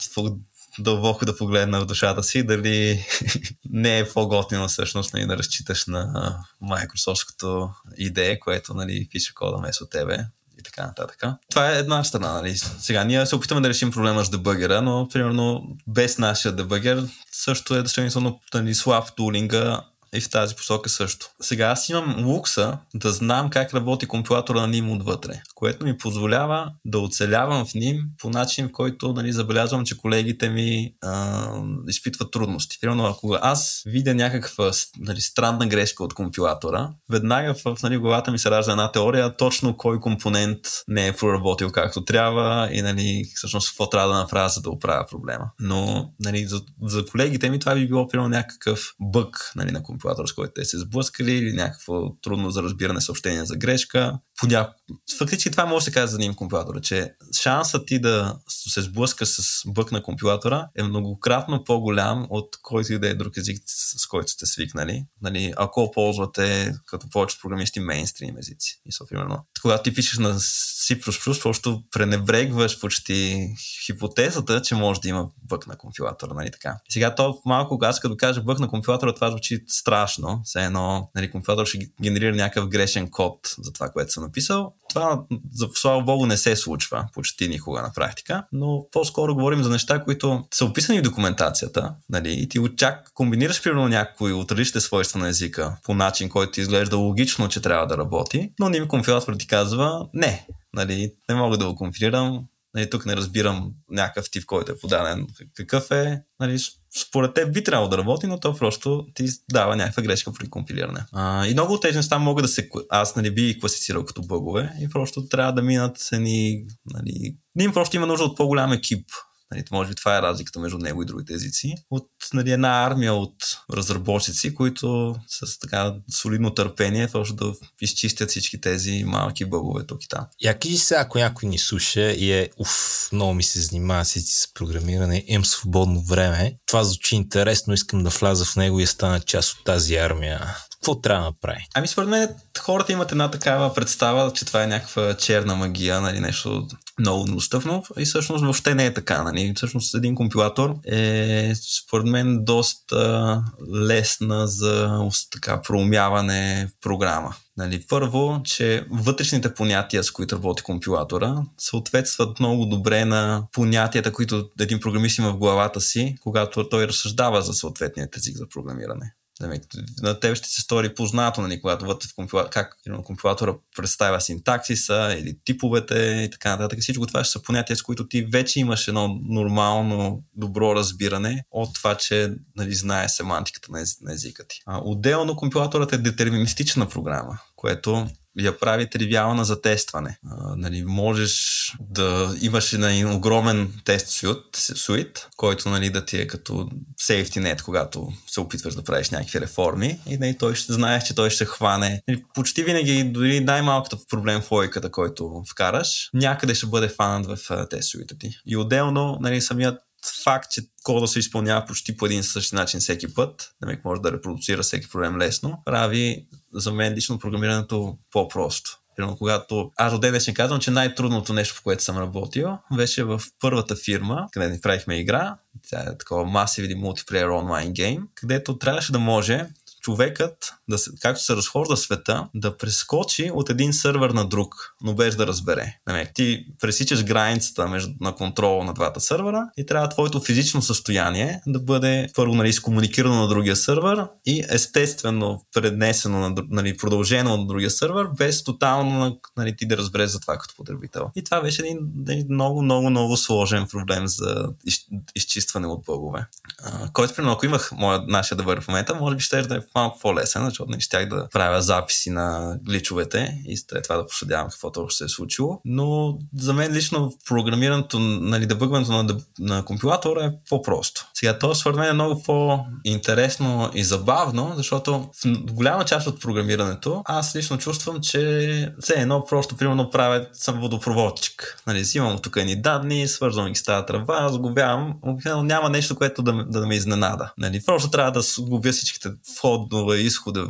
дълбоко да погледна в душата си, дали не е по-готино всъщност нали, да разчиташ на Microsoftското идея, което нали, пише кода вместо тебе така нататък. Това е една страна. Нали. Сега ние се опитваме да решим проблема с дебъгера, но примерно без нашия дебъгер също е сравнително нали, слаб тулинга и в тази посока също. Сега аз имам лукса да знам как работи компилатора на NIM отвътре, което ми позволява да оцелявам в NIM по начин, в който нали, забелязвам, че колегите ми а, изпитват трудности. Примерно, ако аз видя някаква нали, странна грешка от компилатора, веднага в нали, главата ми се ражда една теория точно кой компонент не е проработил както трябва и нали, всъщност какво трябва да направя, за да оправя проблема. Но нали, за, за колегите ми това би било примерно някакъв бък нали, на компилатора калкулатор, с който те се сблъскали или някакво трудно за разбиране съобщение за грешка. Поня... Фактически това може да се каже за ним компилатора, че шансът ти да се сблъска с бък на компилатора е многократно по-голям от който и да е друг език, с който сте свикнали. Нали, ако ползвате като повече програмисти мейнстрим езици. И са, примерно, когато ти пишеш на C++, просто пренебрегваш почти хипотезата, че може да има бък на компилатора. Нали така. Сега то малко, аз като кажа бък на компилатора, това звучи страшно. Все едно нали, компилатор ще генерира някакъв грешен код за това, което съм написал. Това, за, слава богу, не се случва почти никога на практика, но по-скоро говорим за неща, които са описани в документацията. Нали, и ти чак комбинираш примерно някои от различните свойства на езика по начин, който изглежда логично, че трябва да работи, но ним компилатор ти казва не, Нали, не мога да го компилирам. Нали, тук не разбирам някакъв тип, който е подаден. Какъв е? Нали, според теб би трябвало да работи, но то просто ти дава някаква грешка при компилиране. А, и много от тези неща могат да се... Аз нали, би класифицирал като бъгове и просто трябва да минат едни... Нали... Ним просто има нужда от по-голям екип Нали, може би това е разликата между него и другите езици. От нали, една армия от разработчици, които с така солидно търпение просто да изчистят всички тези малки бъгове тук и там. Я кажи сега, ако някой ни слуша и е, уф, много ми се занимава с програмиране, имам свободно време, това звучи интересно, искам да вляза в него и стана част от тази армия какво трябва да направи? Ами според мен хората имат една такава представа, че това е някаква черна магия, нали, нещо много достъпно и всъщност въобще не е така. Нали. Всъщност един компилатор е според мен доста лесна за така проумяване програма. Нали, първо, че вътрешните понятия, с които работи компилатора, съответстват много добре на понятията, които един програмист има в главата си, когато той разсъждава за съответният език за програмиране. На теб ще се стори познато, нали, когато вътре в компилатора, как компилатора представя синтаксиса или типовете и така нататък. Всичко това ще са понятия, с които ти вече имаш едно нормално, добро разбиране от това, че нали, знае семантиката на езика ти. А, отделно компилаторът е детерминистична програма, което я прави тривиална за тестване. А, нали, можеш да имаш един огромен тест суит, който нали, да ти е като safety net, когато се опитваш да правиш някакви реформи и нали, той ще знаеш, че той ще хване. Нали, почти винаги, дори най-малката проблем в логиката, който вкараш, някъде ще бъде фанат в тест суита ти. И отделно, нали, самият факт, че кода се изпълнява почти по един и същи начин всеки път, демек може да репродуцира всеки проблем лесно, прави за мен лично програмирането по-просто. Примерно, когато аз от ден днешен казвам, че най-трудното нещо, по което съм работил, беше в първата фирма, където ни правихме игра. Тя е такова масив или мултиплеер онлайн гейм, където трябваше да може човекът, да се, както се разхожда света, да прескочи от един сървър на друг, но без да разбере. Нали, ти пресичаш границата между, на контрол на двата сървъра и трябва твоето физично състояние да бъде първо нали, изкомуникирано на другия сървър и естествено преднесено, на, нали, продължено на другия сървър, без тотално нали, ти да разбереш за това като потребител. И това беше един, един много, много, много сложен проблем за из, изчистване от бъгове. който, примерно, ако имах моя, нашия да в момента, може би ще да е малко по-лесен, защото не щях да правя записи на гличовете и след това да проследявам какво точно се е случило. Но за мен лично програмирането, нали, дебъгването на, на компилатора е по-просто. Сега то според мен е много по-интересно и забавно, защото в голяма част от програмирането аз лично чувствам, че все едно просто примерно правя съм водопроводчик. Нали, взимам тук едни данни, свързвам ги с тази тръба, сгубявам. Няма нещо, което да, да ме изненада. Нали, просто трябва да сгубя всичките вход входове, изходи,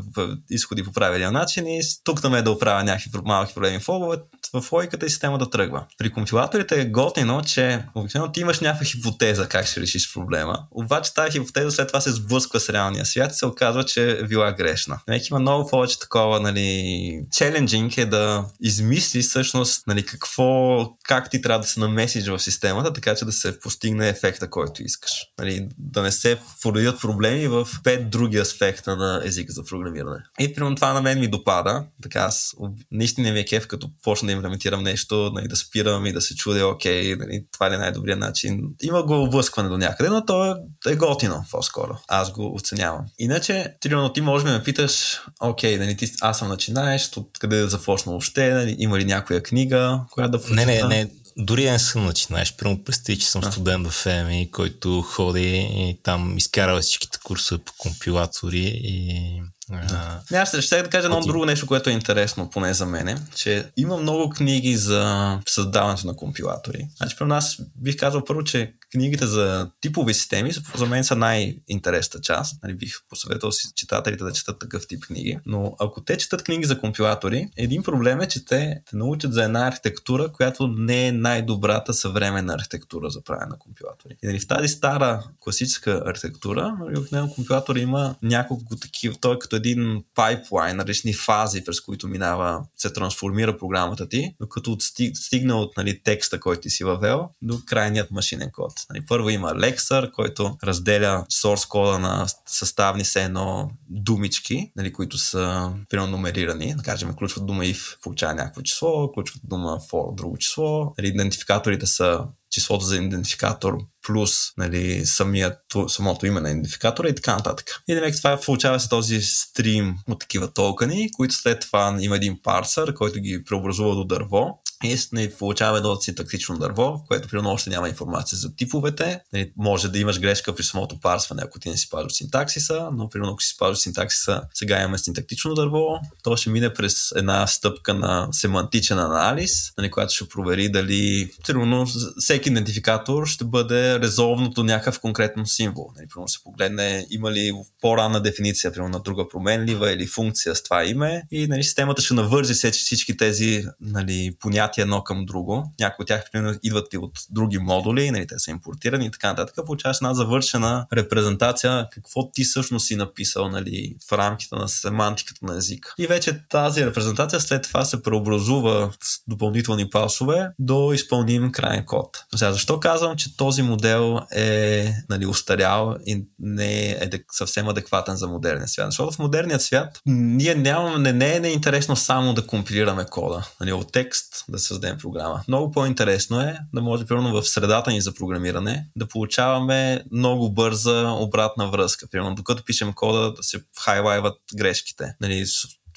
изходи по правилния начин и тук там е да оправя някакви малки проблеми в логове, в логиката и система да тръгва. При компилаторите е готино, че обикновено ти имаш някаква хипотеза как ще решиш проблема, обаче тази хипотеза след това се сблъсква с реалния свят и се оказва, че е била грешна. Нека има много повече такова, нали, челенджинг е да измисли всъщност, нали, какво, как ти трябва да се намесиш в системата, така че да се постигне ефекта, който искаш. Нали, да не се породят проблеми в пет други аспекта на езика за програмиране. И примерно това на мен ми допада. Така аз наистина ми е кеф, като почна да имплементирам нещо, нали, да спирам и да се чудя, окей, нали, това ли е най-добрият начин. Има го облъскване до някъде, но то е, е готино по-скоро. Аз го оценявам. Иначе, примерно ти може да ме питаш, окей, нали, ти, аз съм начинаещ, откъде да започна въобще, нали, има ли някоя книга, която да прочита? Не, не, не, дори не съм начинаеш. Прямо представи, че съм студент в ЕМИ, който ходи и там изкарва всичките курсове по компилатори и да. Не, аз ще да кажа едно друго нещо, което е интересно, поне за мене, че има много книги за създаването на компилатори. Значи, при нас бих казал първо, че книгите за типови системи за мен са най-интересната част. Нали, бих посъветвал си читателите да четат такъв тип книги. Но ако те четат книги за компилатори, един проблем е, че те те научат за една архитектура, която не е най-добрата съвременна архитектура за правене на компилатори. И нали, в тази стара класическа архитектура, нали, компилатор има няколко такива, той е като един пайплайн, различни фази, през които минава, се трансформира програмата ти, докато стигна от нали, текста, който ти си въвел, до крайният машинен код. Нали, първо има Lexer, който разделя source кода на съставни се едно думички, нали, които са примерно номерирани. Да кажем, включват дума if, получава някакво число, включват дума for, друго число. Нали, идентификаторите са числото за идентификатор плюс нали, самият, самото име на идентификатора и така нататък. И демек това получава се този стрим от такива токени, които след това има един парсър, който ги преобразува до дърво и не получава едно синтактично дърво, в което примерно още няма информация за типовете. Нали, може да имаш грешка при самото парсване, ако ти не си спазваш синтаксиса, но примерно ако си спазваш синтаксиса, сега имаме синтактично дърво, то ще мине през една стъпка на семантичен анализ, нали, която ще провери дали примерно всеки идентификатор ще бъде резолвното някакъв конкретно символ. Нали, примерно се погледне има ли по-ранна дефиниция, примерно на друга променлива или функция с това име и нали, системата ще навържи всички тези нали, понятия понятия едно към друго. Някои от тях примерно, идват и от други модули, нали, те са импортирани и така нататък. Получаваш една завършена репрезентация какво ти всъщност си написал нали, в рамките на семантиката на езика. И вече тази репрезентация след това се преобразува с допълнителни пасове до изпълним крайен код. Сега, защо казвам, че този модел е нали, устарял и не е съвсем адекватен за модерния свят? Защото в модерният свят ние нямаме, не, не е неинтересно само да компилираме кода. Нали, от текст да създадем програма. Много по-интересно е да може, примерно в средата ни за програмиране, да получаваме много бърза обратна връзка. Примерно, докато пишем кода, да се хайлайват грешките. Нали,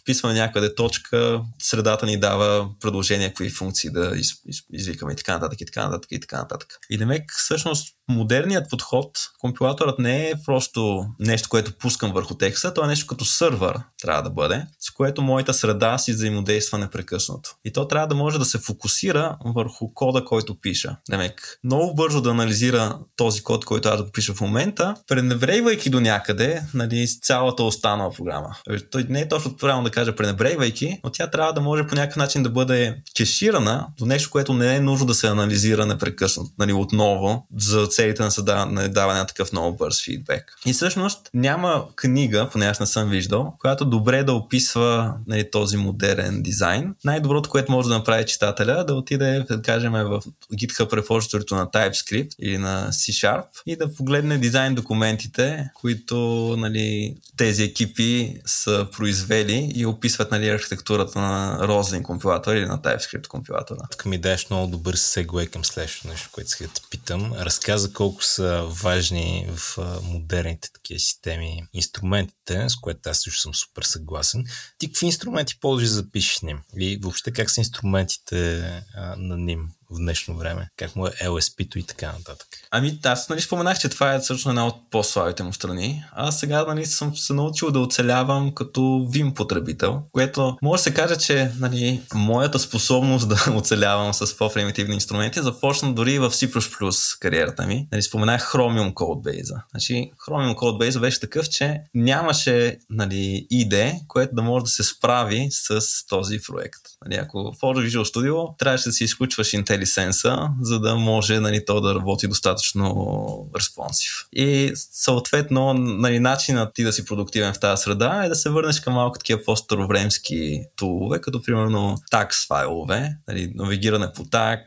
вписваме някъде точка, средата ни дава предложение, какви функции да из, из, извикаме и така нататък, и така нататък, и така нататък. И демек, всъщност, модерният подход, компилаторът не е просто нещо, което пускам върху текста, то е нещо като сървър трябва да бъде, с което моята среда си взаимодейства непрекъснато. И то трябва да може да се фокусира върху кода, който пиша. Демек, много бързо да анализира този код, който аз да пиша в момента, пренебрегвайки до някъде нали, цялата останала програма. Той не е точно правилно да кажа пренебрегвайки, но тя трябва да може по някакъв начин да бъде кеширана до нещо, което не е нужно да се анализира непрекъснато, нали, отново, за целите на, съда, на даване на такъв много бърз фидбек. И всъщност няма книга, поне аз не съм виждал, която добре да описва нали, този модерен дизайн. Най-доброто, което може да направи читателя, да отиде, да кажем, в GitHub репозиторито на TypeScript или на C-Sharp и да погледне дизайн документите, които нали, тези екипи са произвели и описват нали, архитектурата на Roslyn компилатор или на TypeScript компилатора. Тук ми даш много добър сегуей към следващото нещо, което сега те питам. Разказа колко са важни в модерните такива системи инструментите, с което аз също съм супер съгласен. Ти какви инструменти ползваш за да пишеш ним? И въобще как са инструментите а, на ним? В днешно време? Как му е LSP-то и така нататък? Ами аз нали споменах, че това е всъщност една от по-слабите му страни. Аз сега нали, съм се научил да оцелявам като Vim потребител, което може да се каже, че нали, моята способност да оцелявам с по-примитивни инструменти започна дори в C++ кариерата ми. Нали, споменах Chromium Codebase. Значи, Chromium Codebase беше такъв, че нямаше нали, IDE, което да може да се справи с този проект. Нали, ако в Visual Studio трябваше да си изключваш IntelliSense, за да може нали, то да работи достатъчно респонсив. И съответно, нали, начинът ти да си продуктивен в тази среда е да се върнеш към малко такива по-старовремски тулове, като примерно tax файлове, нали, навигиране по tag,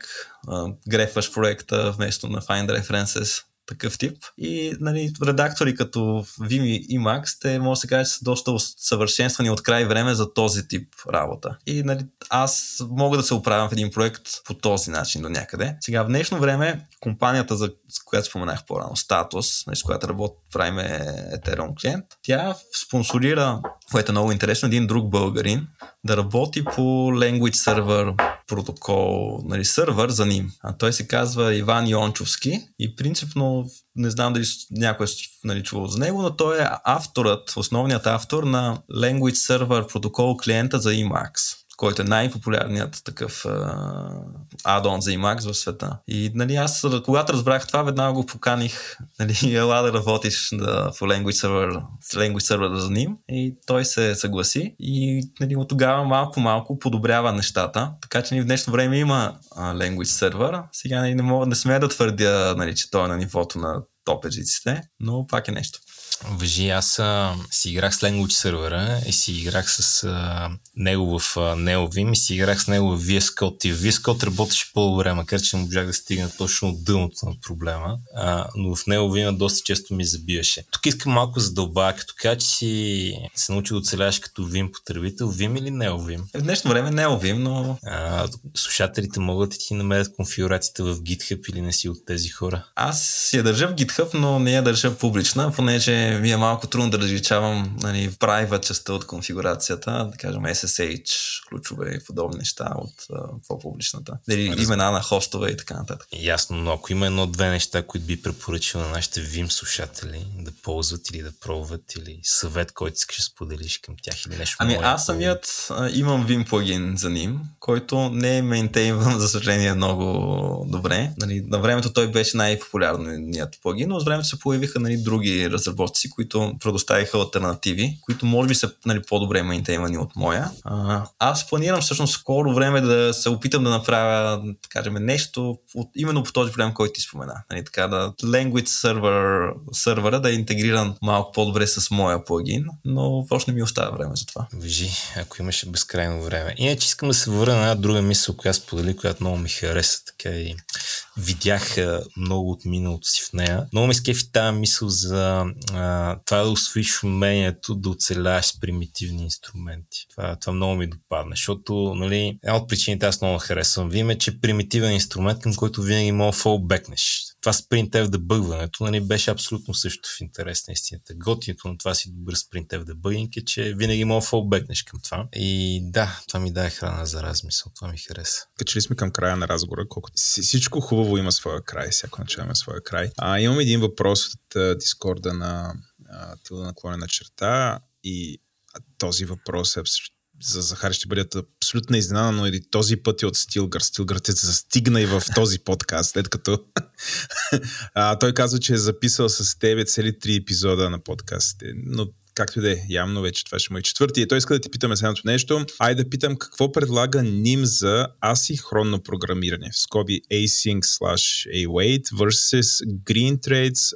грефваш проекта вместо на Find References такъв тип. И нали, редактори като Vim и Max, те може да се каже, че са доста съвършенствани от край време за този тип работа. И нали, аз мога да се оправям в един проект по този начин до някъде. Сега в днешно време компанията, за която споменах по-рано, Status, с която работи, правим Ethereum клиент, тя спонсорира, което е много интересно, един друг българин, да работи по Language Server протокол, нали, сървър за ним. А той се казва Иван Йончовски и принципно не знам дали някой е нали, чувал за него, но той е авторът, основният автор на Language Server протокол клиента за Emacs който е най-популярният такъв адон за Emacs в света. И нали, аз, когато разбрах това, веднага го поканих, нали, ела да работиш да, в Language Server, Language Server за ним. И той се съгласи и нали, от тогава малко-малко подобрява нещата. Така че ни в днешно време има а, Language Server. Сега нали, не, мога, не смея да твърдя, нали, че той е на нивото на топ но пак е нещо. Въжи, аз а, си играх с Language сервера и си играх с а, него в а, NeoVim и си играх с него в VS Code. И VS Code работеше по-добре, макар че не можах да стигна точно от дъното на проблема, а, но в NeoVim доста често ми забиваше. Тук искам малко задълбая, като кажа, че си се научил да оцеляваш като Vim потребител, Vim или NeoVim? В днешно време NeoVim, но... А, слушателите могат да ти намерят конфигурацията в GitHub или не си от тези хора? Аз я държа в GitHub, но не я държа публична, понеже ми е малко трудно да различавам нали, private частта от конфигурацията, да кажем SSH, ключове и подобни неща от по-публичната. Дали имена на хостове и така нататък. Ясно, но ако има едно-две неща, които би препоръчал на нашите Vim слушатели да ползват или да пробват, или съвет, който искаш да споделиш към тях или нещо. Ами аз самият а, имам Vim плагин за ним, който не е мейнтейнван, за съжаление, много добре. Нали, на времето той беше най-популярният плагин, но с времето се появиха нали, други разработчици, които предоставиха альтернативи, които може би са нали, по-добре мейнтеймани от моя. А, аз планирам всъщност скоро време да се опитам да направя, да кажем, нещо от, именно по този проблем, който ти спомена. Нали, така да language server, сервера да е интегриран малко по-добре с моя плагин, но още не ми остава време за това. Вижи, ако имаше безкрайно време. Иначе искам да се върна на една друга мисъл, която сподели, която много ми хареса, така и видях много от миналото си в нея. Много ме скефи тази мисъл за а, това да освоиш умението да оцеляваш с примитивни инструменти. Това, това много ми допадна, защото нали, една от причините аз много харесвам. Виме, че примитивен инструмент, към който винаги мога фолбекнеш това sprintf дебъгването нали, беше абсолютно също в интерес на истината. Готиното на това си добър sprintf дебъгинг е, че винаги мога фолбекнеш към това. И да, това ми даде храна за размисъл. Това ми хареса. Качели сме към края на разговора. Колко... Всичко хубаво има своя край. Всяко начало има своя край. А, имам един въпрос от Дискорда на Тилда наклонена черта и този въпрос е за Захари ще бъдат абсолютно изненада, но и този път е от Стилгър. Стилгър се застигна и в този подкаст, след като а, той казва, че е записал с тебе цели три епизода на подкастите. Но както и да е, явно вече това ще му е четвърти. И той иска да ти питаме следното нещо. Айде да питам какво предлага NIM за асинхронно програмиране в скоби async slash await versus green trades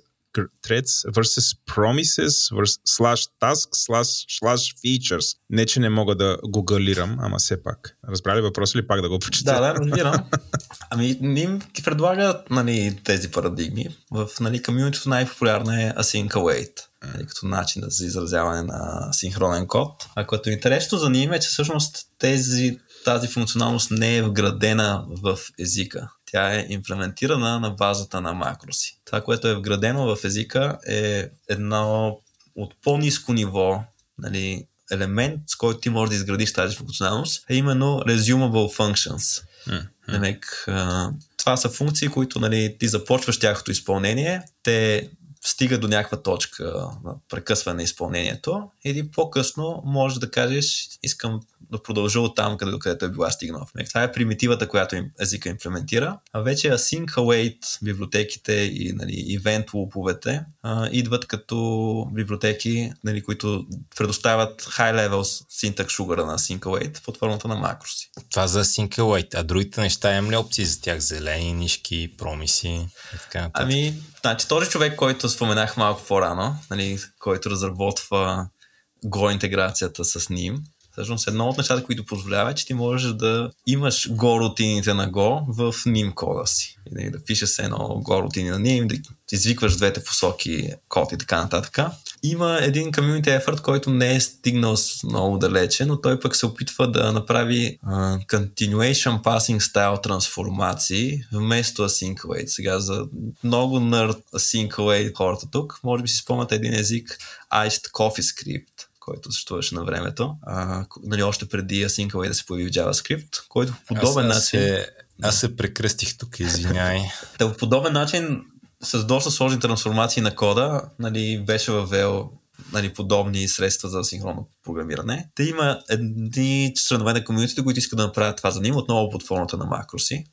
threads versus promises versus slash task slash, slash features. Не, че не мога да го галирам, ама все пак. Разбрали въпрос или пак да го прочета? Да, да, разбирам. ами, ним ти предлага нали, тези парадигми. В нали, комьюнитито най-популярна е Async Await нали, като начин за изразяване на синхронен код. А което е интересно за ним е, че всъщност тези, тази функционалност не е вградена в езика тя е имплементирана на базата на макроси. Това, което е вградено в езика е едно от по-низко ниво нали, елемент, с който ти можеш да изградиш тази функционалност, е именно resumable functions. Mm-hmm. това са функции, които нали, ти започваш тяхното изпълнение, те стига до някаква точка на прекъсване на изпълнението или по-късно можеш да кажеш искам да продължа от там, където, където е била стигнала. Това е примитивата, която езика имплементира. А вече Async Await библиотеките и нали, event луповете идват като библиотеки, нали, които предоставят high-level syntax sugar на Async Await под формата на макроси. Това за Async Await. А другите неща имам ли опции за тях? Зелени, нишки, промиси и така нататък? Ами, значи този човек, който споменах малко по-рано, нали, който разработва Go интеграцията с ним, Всъщност едно от нещата, които позволява е, че ти можеш да имаш Go рутините на Go в NIM кода си. И нали, да пишеш се едно Go рутини на NIM, да извикваш двете посоки код и така нататък. Има един community effort, който не е стигнал много далече, но той пък се опитва да направи uh, continuation passing style трансформации вместо async await. Сега за много nerd async await хората тук, може би си спомняте един език Iced Coffee Script който съществуваше на времето, а, нали, още преди Async да се появи в JavaScript, който по подобен аз, аз начин... Се, аз се прекръстих тук, извиняй. да, по подобен начин с доста сложни трансформации на кода, нали, беше въвел нали, подобни средства за синхронно програмиране. Те има едни членове на комьюнитите, които искат да направят това за ним, отново под формата на макроси.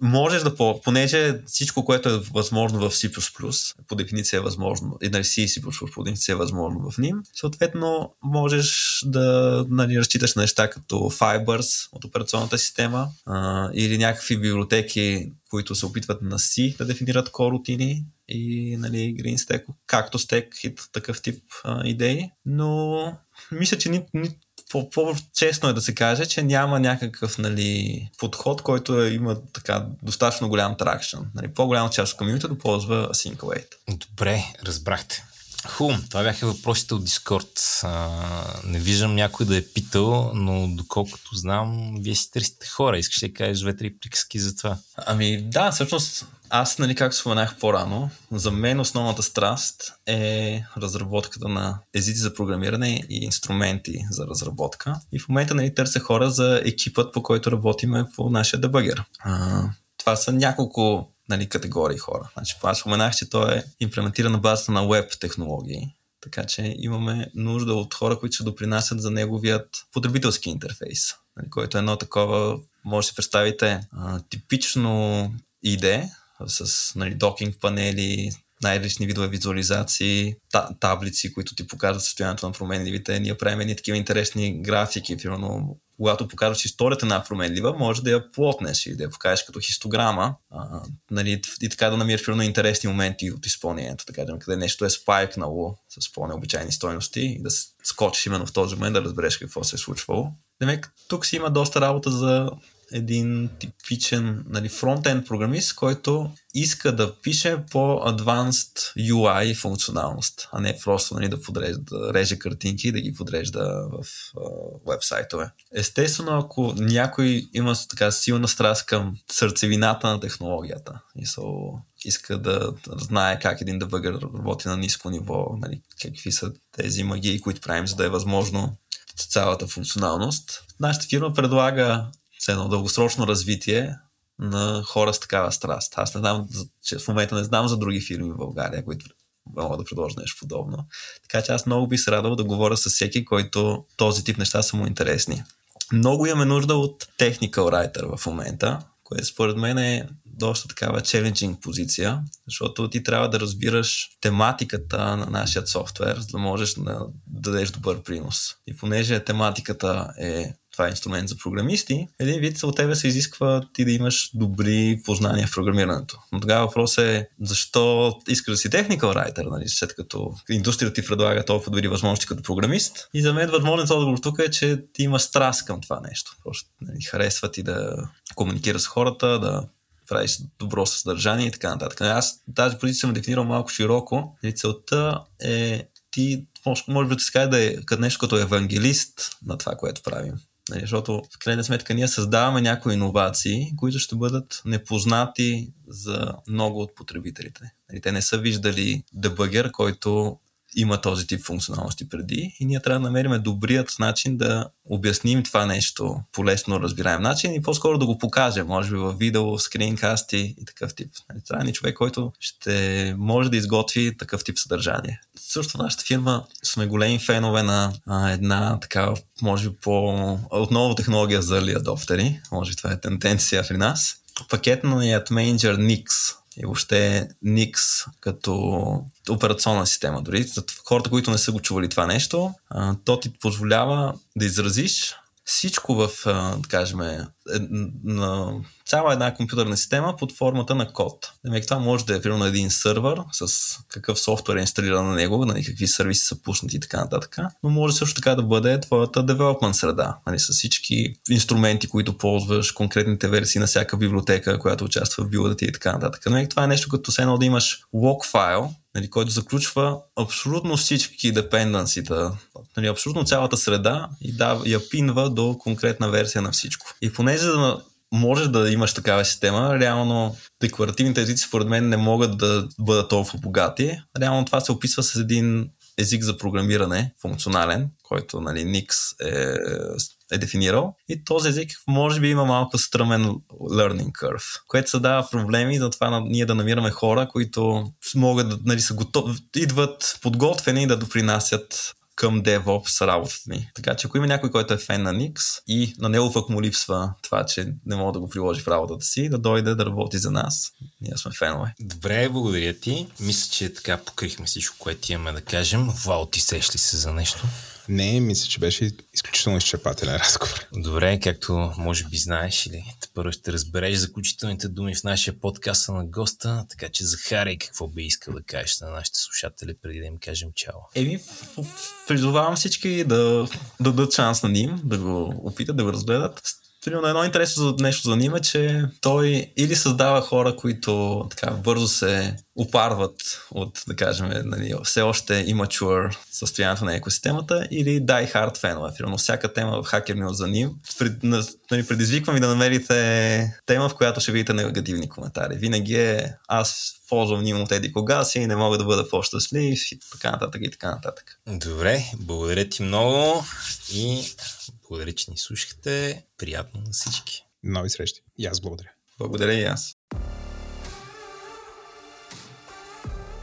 Можеш да, по, понеже всичко, което е възможно в C++, по дефиниция е възможно, и нали, C и C++ по дефиниция е възможно в ним, съответно можеш да нали, разчиташ неща като Fibers от операционната система или някакви библиотеки, които се опитват на C да дефинират корутини и нали, Green Stack, както Stack и такъв тип а, идеи, но мисля, че ни, ни, по-честно е да се каже, че няма някакъв нали, подход, който е, има така достатъчно голям тракшн. Нали, по-голяма част от комьюнитито да ползва Async. Добре, разбрахте. Хубаво, това бяха въпросите от Дискорд. не виждам някой да е питал, но доколкото знам, вие си търсите хора. Искаш да кажеш две-три приказки за това? Ами да, всъщност аз, нали, както споменах по-рано, за мен основната страст е разработката на езици за програмиране и инструменти за разработка. И в момента нали, търся хора за екипът, по който работиме по нашия дебъгер. това са няколко нали, категории хора. Значи, аз споменах, че той е имплементиран на базата на веб технологии, така че имаме нужда от хора, които ще допринасят за неговият потребителски интерфейс, нали, който е едно такова, може да си представите, а, типично IDE с нали, докинг панели, най-различни видове визуализации, та, таблици, които ти показват състоянието на променливите. Ние правим едни такива интересни графики, примерно когато покажеш историята на променлива, може да я плотнеш и да я покажеш като хистограма а, нали, и така да намираш примерно интересни моменти от изпълнението, така да къде нещо е спайкнало с по-необичайни стойности и да скочиш именно в този момент да разбереш какво се е случвало. Демек, тук си има доста работа за един типичен нали, фронтенд програмист, който иска да пише по-advanced UI функционалност, а не просто нали, да, подрежда, да реже картинки и да ги подрежда в вебсайтове. Естествено, ако някой има така силна страст към сърцевината на технологията и so, иска да, да знае как един дебъгър работи на ниско ниво, нали, какви са тези магии, които правим, за да е възможно цялата функционалност. Нашата фирма предлага едно дългосрочно развитие на хора с такава страст. Аз не знам, че в момента не знам за други фирми в България, които могат да предложат нещо подобно. Така че аз много би се радвал да говоря с всеки, който този тип неща са му интересни. Много имаме нужда от technical writer в момента, което според мен е доста такава челенджинг позиция, защото ти трябва да разбираш тематиката на нашия софтуер, за да можеш да дадеш добър принос. И понеже тематиката е това е инструмент за програмисти, един вид от тебе се изисква ти да имаш добри познания в програмирането. Но тогава въпрос е защо искаш да си technical writer, нали, след като индустрията ти предлага толкова добри възможности като програмист. И за мен възможен отговор тук е, че ти има страст към това нещо. Просто нали, харесва ти да комуникира с хората, да правиш добро съдържание и така нататък. Аз тази позиция съм дефинирал малко широко и целта е ти може, може би да се каже да е нещо като евангелист на това, което правим. Нали, защото в крайна сметка ние създаваме някои иновации, които ще бъдат непознати за много от потребителите. Нали, те не са виждали дебъгер, който има този тип функционалности преди и ние трябва да намерим добрият начин да обясним това нещо по лесно разбираем начин и по-скоро да го покажем, може би в видео, в скринкасти и такъв тип. Нали, трябва ни човек, който ще може да изготви такъв тип съдържание. Също нашата фирма сме големи фенове на а, една така, може би по отново технология за early adopteri, може би това е тенденция при нас. Пакетният менеджер Nix и въобще Nix като операционна система. Дори за хората, които не са го чували това нещо, то ти позволява да изразиш всичко в, да кажем, е, на цяла една компютърна система под формата на код. Демек, това може да е примерно един сървър с какъв софтуер е инсталиран на него, нали, какви сервиси са пуснати и така нататък. Но може също така да бъде твоята development среда, нали, с всички инструменти, които ползваш, конкретните версии на всяка библиотека, която участва в билда ти и така нататък. Демек, това е нещо като се едно да имаш log файл, нали, който заключва абсолютно всички депенденсита, нали, абсолютно цялата среда и да, я пинва до конкретна версия на всичко. И понеже да можеш да имаш такава система, реално декларативните езици според мен не могат да бъдат толкова богати. Реално това се описва с един език за програмиране, функционален, който нали, Nix е, е дефинирал. И този език може би има малко стръмен learning curve, което се дава проблеми за това ние да намираме хора, които могат да нали, са готов, идват подготвени да допринасят към DevOps работата ни. Така че ако има някой, който е фен на Nix и на него пък му липсва това, че не мога да го приложи в работата си, да дойде да работи за нас. Ние сме фенове. Добре, благодаря ти. Мисля, че така покрихме всичко, което имаме да кажем. Вау, ти сеш ли се за нещо? Не, мисля, че беше изключително изчерпателен разговор. Добре, както може би знаеш или първо ще разбереш заключителните думи в нашия подкаст на госта, така че Захарей, какво би искал да кажеш на нашите слушатели преди да им кажем чао? Еми, призовавам всички да, да дадат шанс на ним, да го опитат, да го разгледат. Примерно едно интересно нещо за ним е, че той или създава хора, които така бързо се опарват от, да кажем, нали, все още имачуър състоянието на екосистемата или die hard фенове. Примерно всяка тема в Hacker News за ним. Пред, нали, предизвиквам ви да намерите тема, в която ще видите негативни коментари. Винаги е аз ползвам ним от еди кога си и не мога да бъда по-щастлив и така нататък и така нататък. Добре, благодаря ти много и благодаря, че ни слушахте. Приятно на всички. Нови срещи. И аз благодаря. Благодаря и аз.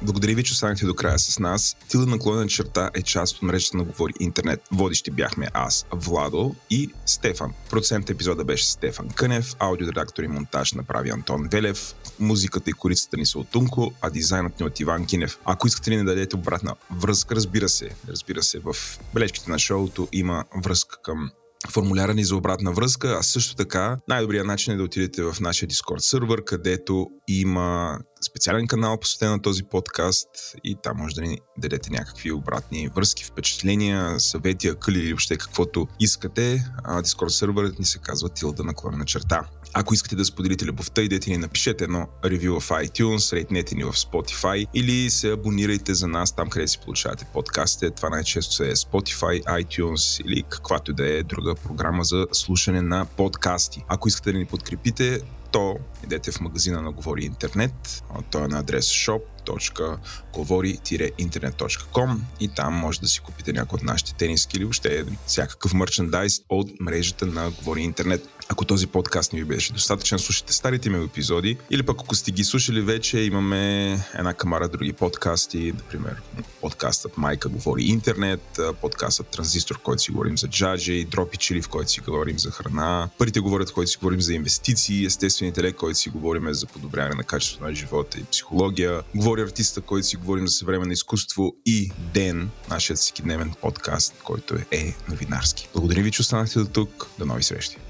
Благодаря ви, че останахте до края с нас. Тила наклонена черта е част от мрежата на Говори Интернет. Водещи бяхме аз, Владо и Стефан. Процент епизода беше Стефан Кънев, аудиоредактор и монтаж направи Антон Велев, музиката и корицата ни са от Тунко, а дизайнът ни от Иван Кинев. Ако искате ли да дадете обратна връзка, разбира се, разбира се, в бележките на шоуто има връзка към формуляра ни за обратна връзка, а също така най-добрият начин е да отидете в нашия Discord сервер, където има специален канал, посветен на този подкаст и там може да ни дадете някакви обратни връзки, впечатления, съвети, акъли или въобще каквото искате. Дискорд серверът ни се казва Тилда наклонена черта. Ако искате да споделите любовта, идете ни напишете едно ревю в iTunes, рейтнете ни в Spotify или се абонирайте за нас там, къде си получавате подкастите. Това най-често е Spotify, iTunes или каквато и да е друга програма за слушане на подкасти. Ако искате да ни подкрепите, то идете в магазина на Говори Интернет. Той е на адрес shop www.govori-internet.com и там може да си купите някои от нашите тениски или въобще всякакъв мерчендайз от мрежата на Говори Интернет. Ако този подкаст не ви беше достатъчен, слушайте старите ми епизоди или пък ако сте ги слушали вече, имаме една камара други подкасти, например подкастът Майка говори интернет, подкастът Транзистор, в който си говорим за джаджи, Дропи Чили, в който си говорим за храна, Първите говорят, в който си говорим за инвестиции, естествен интелект, който си говорим за подобряване на качеството на живота и психология, говори артиста, който си говорим за съвременно изкуство и Ден, нашият всекидневен подкаст, който е новинарски. Благодаря ви, че останахте до тук. До нови срещи!